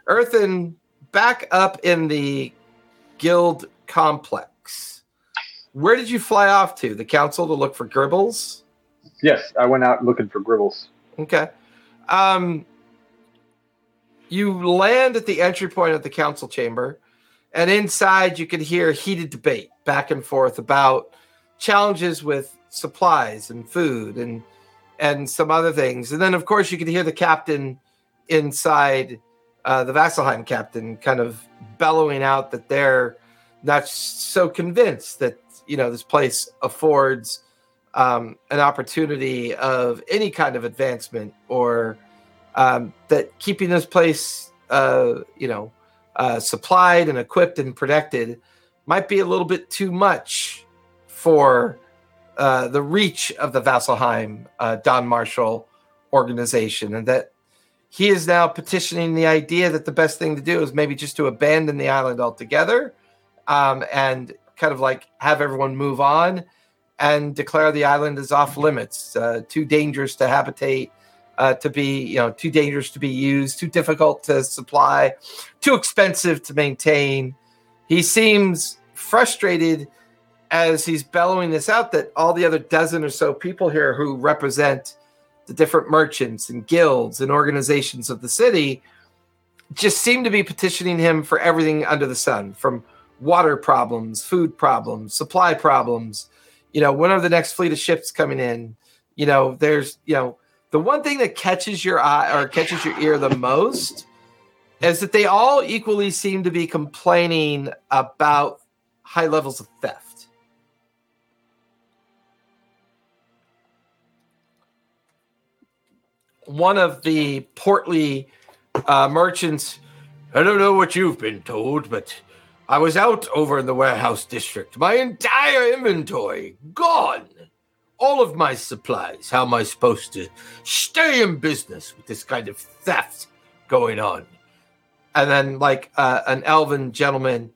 Earthen, back up in the guild complex. Where did you fly off to? The council to look for Gribbles? yes, I went out looking for Gribbles. Okay. Um, you land at the entry point of the council chamber, and inside you can hear heated debate back and forth about challenges with supplies and food and and some other things. And then, of course, you can hear the captain inside, uh, the Vasselheim captain, kind of bellowing out that they're not so convinced that you know this place affords um, an opportunity of any kind of advancement or um, that keeping this place, uh, you know, uh, supplied and equipped and protected might be a little bit too much for uh, the reach of the Vasselheim uh, Don Marshall organization, and that he is now petitioning the idea that the best thing to do is maybe just to abandon the island altogether um, and kind of like have everyone move on and declare the island is off limits, uh, too dangerous to habitate, uh, to be you know too dangerous to be used, too difficult to supply, too expensive to maintain. He seems frustrated as he's bellowing this out that all the other dozen or so people here who represent the different merchants and guilds and organizations of the city just seem to be petitioning him for everything under the sun from water problems, food problems, supply problems. You know, when are the next fleet of ships coming in? You know, there's, you know, the one thing that catches your eye or catches your ear the most is that they all equally seem to be complaining about high levels of theft. One of the portly uh, merchants, I don't know what you've been told, but I was out over in the warehouse district. My entire inventory gone. All of my supplies. How am I supposed to stay in business with this kind of theft going on? And then, like uh, an elven gentleman,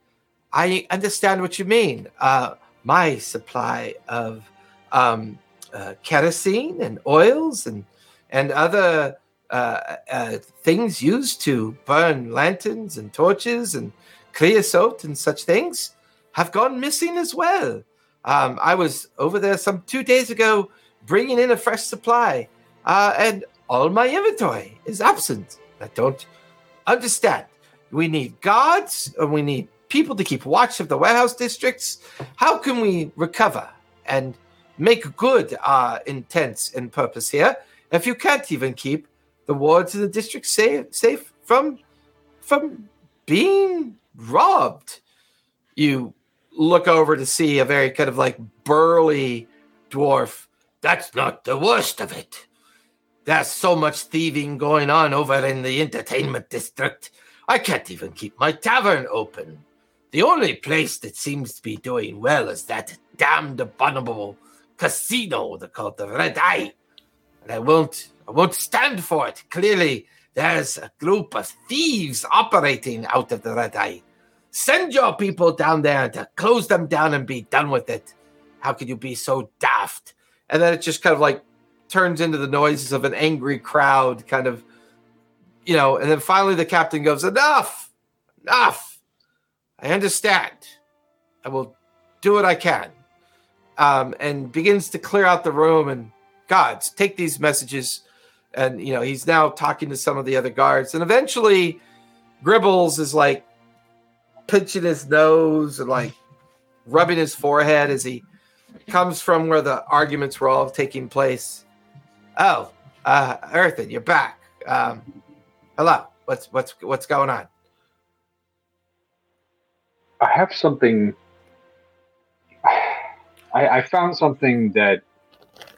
I understand what you mean. Uh, my supply of um, uh, kerosene and oils and and other uh, uh, things used to burn lanterns and torches and creosote and such things have gone missing as well. Um, I was over there some two days ago bringing in a fresh supply, uh, and all my inventory is absent. I don't understand. We need guards, and we need people to keep watch of the warehouse districts. How can we recover and make good our intents and purpose here if you can't even keep the wards in the district safe, safe from from being robbed. You look over to see a very kind of like burly dwarf. That's not the worst of it. There's so much thieving going on over in the entertainment district. I can't even keep my tavern open. The only place that seems to be doing well is that damned abominable casino they the Red Eye. And I won't I won't stand for it. Clearly, there's a group of thieves operating out of the Red Eye. Send your people down there to close them down and be done with it. How could you be so daft? And then it just kind of like turns into the noises of an angry crowd, kind of, you know, and then finally the captain goes, Enough! Enough! I understand. I will do what I can. um, and begins to clear out the room. And gods, take these messages. And you know he's now talking to some of the other guards, and eventually, Gribbles is like pinching his nose and like rubbing his forehead as he comes from where the arguments were all taking place. Oh, uh, Earthen, you're back. Um, hello. What's what's what's going on? I have something. I, I found something that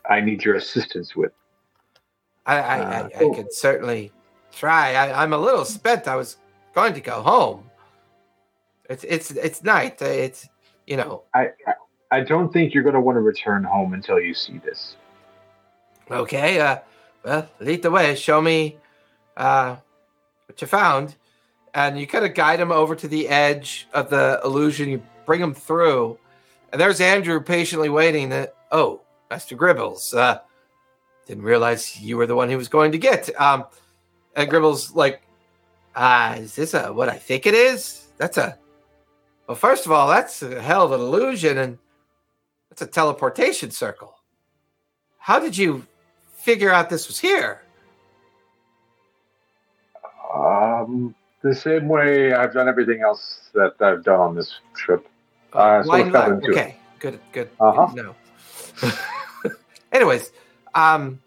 I need your assistance with. I I, Uh, I, I cool. could certainly try. I, I'm a little spent. I was going to go home. It's it's it's night. It's you know I I, don't think you're going to want to return home until you see this. okay. Uh, well, lead the way. Show me uh, what you found, and you kind of guide him over to the edge of the illusion. You bring him through, and there's Andrew patiently waiting. Uh, oh, Master Gribbles. Uh, didn't realize you were the one he was going to get. Um, and Gribbles like, uh, is this a what I think it is? That's a well. First of all, that's a hell of an illusion, and that's a teleportation circle. How did you figure out this was here? Um, the same way I've done everything else that I've done on this trip. Uh, so Why not? into it. okay, good, good. Uh-huh. No. Anyways, um,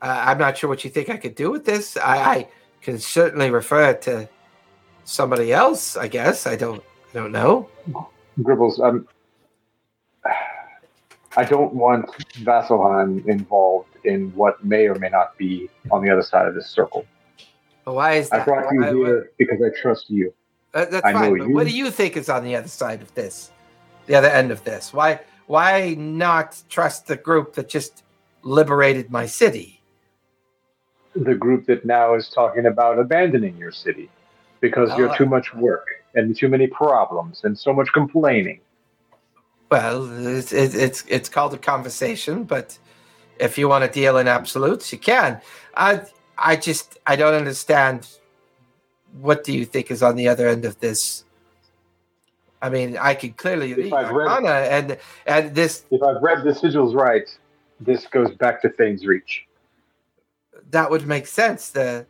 uh, I'm not sure what you think I could do with this. I, I can certainly refer it to somebody else. I guess I don't. I don't know. Gribbles, um, I don't want Vasselheim involved in what may or may not be on the other side of this circle. But why is that? I brought you Why- why- here because I trust you. Uh, that's I fine. But you. what do you think is on the other side of this? The other end of this? Why? Why not trust the group that just liberated my city? The group that now is talking about abandoning your city because Well, you're oh. too much work and too many problems and so much complaining. Well, it's it's it's, it's called a conversation, but if you want to deal in absolutes, you can. I I just I don't understand. What do you think is on the other end of this? I mean, I can clearly read read- Arcana, and and this If I've read the sigils right, this goes back to Thane's Reach. that would make sense. The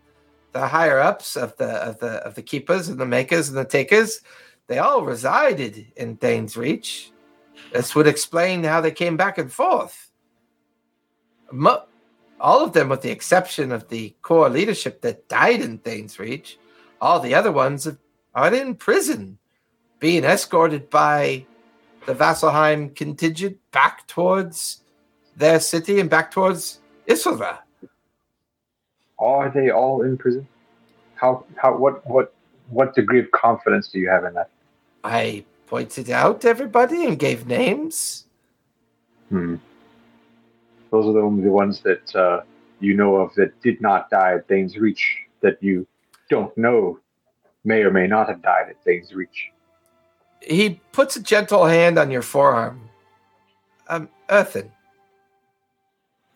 the higher ups of the of the of the keepers and the makers and the takers, they all resided in Thane's Reach. This would explain how they came back and forth. Mo- all of them, with the exception of the core leadership that died in Thane's Reach, all the other ones are in prison, being escorted by the Vasselheim contingent back towards their city and back towards Isilra. Are they all in prison? How how what what what degree of confidence do you have in that? I pointed out everybody and gave names. Hmm. Those are the only ones that uh, you know of that did not die at Thane's Reach that you don't know may or may not have died at Thane's Reach. He puts a gentle hand on your forearm. Um, Earthen,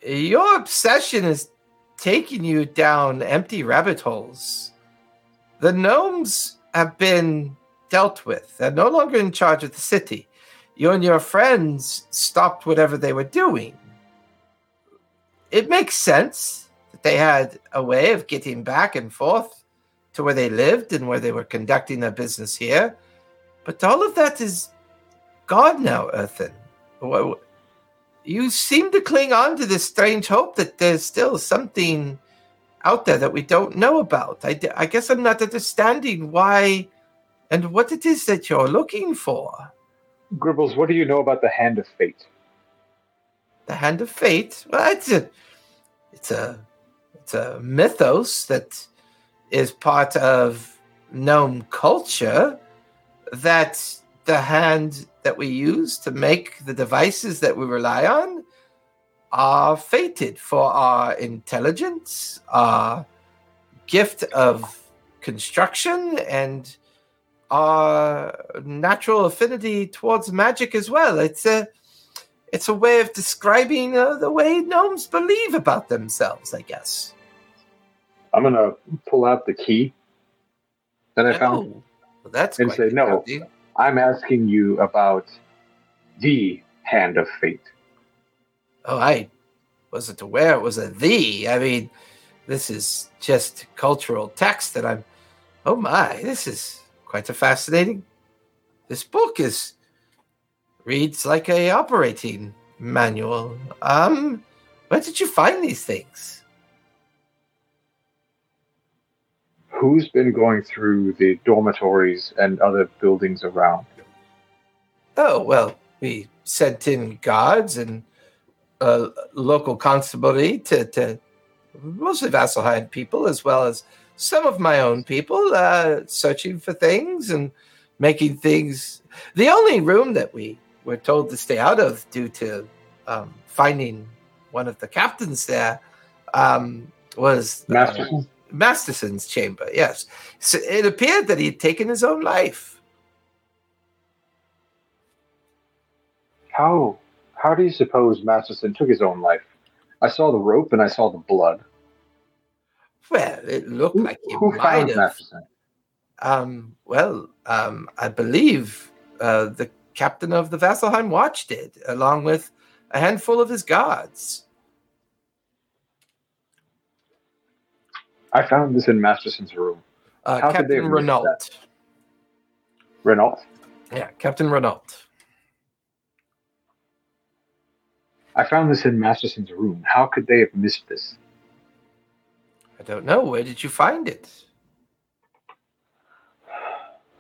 your obsession is taking you down empty rabbit holes. The gnomes have been dealt with. They're no longer in charge of the city. You and your friends stopped whatever they were doing. It makes sense that they had a way of getting back and forth to where they lived and where they were conducting their business here. But all of that is gone now, Earthen. You seem to cling on to this strange hope that there's still something out there that we don't know about. I guess I'm not understanding why and what it is that you're looking for. Gribbles, what do you know about the Hand of Fate? The Hand of Fate. Well, it's a, it's a, it's a mythos that is part of gnome culture. That the hand that we use to make the devices that we rely on are fated for our intelligence, our gift of construction, and our natural affinity towards magic as well. It's a it's a way of describing uh, the way gnomes believe about themselves, I guess. I'm gonna pull out the key that I found. Well, that's And say, "No." I'm asking you about the hand of fate. Oh, I wasn't aware it was a the. I mean, this is just cultural text that I'm. Oh my, this is quite a fascinating. This book is reads like a operating manual. Um, where did you find these things? Who's been going through the dormitories and other buildings around? Oh well, we sent in guards and uh, local constabulary to, to mostly Vasselheim people, as well as some of my own people, uh, searching for things and making things. The only room that we were told to stay out of due to um, finding one of the captains there um, was uh? Masterson's chamber. Yes, so it appeared that he had taken his own life. How how do you suppose Masterson took his own life? I saw the rope and I saw the blood. Well, it looked Who, like he who might found have. Masterson? Um, well, um, I believe uh, the captain of the Vasselheim Watch did, along with a handful of his guards. I found this in Masterson's room. Uh, How Captain Renault. Renault. Yeah, Captain Renault. I found this in Masterson's room. How could they have missed this? I don't know. Where did you find it?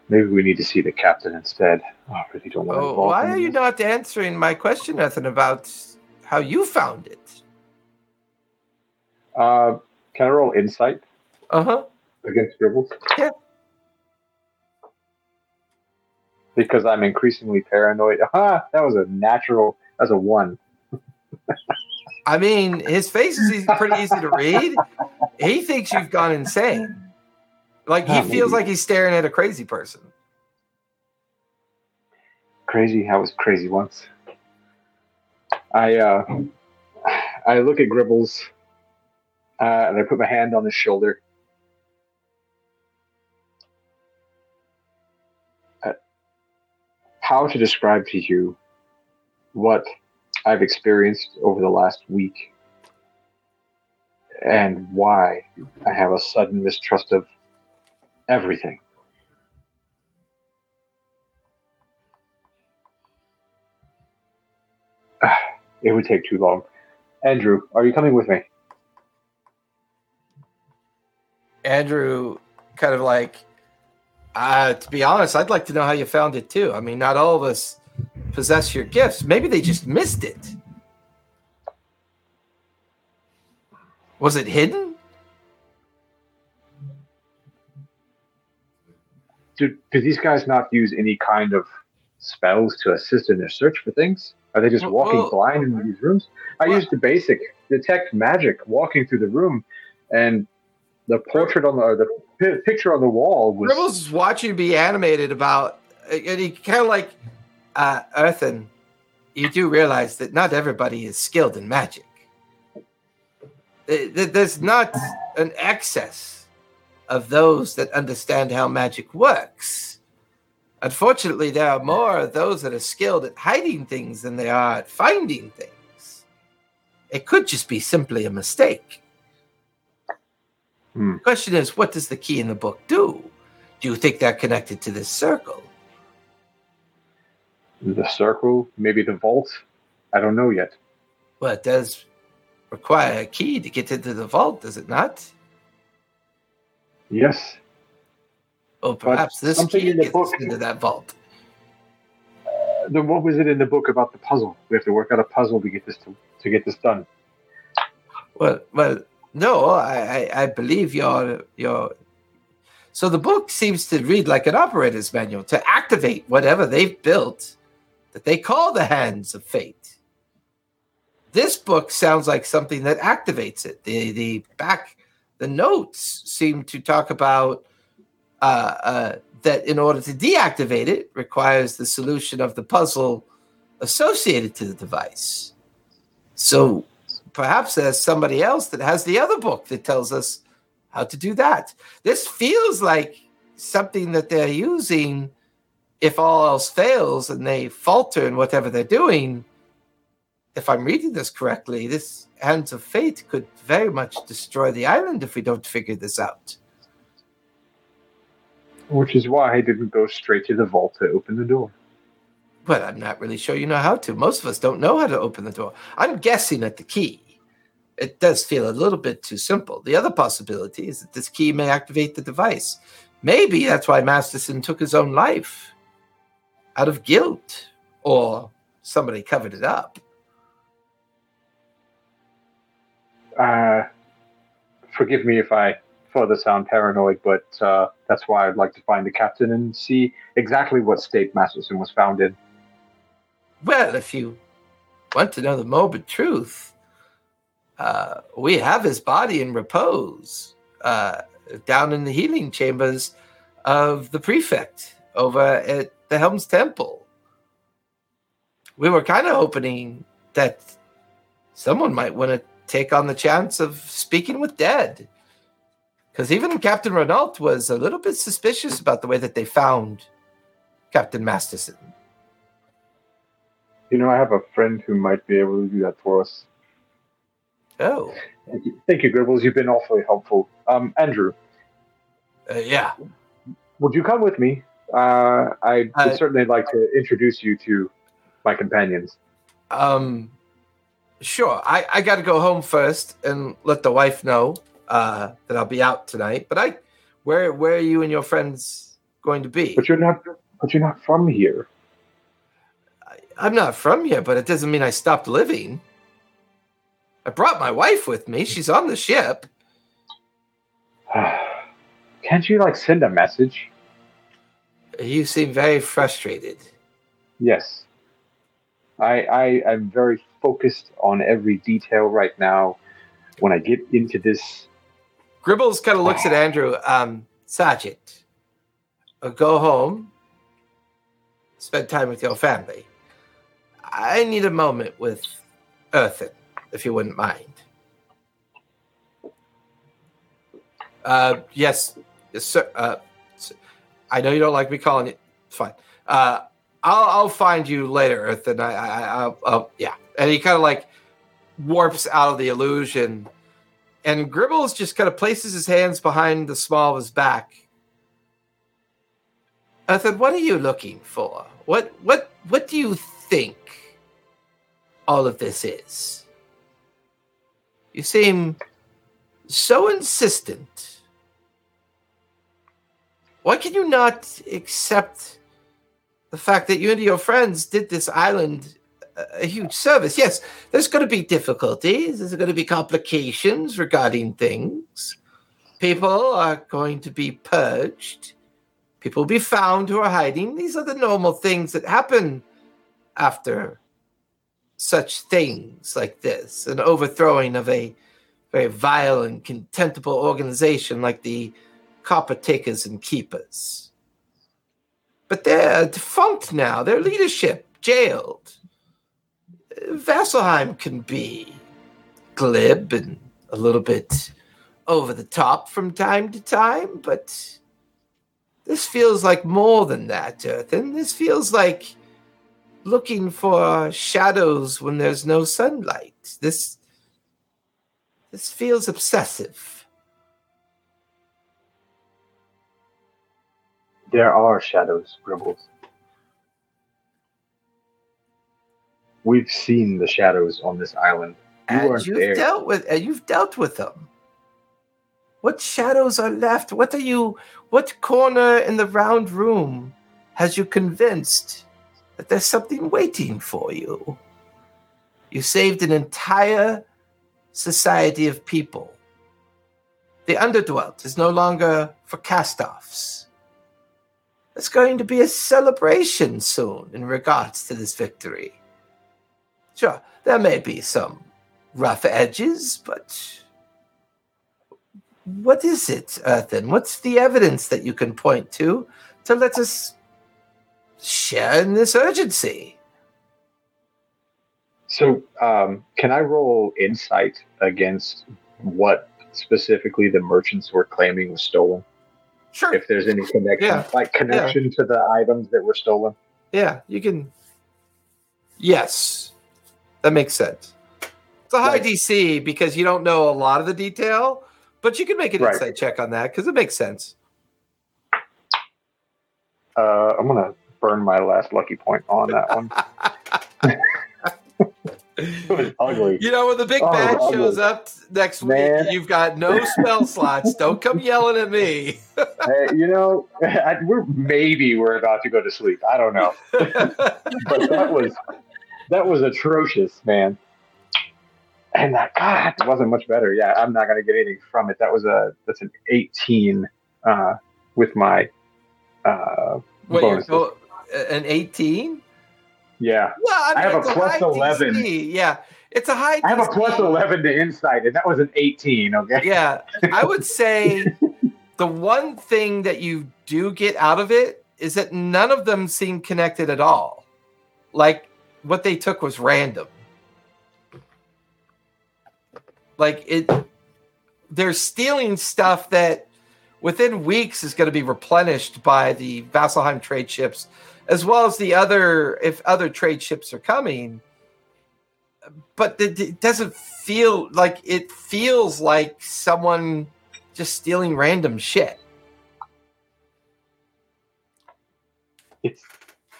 Maybe we need to see the captain instead. Oh, I really don't want to Oh, why are you this. not answering my question, Ethan, about how you found it? Uh, can I roll insight Uh huh. against Gribbles? Yeah. Because I'm increasingly paranoid. Ah, that was a natural. That's a one. I mean, his face is pretty easy to read. He thinks you've gone insane. Like he Ah, feels maybe. like he's staring at a crazy person. Crazy. I was crazy once. I uh, I look at Gribbles, uh, and I put my hand on his shoulder. Uh, how to describe to you what I've experienced over the last week, and why I have a sudden mistrust of everything. It would take too long. Andrew, are you coming with me? Andrew kind of like, uh, to be honest, I'd like to know how you found it too. I mean, not all of us possess your gifts. Maybe they just missed it. Was it hidden? Do, do these guys not use any kind of spells to assist in their search for things? Are they just walking well- blind in these rooms? I well- used the basic detect magic walking through the room, and the portrait on the or the pi- picture on the wall was is watching be animated about, and he kind of like, uh, Earthen, you do realize that not everybody is skilled in magic. Th- th- There's not an excess of those that understand how magic works. Unfortunately, there are more of those that are skilled at hiding things than they are at finding things. It could just be simply a mistake. Hmm. Question is, what does the key in the book do? Do you think they're connected to this circle? the circle, maybe the vault. I don't know yet. Well, it does require a key to get into the vault, does it not? Yes, Or perhaps this something key in the gets book- into that vault. then what was it in the book about the puzzle? We have to work out a puzzle to get this to, to get this done. Well, well, no, I, I, I believe your your. So the book seems to read like an operator's manual to activate whatever they've built that they call the hands of fate. This book sounds like something that activates it. The the back the notes seem to talk about uh, uh, that in order to deactivate it requires the solution of the puzzle associated to the device. So perhaps there's somebody else that has the other book that tells us how to do that. This feels like something that they're using if all else fails and they falter in whatever they're doing if I'm reading this correctly, this Hands of Fate could very much destroy the island if we don't figure this out. Which is why I didn't go straight to the vault to open the door. But I'm not really sure you know how to. Most of us don't know how to open the door. I'm guessing at the key. It does feel a little bit too simple. The other possibility is that this key may activate the device. Maybe that's why Masterson took his own life out of guilt, or somebody covered it up. Uh, forgive me if I further sound paranoid, but uh, that's why I'd like to find the captain and see exactly what state Masterson was found in. Well, if you want to know the morbid truth, uh, we have his body in repose uh, down in the healing chambers of the prefect over at the Helm's Temple. We were kind of hoping that someone might want to take on the chance of speaking with dead. Because even Captain Renault was a little bit suspicious about the way that they found Captain Masterson. You know, I have a friend who might be able to do that for us. Oh, Thank you, Thank you Gribbles. You've been awfully helpful. Um, Andrew, uh, yeah. would you come with me? Uh, I would Uh, certainly like to introduce you to my companions. Um, sure. I, I got to go home first and let the wife know uh, that I'll be out tonight. But I, where where are you and your friends going to be? But you're not. But you're not from here. I'm not from here, but it doesn't mean I stopped living. I brought my wife with me. She's on the ship. Can't you like send a message? You seem very frustrated. Yes. I I am very focused on every detail right now. When I get into this, Gribbles kind of looks at Andrew. Um, Sergeant, uh, go home. Spend time with your family. I need a moment with Earthen, if you wouldn't mind. Uh, yes, yes, sir. Uh, I know you don't like me calling it. Fine. Uh, I'll I'll find you later, Earthen. I I, I I'll, yeah. And he kind of like warps out of the illusion and Gribbles just kind of places his hands behind the small of his back. Said, "What are you looking for? What what what do you think all of this is? You seem so insistent. Why can you not accept the fact that you and your friends did this island a- huge service? Yes, there's going to be difficulties. There's going to be complications regarding things. People are going to be purged. People will be found who are hiding. These are the normal things that happen after such things like this an overthrowing of a very vile and contemptible organization like the Copper Takers and Keepers. But they're defunct now, their leadership jailed. Vasselheim can be glib and a little bit over the top from time to time, but this feels like more than that, Earthen. This feels like looking for shadows when there's no sunlight. This this feels obsessive. there are shadows, Gribbles. We've seen the shadows on this island. You and you've there. dealt with and you've dealt with them. What shadows are left? What are you what corner in the round room has you convinced that there's something waiting for you? You saved an entire society of people. The underdwelt is no longer for cast-offs. There's going to be a celebration soon in regards to this victory. Sure, there may be some rough edges, but what is it, Earthen? What's the evidence that you can point to to let us share in this urgency? So, um, can I roll insight against what specifically the merchants were claiming was stolen? Sure. If there's any connection, Yeah. like connection to the items that were stolen. Yeah, you can. Yes. That makes sense. It's a high Right. DC because you don't know a lot of the detail, but you can make an Right. insight check on that because it makes sense. Uh, I'm gonna burn my last lucky point on that one. it was ugly. You know, when the big Oh, bad shows up next Man. week, you've got no spell slots. Don't come yelling at me. Hey, you know, I, we're maybe we're about to go to sleep. I don't know, but that was that was atrocious, man. And that God, it wasn't much better. Yeah, I'm not gonna get anything from it. That was a that's an 18 uh, with my uh, Wait, bonuses. oh, an 18? yeah. Well, I, I have a plus high 11. DC. Yeah, it's a high I have a plus 11 to insight, and that was an 18. Okay. Yeah, I would say the one thing that you do get out of it is that none of them seem connected at all. Like what they took was random. Like it, they're stealing stuff that within weeks is going to be replenished by the Vasselheim trade ships, as well as the other if other trade ships are coming. But it, doesn't feel like it feels like someone just stealing random shit. It's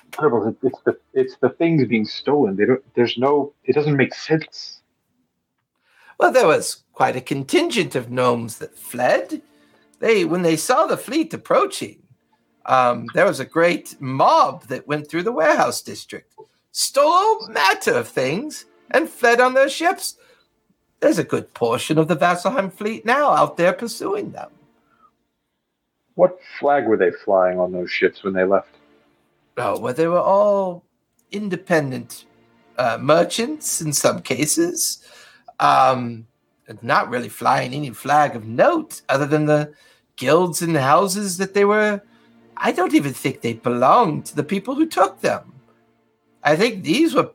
incredible. It's the it's the things being stolen. They don't. There's no. It doesn't make sense. Well, there was quite a contingent of gnomes that fled. They, when they saw the fleet approaching, um, there was a great mob that went through the warehouse district, stole matter of things, and fled on their ships. There's a good portion of the Vasselheim fleet now out there pursuing them. What flag were they flying on those ships when they left? Oh, well, they were all independent uh, merchants in some cases, um, not really flying any flag of note other than the guilds and houses that they were. I don't even think they belonged to the people who took them. I think these were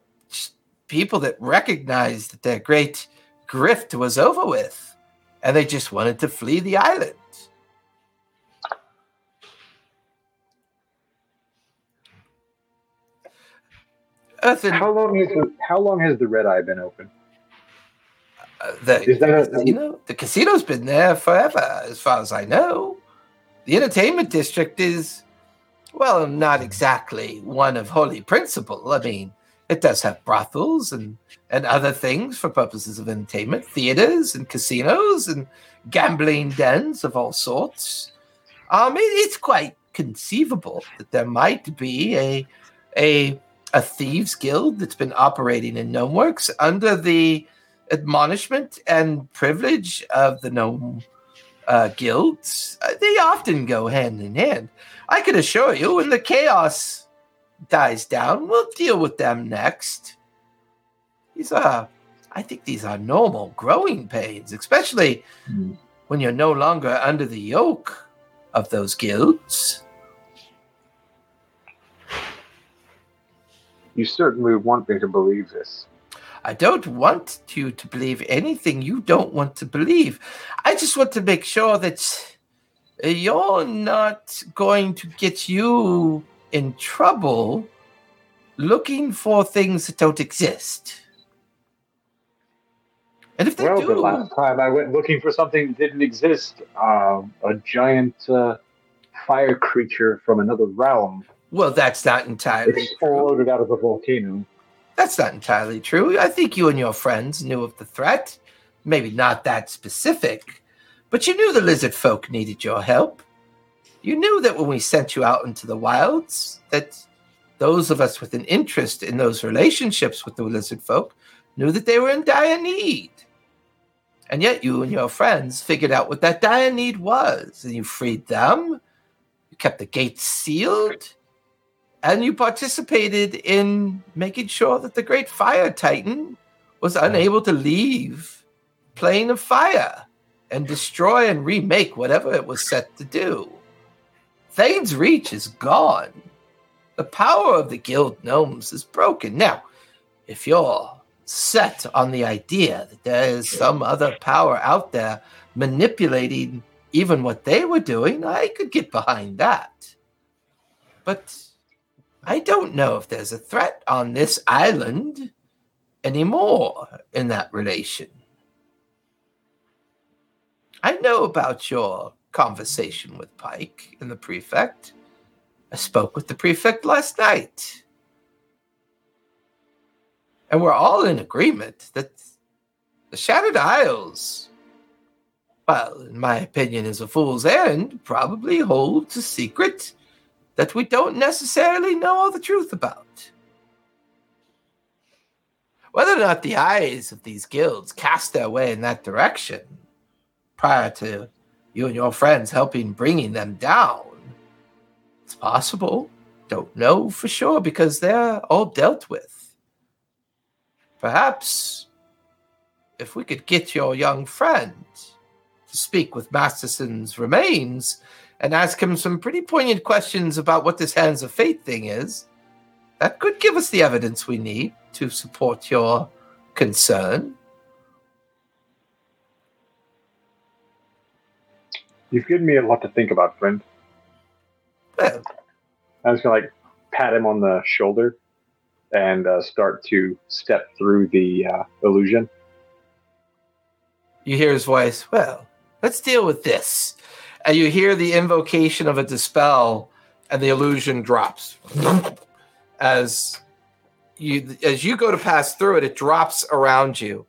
people that recognized that their great grift was over with, and they just wanted to flee the island. Earthen, How long has the, how long has the red eye been open? Uh, the, Is that a- casino? The casino's been there forever, as far as I know. The entertainment district is, well, not exactly one of holy principle. I mean, it does have brothels and, and other things for purposes of entertainment, theaters and casinos and gambling dens of all sorts. Um, it, it's quite conceivable that there might be a a a thieves guild that's been operating in Gnomeworks under the admonishment and privilege of the gnome uh, guilds. Uh, they often go hand in hand. I can assure you, when the chaos dies down, we'll deal with them next. These are, I think, these are normal growing pains, especially Hmm. when you're no longer under the yoke of those guilds. You certainly want me to believe this. I don't want you to believe anything you don't want to believe. I just want to make sure that you're not going to get you in trouble looking for things that don't exist. And if they well, do, the last time I went looking for something that didn't exist, um, a giant uh, fire creature from another realm well, that's not entirely exploded out of a volcano. That's not entirely true. I think you and your friends knew of the threat. Maybe not that specific, but you knew the lizard folk needed your help. You knew that when we sent you out into the wilds, that those of us with an interest in those relationships with the lizard folk knew that they were in dire need. And yet you and your friends figured out what that dire need was, and you freed them. You kept the gates sealed and you participated in making sure that the great fire titan was unable to leave plane of fire and destroy and remake whatever it was set to do. Thane's reach is gone. The power of the guild gnomes is broken. Now if you're set on the idea that there is some other power out there manipulating even what they were doing i could get behind that. But I don't know if there's a threat on this island anymore in that relation. I know about your conversation with Pike and the prefect. I spoke with the prefect last night. And we're all in agreement that the Shattered Isles, well, in my opinion, is a fool's errand, probably holds a secret that we don't necessarily know all the truth about. Whether or not the eyes of these guilds cast their way in that direction prior to you and your friends helping bringing them down, it's possible. Don't know for sure because they're all dealt with. Perhaps if we could get your young friend to speak with Masterson's remains and ask him some pretty poignant questions about what this Hands of Fate thing is, that could give us the evidence we need to support your concern. You've given me a lot to think about, friend. Well, I was gonna like pat him on the shoulder and uh, start to step through the uh, illusion. you hear his voice. Well, let's deal with this. And you hear the invocation of a dispel, and the illusion drops. As you as you go to pass through it, it drops around you.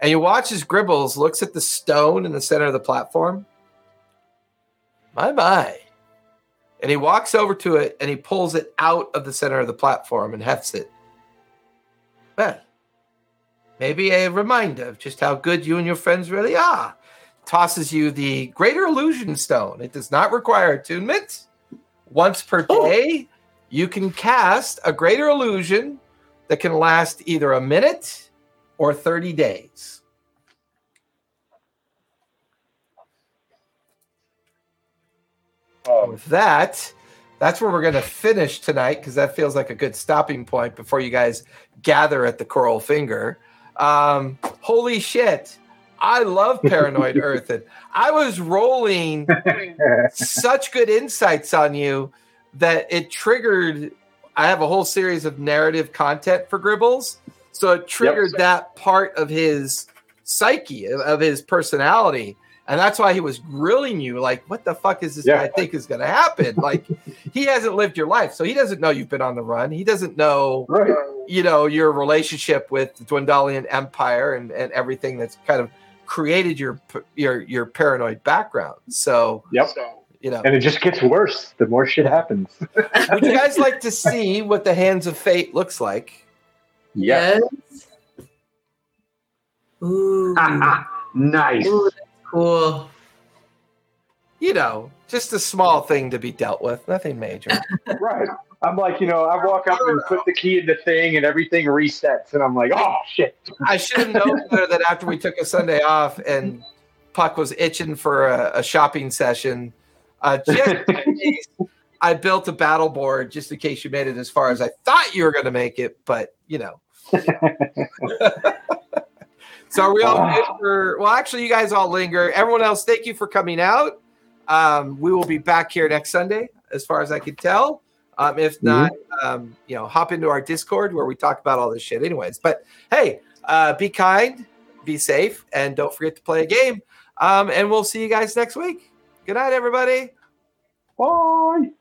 And you watch as Gribbles looks at the stone in the center of the platform. My my. And he walks over to it and he pulls it out of the center of the platform and hefts it. Well, maybe a reminder of just how good you and your friends really are. Tosses you the Greater Illusion Stone. It does not require attunement. Once per day, you can cast a Greater Illusion that can last either a minute or 30 days. Um, With that, that's where we're going to finish tonight because that feels like a good stopping point before you guys gather at the Coral Finger. Um, holy shit. I love Paranoid Earth. And I was rolling such good insights on you that it triggered. I have a whole series of narrative content for Gribbles. So it triggered that part of his psyche, of- his personality. And that's why he was grilling you like, what the fuck is this Yeah. guy think is going to happen? Like, he hasn't lived your life. So he doesn't know you've been on the run. He doesn't know right. you know your relationship with the Dwendalian Empire and, and everything that's kind of created your your your paranoid background. So Yep. you know, And it just gets worse the more shit happens. would you guys like to see what the Hands of Fate looks like? Yes. Ooh. nice. Ooh, cool. You know, just a small thing to be dealt with, nothing major. Right. I'm like, you know, I walk up and put the key in the thing and everything resets. And I'm like, oh, shit. I should have known better that after we took a Sunday off and Puck was itching for a, a shopping session. Uh, just in case, I built a battle board just in case you made it as far as I thought you were going to make it, but you know. so are we all good for? Well, actually, you guys all linger. Everyone else, thank you for coming out. Um, we will be back here next Sunday, as far as I can tell. Um, if not, um, you know, hop into our Discord where we talk about all this shit, anyways. But hey, uh, be kind, be safe, and don't forget to play a game. Um, and we'll see you guys next week. Good night, everybody. Bye.